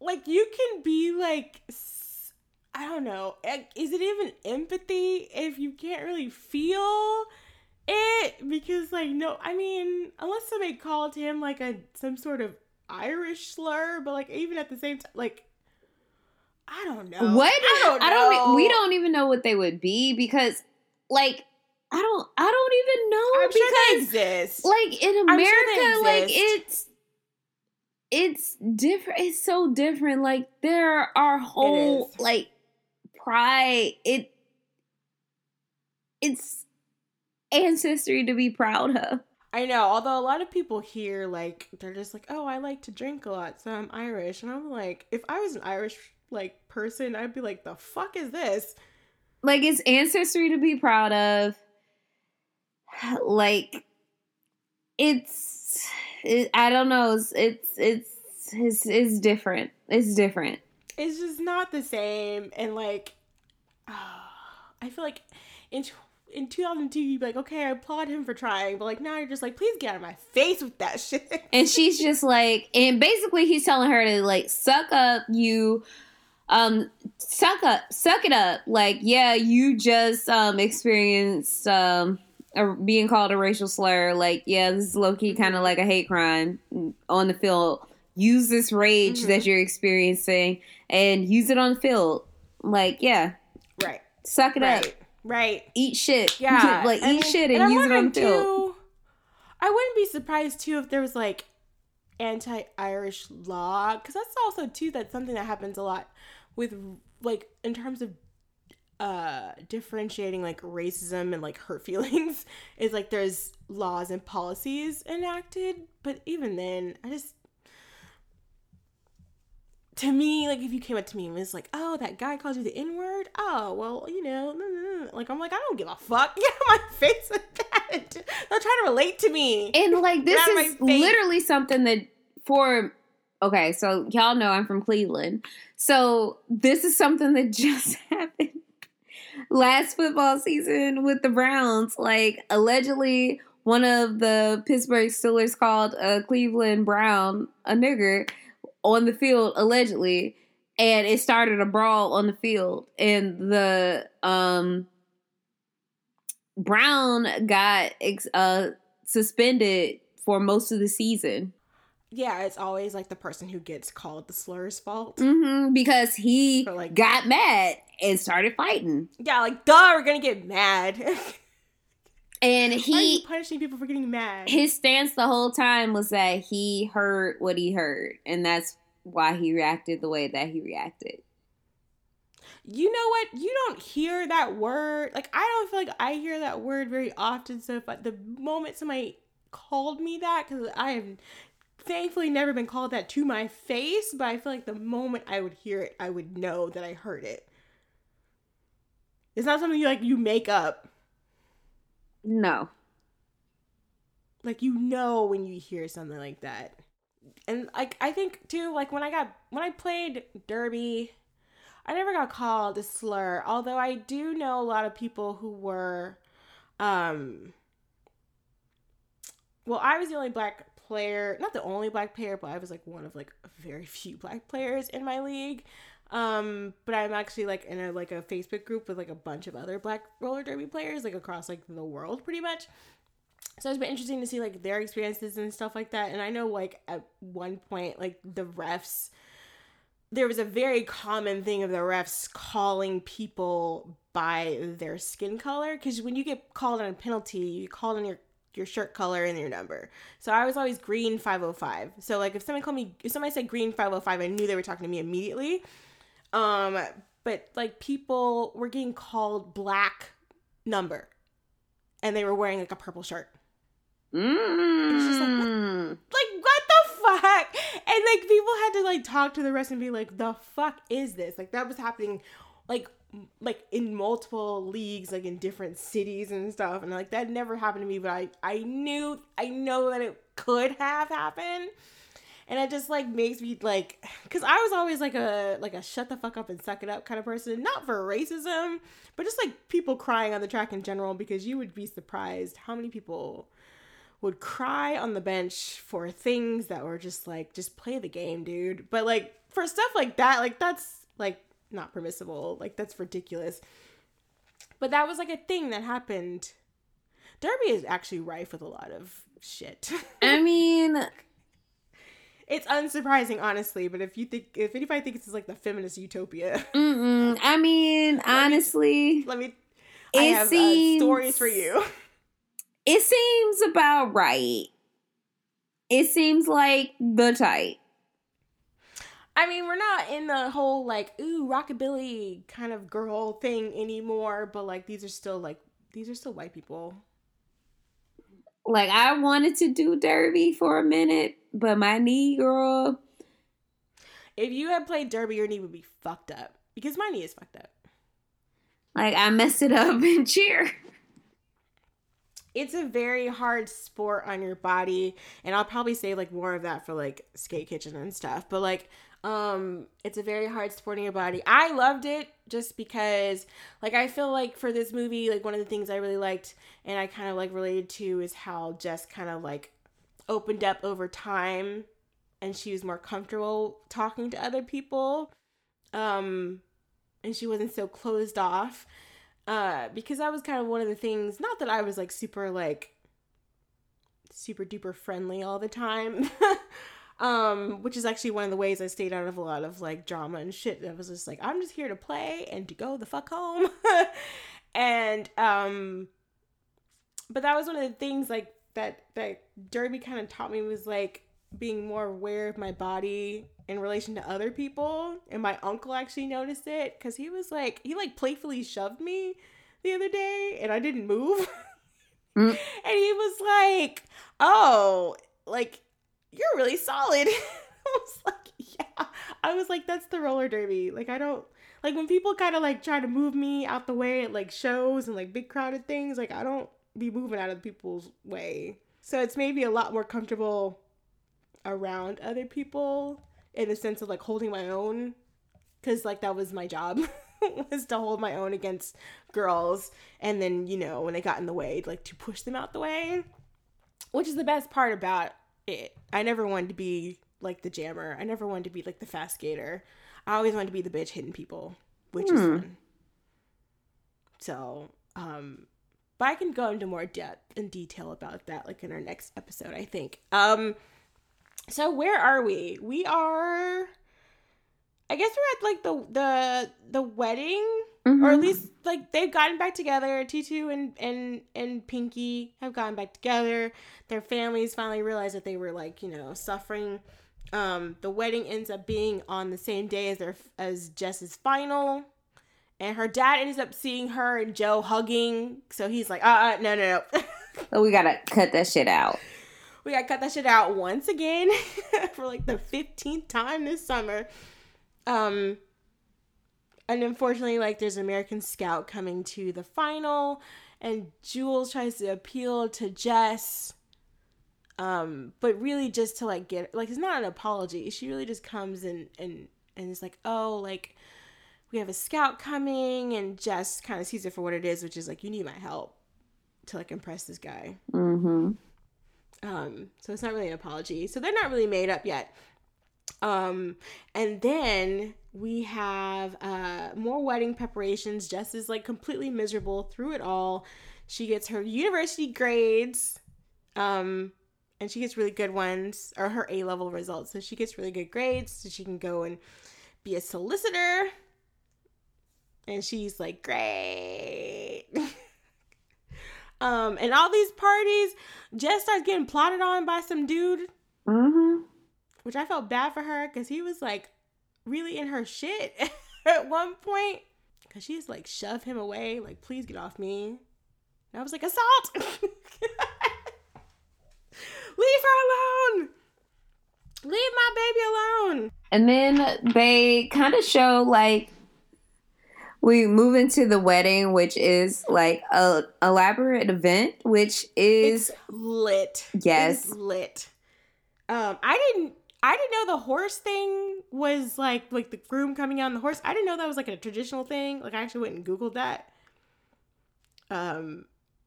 like you can be like I don't know. Is it even empathy if you can't really feel it? Because like no, I mean, unless somebody called him like a some sort of Irish slur, but like even at the same time, like I don't know. What? I don't know. I don't. We don't even know what they would be because, like, I don't. I don't even know I'm sure they because, exist. like, in I'm sure America, like it's it's different. It's so different. Like there are whole like pride. It it's ancestry to be proud of. I know, although a lot of people here, like, they're just like, oh, I like to drink a lot, so I'm Irish. And I'm like, if I was an Irish, like, person, I'd be like, the fuck is this? like it's ancestry to be proud of like it's it, i don't know it's it's it's it's, it's different it's different It's just not the same. And, like, I feel like in, in 2002, you'd be like, okay, I applaud him for trying. But, like, now you're just like, please get out of my face with that shit. and she's just like and basically he's telling her to like suck up you um suck up suck it up like yeah you just um experienced um being called a racial slur like yeah this is low-key kind of like a hate crime on the field use this rage Mhm. that you're experiencing and use it on the field like yeah right. suck it up Right. Right. eat shit Yeah. like I eat shit and, I'm use it on the field too, I wouldn't be surprised too if there was like anti-Irish law because that's also too that's something that happens a lot with like in terms of uh differentiating like racism and like hurt feelings is like there's laws and policies enacted but even then i just to me like if you came up to me and was like oh that guy called you the n-word oh well you know mm, mm, mm." like i'm like i don't give a fuck get out my face with that they're trying to relate to me And like this Get out of is literally something that for okay, so y'all know I'm from Cleveland. So this is something that just happened last football season with the Browns. Like allegedly one of the Pittsburgh Steelers called a Cleveland Brown a nigger on the field allegedly and it started a brawl on the field. And the um Brown got ex- uh suspended for most of the season. Yeah it's always like the person who gets called the slur's fault. Hmm because he like- got mad and started fighting. yeah like duh we're gonna get mad And Why are you he punishing people for getting mad? his stance the whole time was that he heard what he heard, and that's why he reacted the way that he reacted. you know what? You don't hear that word. Like i don't feel like i hear that word very often so if I, the moment somebody called me that because i have thankfully never been called that to my face but i feel like the moment i would hear it i would know that i heard it. It's not something you like you make up No. like you know when you hear something like that and like i think too like when i got when i played derby i never got called a slur although i do know a lot of people who were um well i was the only black player not the only black player but i was like one of like very few black players in my league um but i'm actually like in a like a facebook group with like a bunch of other black roller derby players like across like the world pretty much. So it's been interesting to see like their experiences and stuff like that. And i know like at one point like the refs there was a very common thing of the refs calling people by their skin color. Because when you get called on a penalty you call on your your shirt color and your number. So i was always green 505 so like if somebody called me if somebody said green 505 i knew they were talking to me immediately um but like people were getting called black number and they were wearing like a purple shirt just like, Mm. like what the fuck and like people had to like talk to the rest and be like the fuck is this like that was happening like like in multiple leagues, like in different cities and stuff. And like that never happened to me, but I I knew I know that it could have happened. And it just like makes me like cuz I was always like a like a shut the fuck up and suck it up kind of person, not for racism, but just like people crying on the track in general because you would be surprised how many people would cry on the bench for things that were just like just play the game dude. But like for stuff like that like that's like not permissible. Like that's ridiculous. But that was like a thing that happened. Derby is actually rife with a lot of shit. I mean, it's unsurprising honestly but if you think if anybody thinks it's like the feminist utopia mm-mm. I mean, honestly, let me i It have uh, stories for you it seems about right. It seems like the type. I mean, we're not in the whole like ooh rockabilly kind of girl thing anymore, but like these are still like these are still white people. Like I wanted to do derby for a minute, but my knee, girl, If you had played derby, your knee would be fucked up because my knee is fucked up. like I messed it up in cheer. It's a very hard sport on your body, and I'll probably say like more of that for like skate kitchen and stuff. But like, um, it's a very hard sport on your body. I loved it just because like I feel like for this movie, like one of the things I really liked and I kind of like related to is how Jess kind of like opened up over time and she was more comfortable talking to other people. Um and she wasn't so closed off. Uh because that was kind of one of the things, not that I was like super like super duper friendly all the time. um which is actually one of the ways I stayed out of a lot of like drama and shit. I was just like I'm just here to play and to go the fuck home. and um but that was one of the things like that that derby kind of taught me was like being more aware of my body in relation to other people and my uncle actually noticed it because he was like he like playfully shoved me the other day and i didn't move. Mm. and he was like oh like you're really solid. I was like yeah. I was like that's the roller derby. Like i don't like when people kind of like try to move me out the way at like shows and like big crowded things like i don't be moving out of people's way. So it's maybe a lot more comfortable around other people in the sense of like holding my own because like that was my job was to hold my own against girls. And then you know when they got in the way like to push them out the way which is the best part about it. I never wanted to be like the jammer. I never wanted to be like the fast skater. I always wanted to be the bitch hitting people which is Hmm. fun. So um but i can go into more depth and detail about that like in our next episode i think um so where are we we are i guess we're at like the the the wedding or at Mhm. least like they've gotten back together. Teetu and and and Pinky have gotten back together. Their families finally realized that they were like you know suffering. Um, the wedding ends up being on the same day as their as Jess's final, and her dad ends up seeing her and Joe hugging. So he's like, uh, uh no, no, no. We gotta cut that shit out. we gotta cut that shit out once again for like the 15th time this summer. Um, and unfortunately, like there's an American Scout coming to the final, and Jules tries to appeal to Jess. Um, but really just to like get like it's not an apology. She really just comes and and and is like, oh, like we have a scout coming, and Jess kind of sees it for what it is, which is like you need my help to like impress this guy. Mm-hmm. Um, so it's not really an apology. So they're not really made up yet. Um, and then we have uh more wedding preparations. Jess is like completely miserable through it all. She gets her university grades. Um, and she gets really good ones, or her A level results. So she gets really good grades, so she can go and be a solicitor. And she's like, great. um, and all these parties, Jess starts getting plotted on by some dude, Mm-hmm. which I felt bad for her because he was like really in her shit at one point. Cause she's like shove him away, like please get off me. And I was like assault. Leave her alone. Leave my baby alone. And then they kind of show like we move into the wedding, which is like a elaborate event, which is It's lit. Yes. It's lit. Um, I didn't I didn't know the horse thing was like like the groom coming out on the horse. I didn't know that was like a traditional thing. Like I actually went and Googled that. Um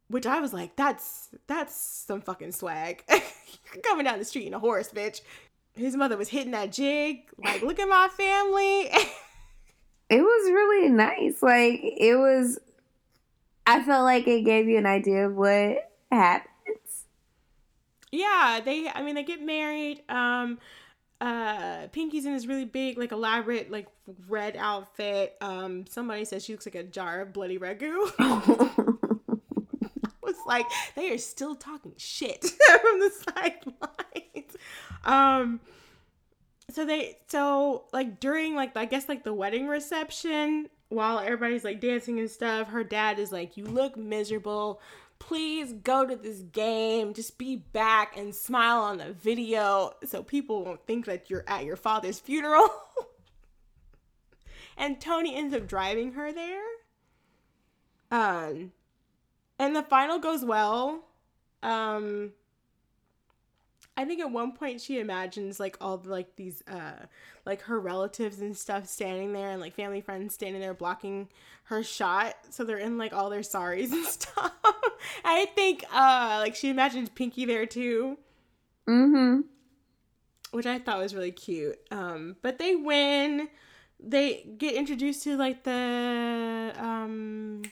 which I was like, that's that's some fucking swag. You're coming down the street in a horse, bitch. His mother was hitting that jig, like, look at my family. it was really nice. Like it was I felt like it gave you an idea of what happens. yeah, they I mean they get married. Um uh Pinky's in this really big, like elaborate, like red outfit. Um somebody says she looks like a jar of bloody ragu. was like they are still talking shit from the sidelines. Um so they so like during like I guess like the wedding reception while everybody's like dancing and stuff, her dad is like, You look miserable. Please go to this game. Just be back and smile on the video so people won't think that you're at your father's funeral. and Tony ends up driving her there. Um and the final goes well. Um I think at one point she imagines like all the, like these uh like her relatives and stuff standing there and like family friends standing there blocking her shot so they're in like all their saris and stuff. I think uh like she imagines Pinky there too, mm-hmm. which I thought was really cute. Um but they win. They get introduced to like the um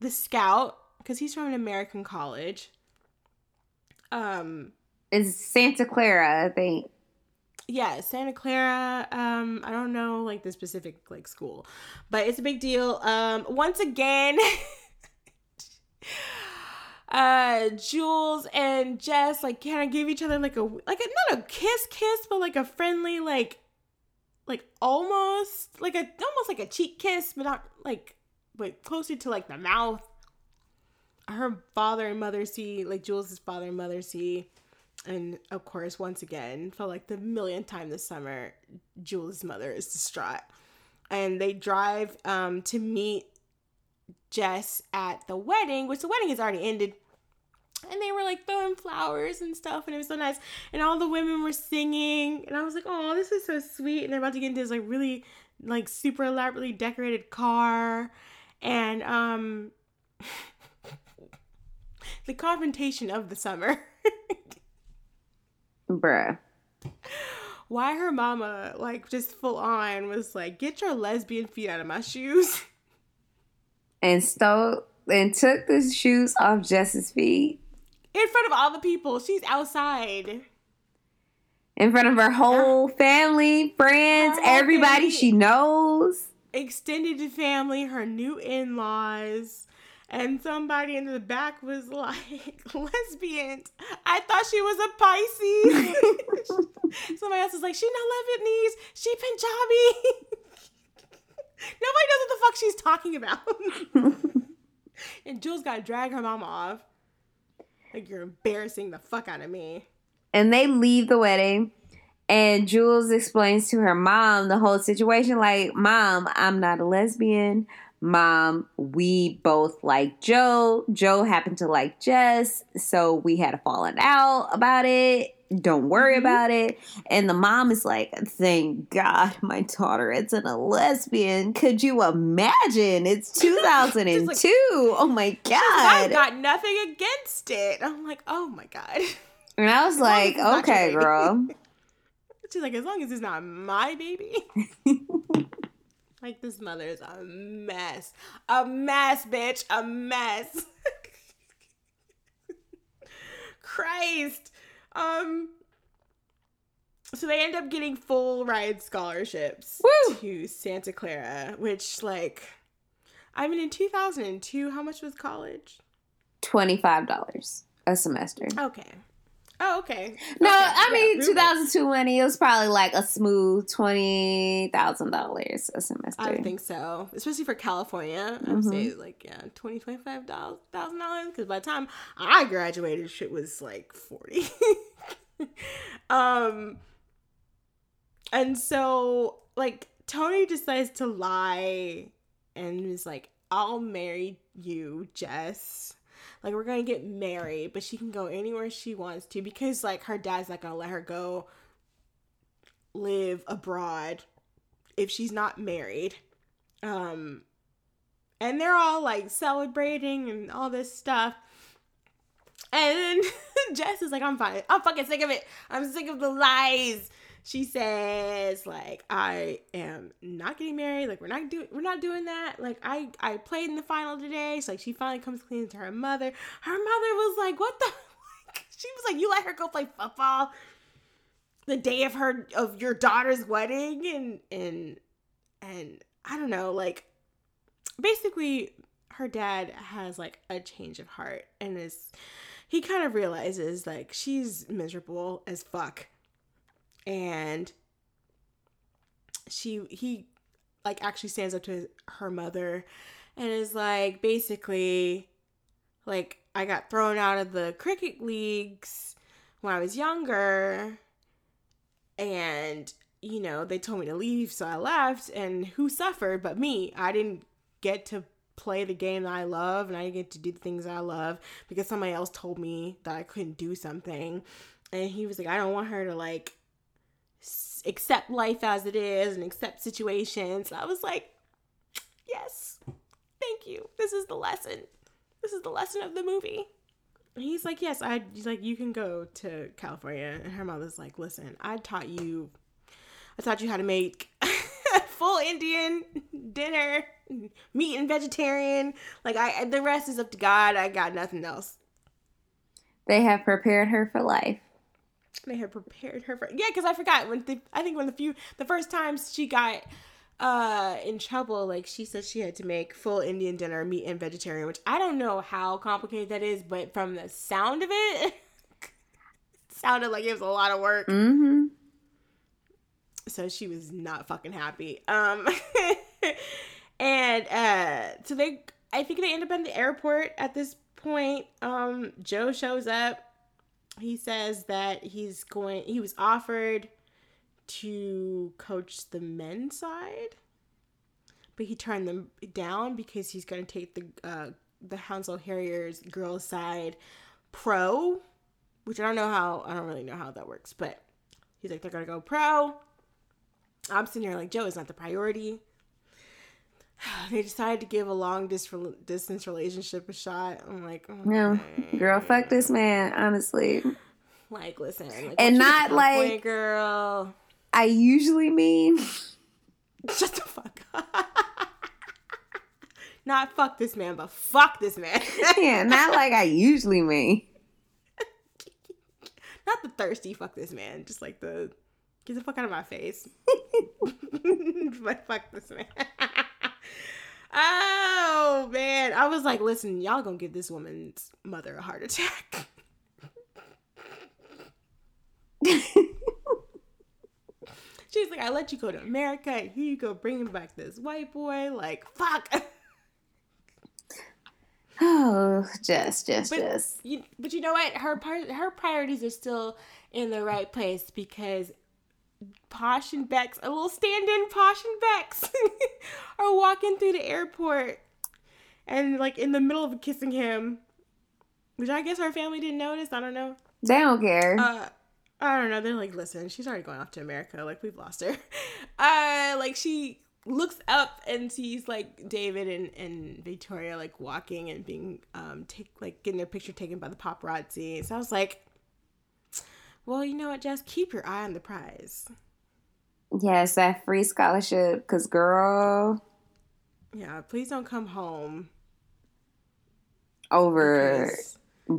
the scout because he's from an American college. Um It's Santa Clara, I think. yeah santa clara um i don't know like the specific like school but it's a big deal um once again uh jules and jess like kind of give each other like a like a not a kiss kiss but like a friendly like like almost like a almost like a cheek kiss but not like but closer to like the mouth her father and mother see like jules's father and mother see and of course, once again, for like the millionth time this summer, Jules' mother is distraught. And they drive um, to meet Jess at the wedding, which the wedding has already ended. And they were like throwing flowers and stuff, and it was so nice. And all the women were singing, and I was like, "Oh, this is so sweet." And they're about to get into this like really, like super elaborately decorated car, and um, the confrontation of the summer. Bruh. why her mama like just full on was like get your lesbian feet out of my shoes And stole and took the shoes off Jess's feet in front of all the people she's outside in front of her whole family, friends, whole everybody family. she knows. extended family her new in-laws and somebody in the back was like lesbian. I thought she was a pisces. Somebody else was like she not lebanese. She punjabi. Nobody knows what the fuck she's talking about. And jules got to drag her mom off. Like you're embarrassing the fuck out of me. And they leave the wedding. And Jules explains to her mom the whole situation like mom I'm not a lesbian mom we both like Joe. Joe happened to like Jess so we had a falling out about it. Don't worry Mhm. about it. And the mom is like thank god my daughter isn't a lesbian. Could you imagine? It's 2002 oh my God. i god. got nothing against it. I'm like oh my god. And i was like it's not your okay baby." girl. She's like, as long as it's not my baby. like this mother is a mess. A mess, bitch. A mess. Christ. Um so they end up getting full ride scholarships Woo! to Santa Clara, which like I mean in 2002, how much was college? $25 a semester Okay. Oh, okay. No, Okay, I mean. 2002 money. It was probably like a smooth twenty thousand dollars a semester. I think so, especially for California. I would say like yeah, twenty twenty five thousand dollars. Because by the time I graduated, shit was like forty. um, and so like Tony decides to lie and is like, I'll marry you, Jess. Like, we're gonna get married, but she can go anywhere she wants to because, like, her dad's not gonna let her go live abroad if she's not married. Um, and they're all like celebrating and all this stuff. And then Jess is like, I'm fine. I'm fucking sick of it. I'm sick of the lies. She says, like, I am not getting married. Like, we're not doing we're not doing that. Like, I I played in the final today. So like she finally comes clean to her mother. Her mother was like, What the she was like, You let her go play football the day of her of your daughter's wedding and and and I don't know, like basically her dad has like a change of heart and is he kind of realizes like she's miserable as fuck and she he like actually stands up to her mother and is like basically like I got thrown out of the cricket leagues when I was younger and you know they told me to leave so I left and who suffered but me? I didn't get to play the game that I love and I didn't get to do the things I love because somebody else told me that I couldn't do something. And he was like I don't want her to like accept life as it is and accept situations. I was like, yes, thank you. This is the lesson. This is the lesson of the movie. And he's like, yes, I. He's like, you can go to California. And her mother's like, listen, I taught you. I taught you how to make full Indian dinner, meat and vegetarian. Like I, the rest is up to God. I got nothing else. They have prepared her for life they had prepared her for yeah because i forgot when the i think when the few the first times she got uh in trouble like she said she had to make full indian dinner meat and vegetarian which i don't know how complicated that is but from the sound of it, it sounded like it was a lot of work. Mm-hmm. so she was not fucking happy. Um and uh so they i think they end up in the airport at this point. Um joe shows up he says that he's going he was offered to coach the men's side but he turned them down because he's going to take the uh, the Hounslow Harriers girls side pro which I don't know how I don't really know how that works but he's like they're going to go pro. I'm sitting here like Joe is not the priority they decided to give a long dis- distance relationship a shot. I'm like, oh, okay. no, girl, fuck this man. Honestly, like, listen, like, and not like girl. I usually mean. Shut the fuck up. not fuck this man, but fuck this man. yeah, not like I usually mean. not the thirsty fuck this man, just like the get the fuck out of my face. but fuck this man. Oh man, I was like, listen, y'all gonna give this woman's mother a heart attack. She's like, I let you go to America, and here you go bringing back this white boy. Like, fuck. Oh, just, just, but just. You, but you know what? Her part, her priorities are still in the right place because Posh and Bex, a little stand-in Posh and Bex, are walking through the airport, and like in the middle of kissing him, which I guess her family didn't notice. I don't know. They don't care. Uh, I don't know. They're like, listen, she's already going off to America. Like we've lost her. Uh, like she looks up and sees like David and, and Victoria like walking and being um take like getting their picture taken by the paparazzi. So I was like, well, you know what, Jess? Keep your eye on the prize. Yes, that free scholarship. Cause girl. Yeah, please don't come home. Over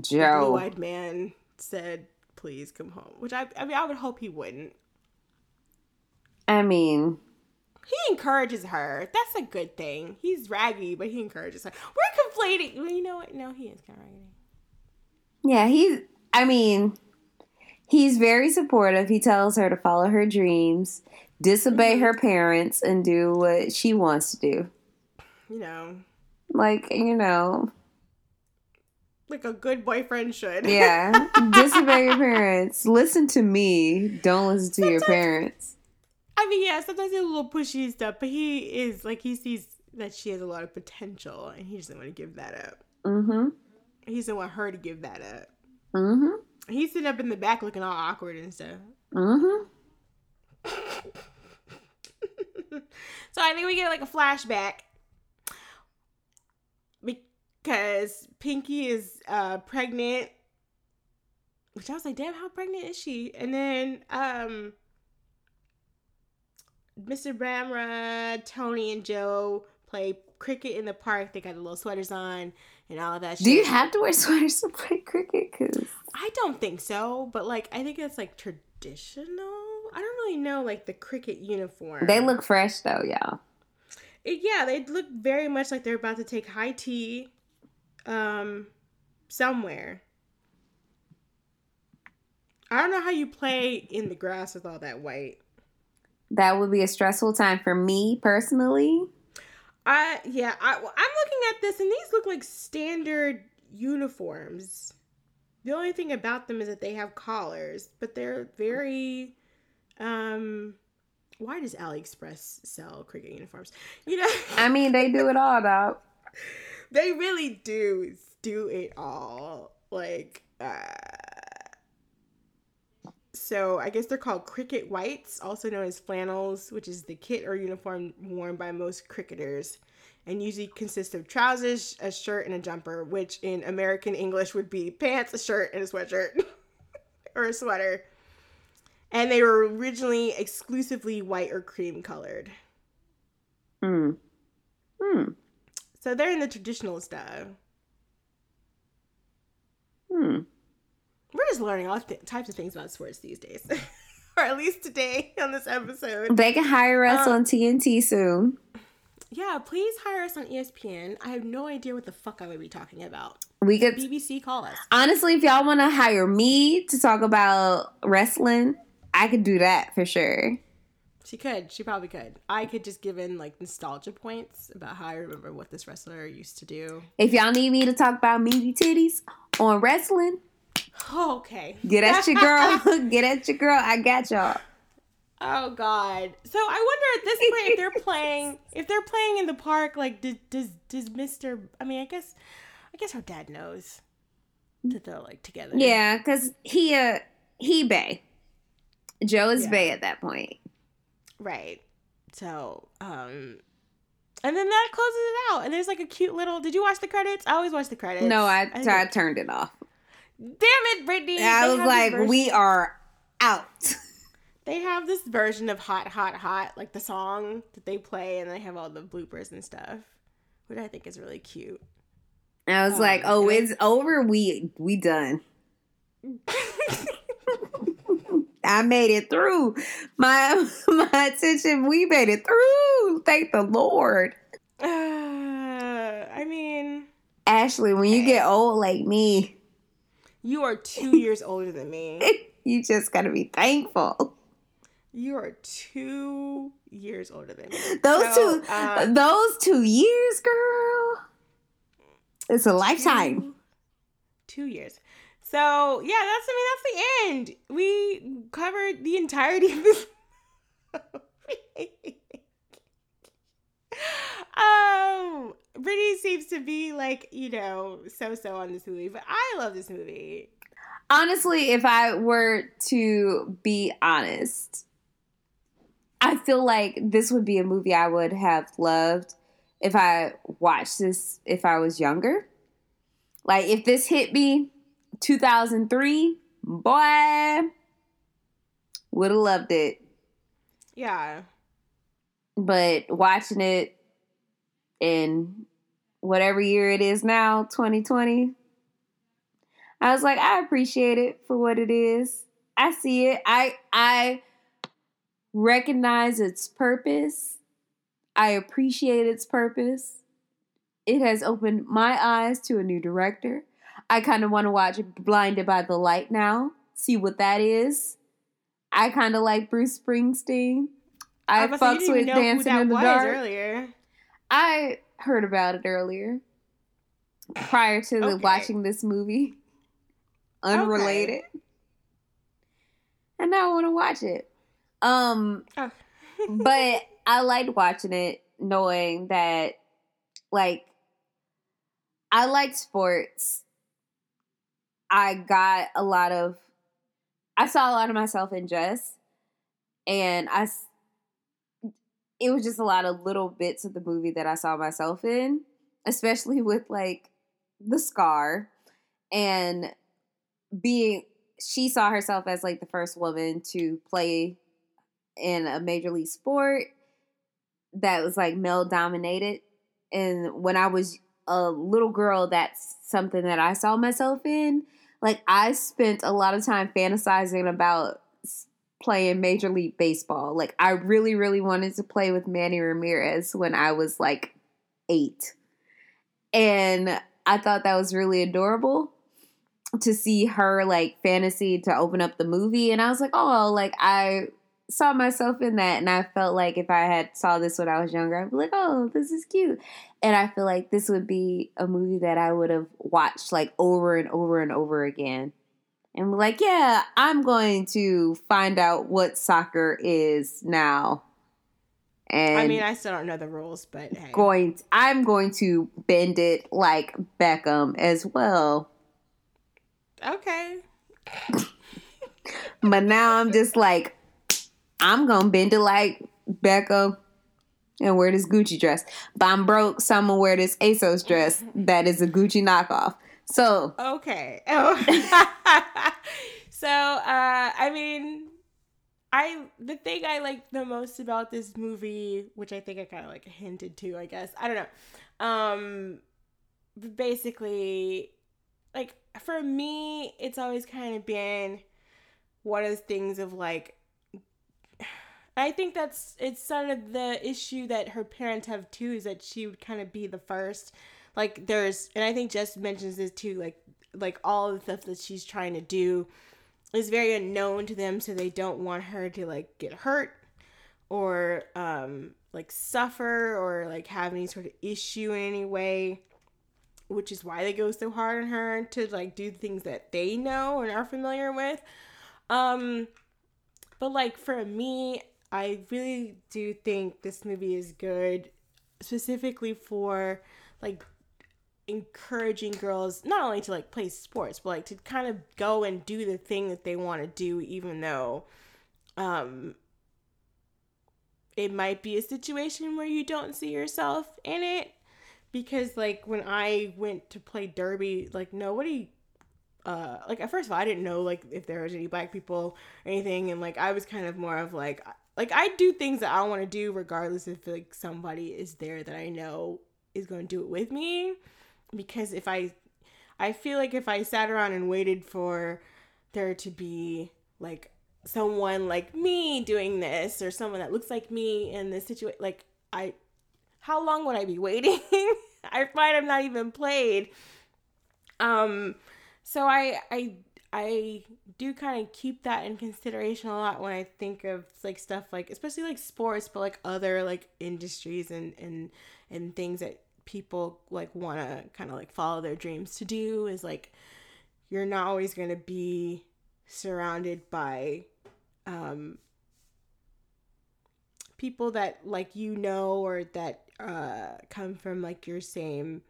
Joe. blue-eyed man said, "Please come home," which I, I mean, I would hope he wouldn't. I mean, he encourages her. That's a good thing. He's raggy, but he encourages her. We're conflating. Well, you know what? No, he is kind of raggedy. Yeah, he's. I mean, he's very supportive. He tells her to follow her dreams, disobey her parents, and do what she wants to do. You know, Like you know, like a good boyfriend should. yeah. disobey your parents. Listen to me. Don't listen to your parents. I mean, yeah, sometimes he's a little pushy and stuff, but he is like he sees that she has a lot of potential, and he doesn't want to give that up. Mm-hmm. He doesn't want her to give that up. Mm-hmm. He's sitting up in the back looking all awkward and stuff. Mm-hmm. so I think we get like a flashback because Pinky is uh, pregnant. Which I was like, damn, how pregnant is she? And then um, Mr. Bhamra, Tony, and Joe play cricket in the park. They got the little sweaters on and all of that. Do you have to wear sweaters to play cricket? Cause I don't think so, but like I think it's like traditional. I don't really know like the cricket uniform. they look fresh though, y'all. It- yeah, they look very much like they're about to take high tea um somewhere. I don't know how you play in the grass with all that white. That would be a stressful time for me personally. I yeah, I, I'm looking at this and these look like standard uniforms. The only thing about them is that they have collars, but they're very um why does AliExpress sell cricket uniforms? You know, I mean, they do it all, though. they really do do it all. Like uh so I guess they're called cricket whites, also known as flannels, which is the kit or uniform worn by most cricketers, and usually consists of trousers, a shirt, and a jumper, which in American English would be pants, a shirt, and a sweatshirt or a sweater. And they were originally exclusively white or cream colored. Hmm. Hmm. So they're in the traditional style. Hmm. We're just learning all th- types of things about sports these days. or at least today on this episode. They can hire us Uh, on TNT soon. Yeah, please hire us on ESPN. I have no idea what the fuck I would be talking about. We could BBC, call us. honestly, if y'all want to hire me to talk about wrestling, I could do that for sure. She could. She probably could. I could just give in like nostalgia points about how I remember what this wrestler used to do. If y'all need me to talk about meaty titties on wrestling, Oh, okay. get at your girl. get at your girl. I got y'all. Oh God. So I wonder at this point if they're playing if they're playing in the park, like does does does Mr. I mean I guess I guess her dad knows that they're like together. Yeah, because he uh he Bay. Joe is Yeah. Bay at that point. Right. So, um and then that closes it out. And there's like a cute little Did you watch the credits? I always watch the credits. No, I, think I turned it off. Damn it, Brittany. I was like, version- we are out. They have this version of Hot Hot Hot, like the song that they play and they have all the bloopers and stuff, which I think is really cute. I was Um, like, oh, and I- it's over. We we done. I made it through. My my attention, we made it through. Thank the Lord. Uh, I mean, Ashley, when you get old like me, you are two years older than me. you just gotta be thankful. You are two years older than me. Those So, two uh, those two years, girl. It's a lifetime. Two, two years. So yeah, that's I mean that's the end. We covered the entirety of this. um, Brittany seems to be like you know so so on this movie, but I love this movie. Honestly, if I were to be honest, I feel like this would be a movie I would have loved if I watched this if I was younger. Like if this hit me 2003, boy, would have loved it. Yeah, But watching it in whatever year it is now, 2020, I was like, I appreciate it for what it is. I see it. I I recognize its purpose. I appreciate its purpose. It has opened my eyes to a new director. I kind of want to watch Blinded by the Light now, see what that is. I kind of like Bruce Springsteen. I oh, to say, fucks with didn't even know who Dancing in the Dark. earlier. I heard about it earlier, prior to the Okay. watching this movie, unrelated, and now I want to watch it. Um, Oh. but I liked watching it, knowing that, like, I liked sports. I got a lot of, I saw a lot of myself in Jess, and I, it was just a lot of little bits of the movie that I saw myself in, especially with like the scar and being, she saw herself as like the first woman to play in a major league sport that was like male dominated. And when I was a little girl, that's something that I saw myself in. Like I spent a lot of time fantasizing about playing Major League Baseball. Like I really, really wanted to play with Manny Ramirez when I was like eight. And I thought that was really adorable to see her like fantasy to open up the movie. And I was like, oh, like I saw myself in that and I felt like if I had saw this when I was younger, I'd be like, oh, this is cute. And I feel like this would be a movie that I would have watched like over and over and over again. And be like, yeah, I'm going to find out what soccer is now. And I mean, I still don't know the rules, but hey. going I'm going to bend it like Beckham as well. Okay. But now I'm just like, I'm gonna bend it like Beckham and wear this Gucci dress. But I'm broke, so I'm gonna wear this ASOS dress that is a Gucci knockoff. So Okay. Oh. so, uh, I mean, I the thing I like the most about this movie, which I think I kind of like hinted to, I guess. I don't know. Um, basically, like for me, it's always kind of been one of those things of like. I think that's it's sort of the issue that her parents have too is that she would kind of be the first like there's and i think jess mentions this too like like all the stuff that she's trying to do is very unknown to them so they don't want her to like get hurt or um like suffer or like have any sort of issue in any way which is why they go so hard on her to like do things that they know and are familiar with. Um but like for me i really do think this movie is good specifically for like encouraging girls not only to like play sports but like to kind of go and do the thing that they want to do even though um it might be a situation where you don't see yourself in it. Because like when I went to play derby like nobody uh like at first of all I didn't know like if there was any black people or anything and like I was kind of more of like like I do things that I want to do regardless if like somebody is there that I know is going to do it with me because if I I feel like if I sat around and waited for there to be like someone like me doing this or someone that looks like me in this situation like I how long would I be waiting? I find I'm not even played. Um so I I I do kind of keep that in consideration a lot when I think of like stuff like especially like sports but like other like industries and and and things that people like want to kind of like follow their dreams to do is like you're not always going to be surrounded by um people that like you know or that uh come from like your same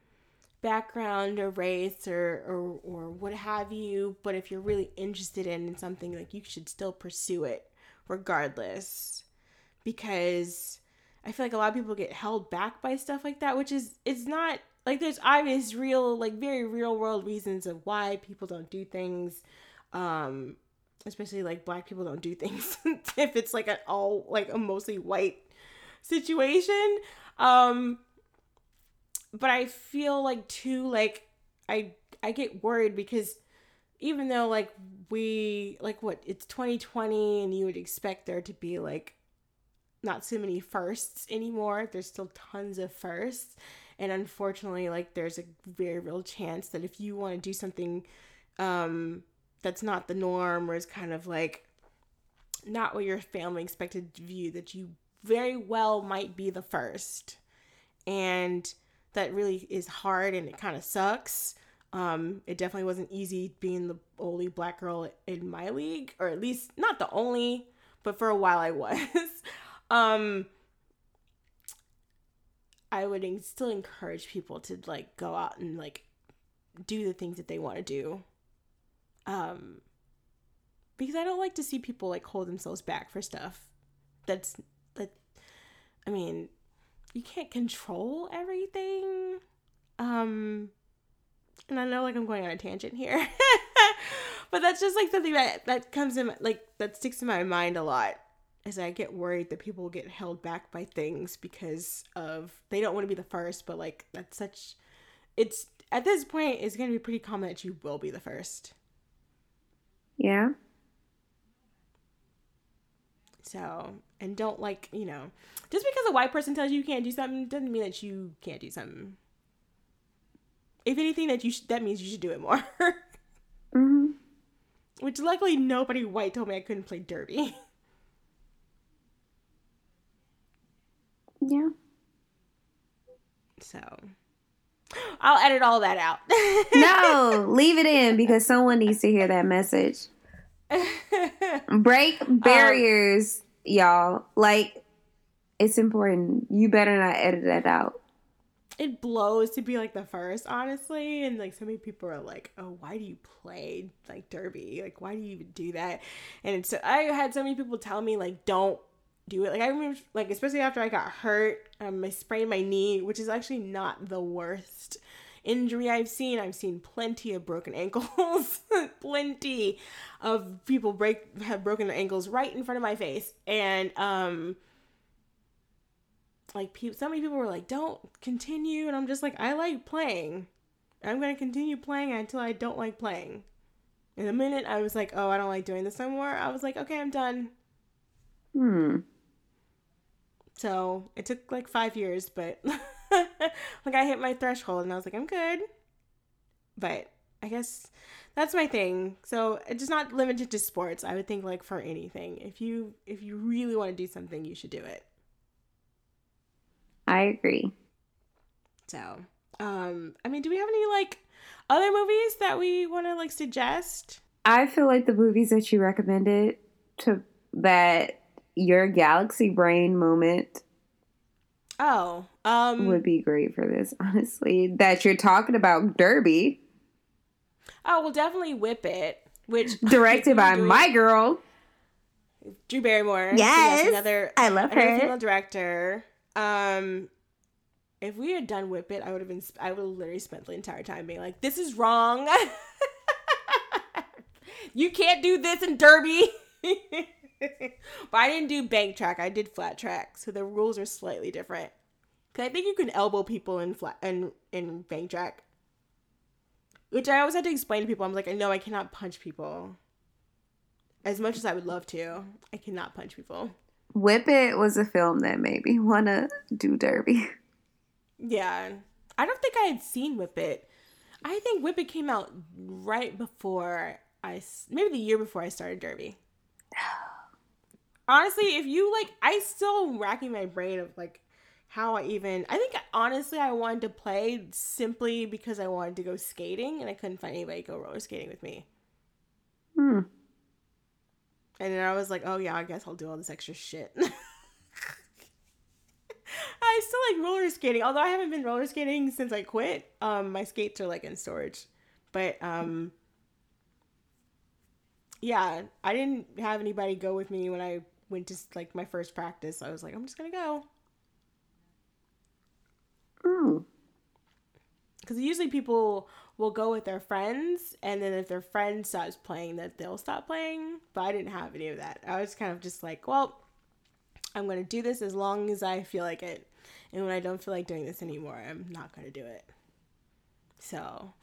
background or race or or or what have you. But if you're really interested in something like you should still pursue it regardless because I feel like a lot of people get held back by stuff like that, which is it's not like there's obvious real like very real world reasons of why people don't do things um especially like black people don't do things if it's like an all like a mostly white situation. Um but I feel like too like I I get worried because even though like we like what it's 2020 and you would expect there to be like not so many firsts anymore. There's still tons of firsts. And unfortunately, like there's a very real chance that if you want to do something um that's not the norm or is kind of like not what your family expected to view, that you very well might be the first. And that really is hard and it kind of sucks. Um, it definitely wasn't easy being the only black girl in my league, or at least not the only, but for a while I was. Um I would still encourage people to like go out and like do the things that they want to do. Um because I don't like to see people like hold themselves back for stuff. That's that I mean, you can't control everything. Um and I know like I'm going on a tangent here. but that's just like something that that comes in like that sticks in my mind a lot as I get worried that people get held back by things because of they don't want to be the first, but like that's such it's at this point it's going to be pretty common that you will be the first. Yeah. So, and don't like, you know, just because a white person tells you you can't do something doesn't mean that you can't do something. If anything, that you sh- that means you should do it more. hmm Which luckily nobody white told me I couldn't play derby. Yeah. So, I'll edit all that out. No, leave it in because someone needs to hear that message. Break um, barriers, y'all. Like, it's important. You better not edit that out. it blows to be like the first, honestly. And like so many people are like, "Oh, why do you play like derby? Like, why do you even do that?" And it's, I had so many people tell me like, "Don't do it." Like I remember, like especially after I got hurt, um, I sprained my knee, which is actually not the worst injury I've seen. I've seen plenty of broken ankles, plenty of people break have broken their ankles right in front of my face, and um like people so many people were like don't continue and i'm just like i like playing i'm to continue playing until i don't like playing and the minute i was like oh i don't like doing this anymore i was like okay i'm done Hmm. So it took like five years but like i hit my threshold and i was like i'm good. But i guess that's my thing. So it's just not limited to sports. I would think like for anything. If you if you really want to do something you should do it. I agree. So, um, I mean, do we have any like other movies that we want to like suggest? I feel like the movies that you recommended to that your galaxy brain moment Oh, um, would be great for this, honestly. That you're talking about Derby, oh, well, definitely Whip It, which directed by my girl. Drew Barrymore. So Yes, another I love another her. female director. Um, if we had done Whip It, I would have been. I would have literally spent the entire time being like, "This is wrong. you can't do this in Derby." but I didn't do bank track. I did flat track, so the rules are slightly different. Cause I think you can elbow people in flat in in bank track, which I always had to explain to people. I'm like, I know I cannot punch people. As much as I would love to, I cannot punch people. Whip It was a film that made me want to do Derby. Yeah. I don't think I had seen Whip It. I think Whip It came out right before I, maybe the year before I started Derby. Honestly, if you like, I still racking my brain of like how I even, I think honestly I wanted to play simply because I wanted to go skating and I couldn't find anybody to go roller skating with me. Hmm. And then I was like, oh yeah, I guess I'll do all this extra shit. I still like roller skating, although I haven't been roller skating since I quit. Um, my skates are like in storage, but um, yeah, I didn't have anybody go with me when I went to like my first practice. I was like, I'm just gonna go Hmm. because usually people will go with their friends, and then if their friend stops playing, that they'll stop playing. But I didn't have any of that. I was kind of just like, well, I'm gonna do this as long as I feel like it, and when I don't feel like doing this anymore, I'm not gonna do it. So,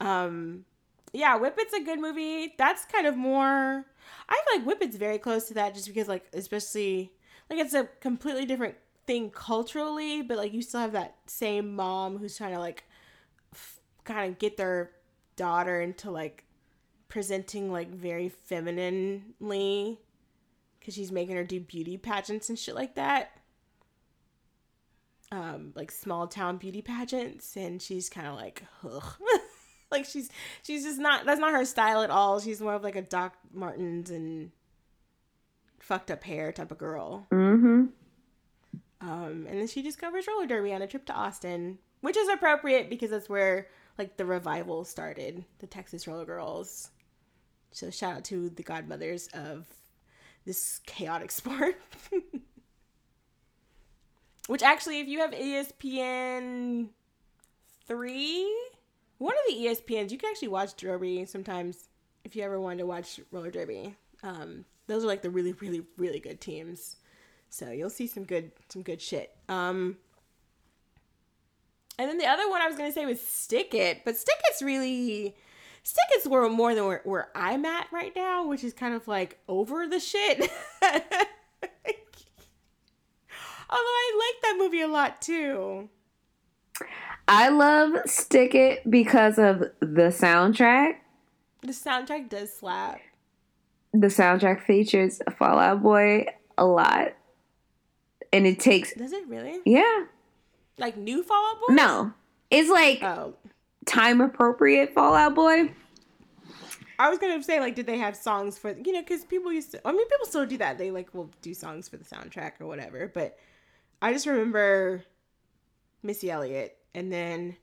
um, yeah, Whip It's a good movie. That's kind of more. I feel like Whip It's very close to that, just because like especially like it's a completely different thing culturally, but like you still have that same mom who's trying to like f- kind of get their daughter into like presenting like very femininely because she's making her do beauty pageants and shit like that um like small town beauty pageants and she's kind of like ugh. like she's she's just not that's not her style at all she's more of like a doc martens and fucked up hair type of girl Mm-hmm. Um, and then she discovers roller derby on a trip to Austin, which is appropriate because that's where like the revival started, the Texas Roller Girls. So shout out to the godmothers of this chaotic sport. Which actually, if you have ESPN three, one of the ESPNs, you can actually watch derby sometimes if you ever wanted to watch roller derby. Um, those are like the really, really, really good teams. So you'll see some good, some good shit. Um, and then the other one I was gonna say was Stick It, but Stick It's really Stick It's where more than where, where I'm at right now, which is kind of like over the shit. Although I like that movie a lot too. I love Stick It because of the soundtrack. The soundtrack does slap. The soundtrack features Fall Out Boy a lot. And it takes, Does it really? yeah, Like new Fall Out Boy? no. It's like Oh, time appropriate Fall Out Boy. I was gonna say like, did they have songs for you know? Because people used to. I mean, people still do that. They like will do songs for the soundtrack or whatever. But I just remember Missy Elliott, and then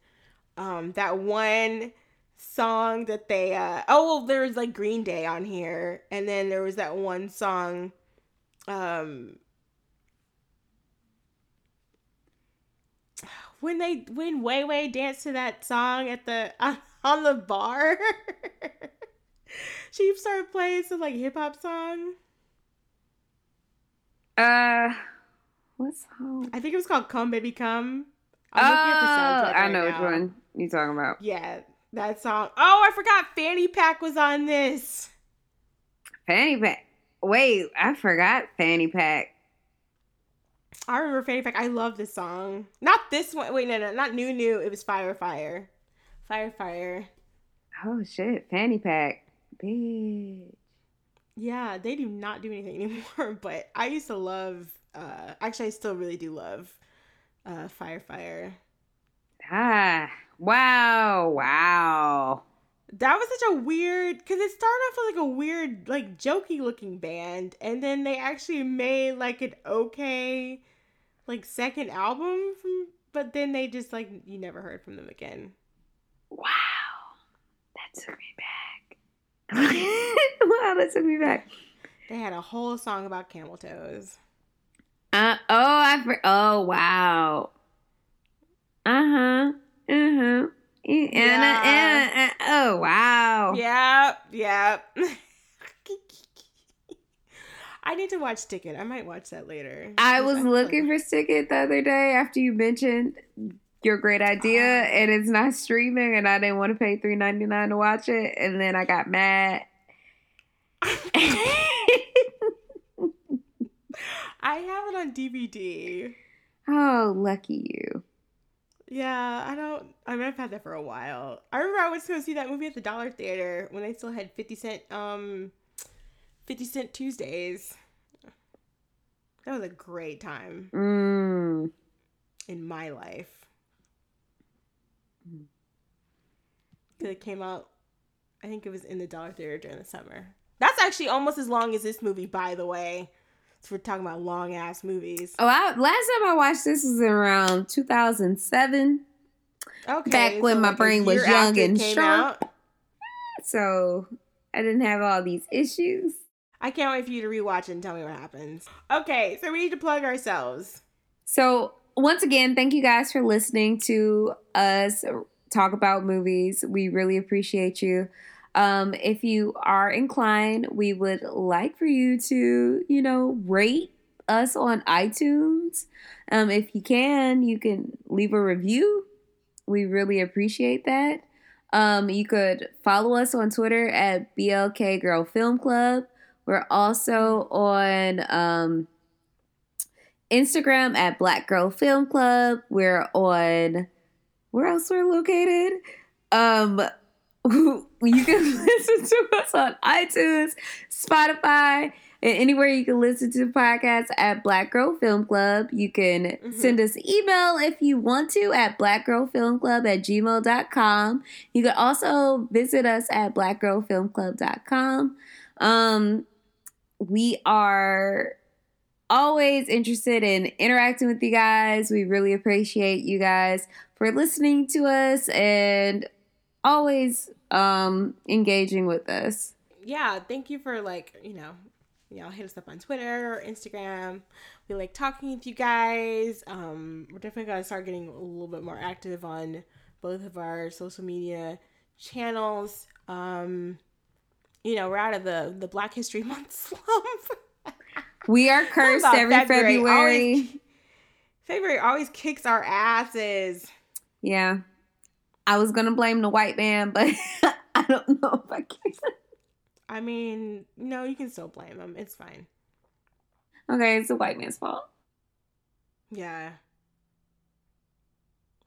um that one song that they. uh Oh well, there was like Green Day on here, and then there was that one song. Um. When they when Way Way danced to that song at the on the bar. she started playing some like hip hop song. Uh, what song? I think it was called "Come Baby Come." Oh, at the soundtrack I right know which one you're talking about. Yeah, that song. Oh, I forgot Fanny Pack was on this. Fanny Pack. Wait, I forgot Fanny Pack. I remember Fanny Pack. I love this song. Not this one. Wait, no, no, not new, new. It was Fire, Fire, Fire, Fire. Oh shit, Fanny Pack. Bitch. Yeah, they do not do anything anymore. But I used to love. uh Actually, I still really do love uh Fire, Fire. Ah, wow, wow. That was such a weird because it started off with like a weird, like jokey looking band, and then they actually made like an okay, like second album from. But then they just like you never heard from them again. Wow. That took me back. wow, that took me back. They had a whole song about camel toes. Uh oh, I for, oh wow. Uh huh. Uh huh. Yeah. oh wow. Yep, yep. I need to watch Stick It. I might watch that later. I was looking for Stick It the other day after you mentioned your great idea, Oh. and it's not streaming, and I didn't want to pay three ninety nine to watch it, and then I got mad. I have it on DVD. oh, lucky you. Yeah, I don't. I mean, I've had that for a while. I remember I went to go see that movie at the Dollar Theater when they still had fifty cent, um, fifty cent Tuesdays. That was a great time Mm. in my life. 'Cause It came out. I think it was in the Dollar Theater during the summer. That's actually almost as long as this movie, by the way. So we're talking about long ass movies. Oh, I, last time I watched this was around two thousand seven. Okay, Back when my like a brain was young and sharp. So I didn't have all these issues. I can't wait for you to rewatch it and tell me what happens. Okay, so we need to plug ourselves. So once again, thank you guys for listening to us talk about movies. We really appreciate you. Um, if you are inclined, we would like for you to, you know, rate us on iTunes. Um, if you can, you can leave a review. We really appreciate that. Um, you could follow us on Twitter at BLK Girl Film Club. We're also on um, Instagram at Black Girl Film Club. We're on where else we're located? Um you can listen to us on iTunes, Spotify, and anywhere you can listen to podcasts at Black Girl Film Club. You can Mhm. send us email if you want to at blackgirlfilmclub at gmail.com. You can also visit us at blackgirlfilmclub.com. Um, we are always interested in interacting with you guys. We really appreciate you guys for listening to us and always um engaging with us. Yeah, thank you for like, you know, you know, hit us up on Twitter or Instagram. We like talking with you guys. Um, we're definitely gonna start getting a little bit more active on both of our social media channels. Um, you know, we're out of the the Black History Month slump. We are cursed every February? February. Always- February always kicks our asses. Yeah. I was gonna blame the white man, but I don't know if I can. I mean, no, you can still blame him. It's fine. Okay, it's the white man's fault. Yeah.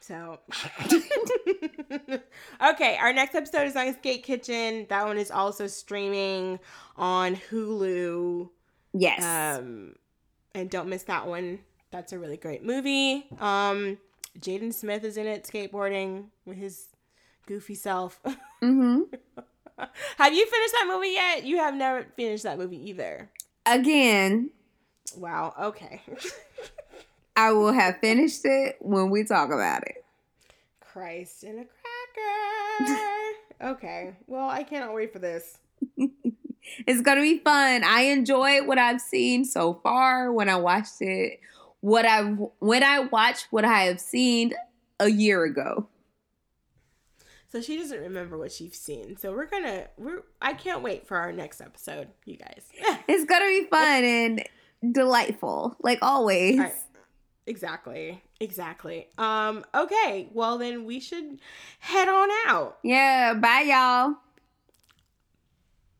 So, okay, our next episode is on Skate Kitchen. That one is also streaming on Hulu. Yes. Um, and don't miss that one. That's a really great movie. Um, Jaden Smith is in it skateboarding with his goofy self. mm-hmm. have you finished that movie yet? You have never finished that movie either. Again, Wow. Okay. I will have finished it when we talk about it. Christ in a cracker. okay. Well, I cannot wait for this. It's gonna be fun. I enjoy what I've seen so far when I watched it. What I when I watch what I have seen a year ago. So she doesn't remember what she's seen. So we're gonna we're I can't wait for our next episode, you guys. It's gonna be fun and delightful, like always. Right. Exactly. Exactly. Um, okay. Well then we should head on out. Yeah, bye y'all.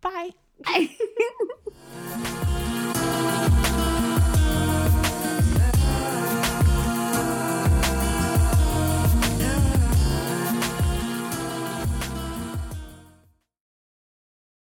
Bye. Bye.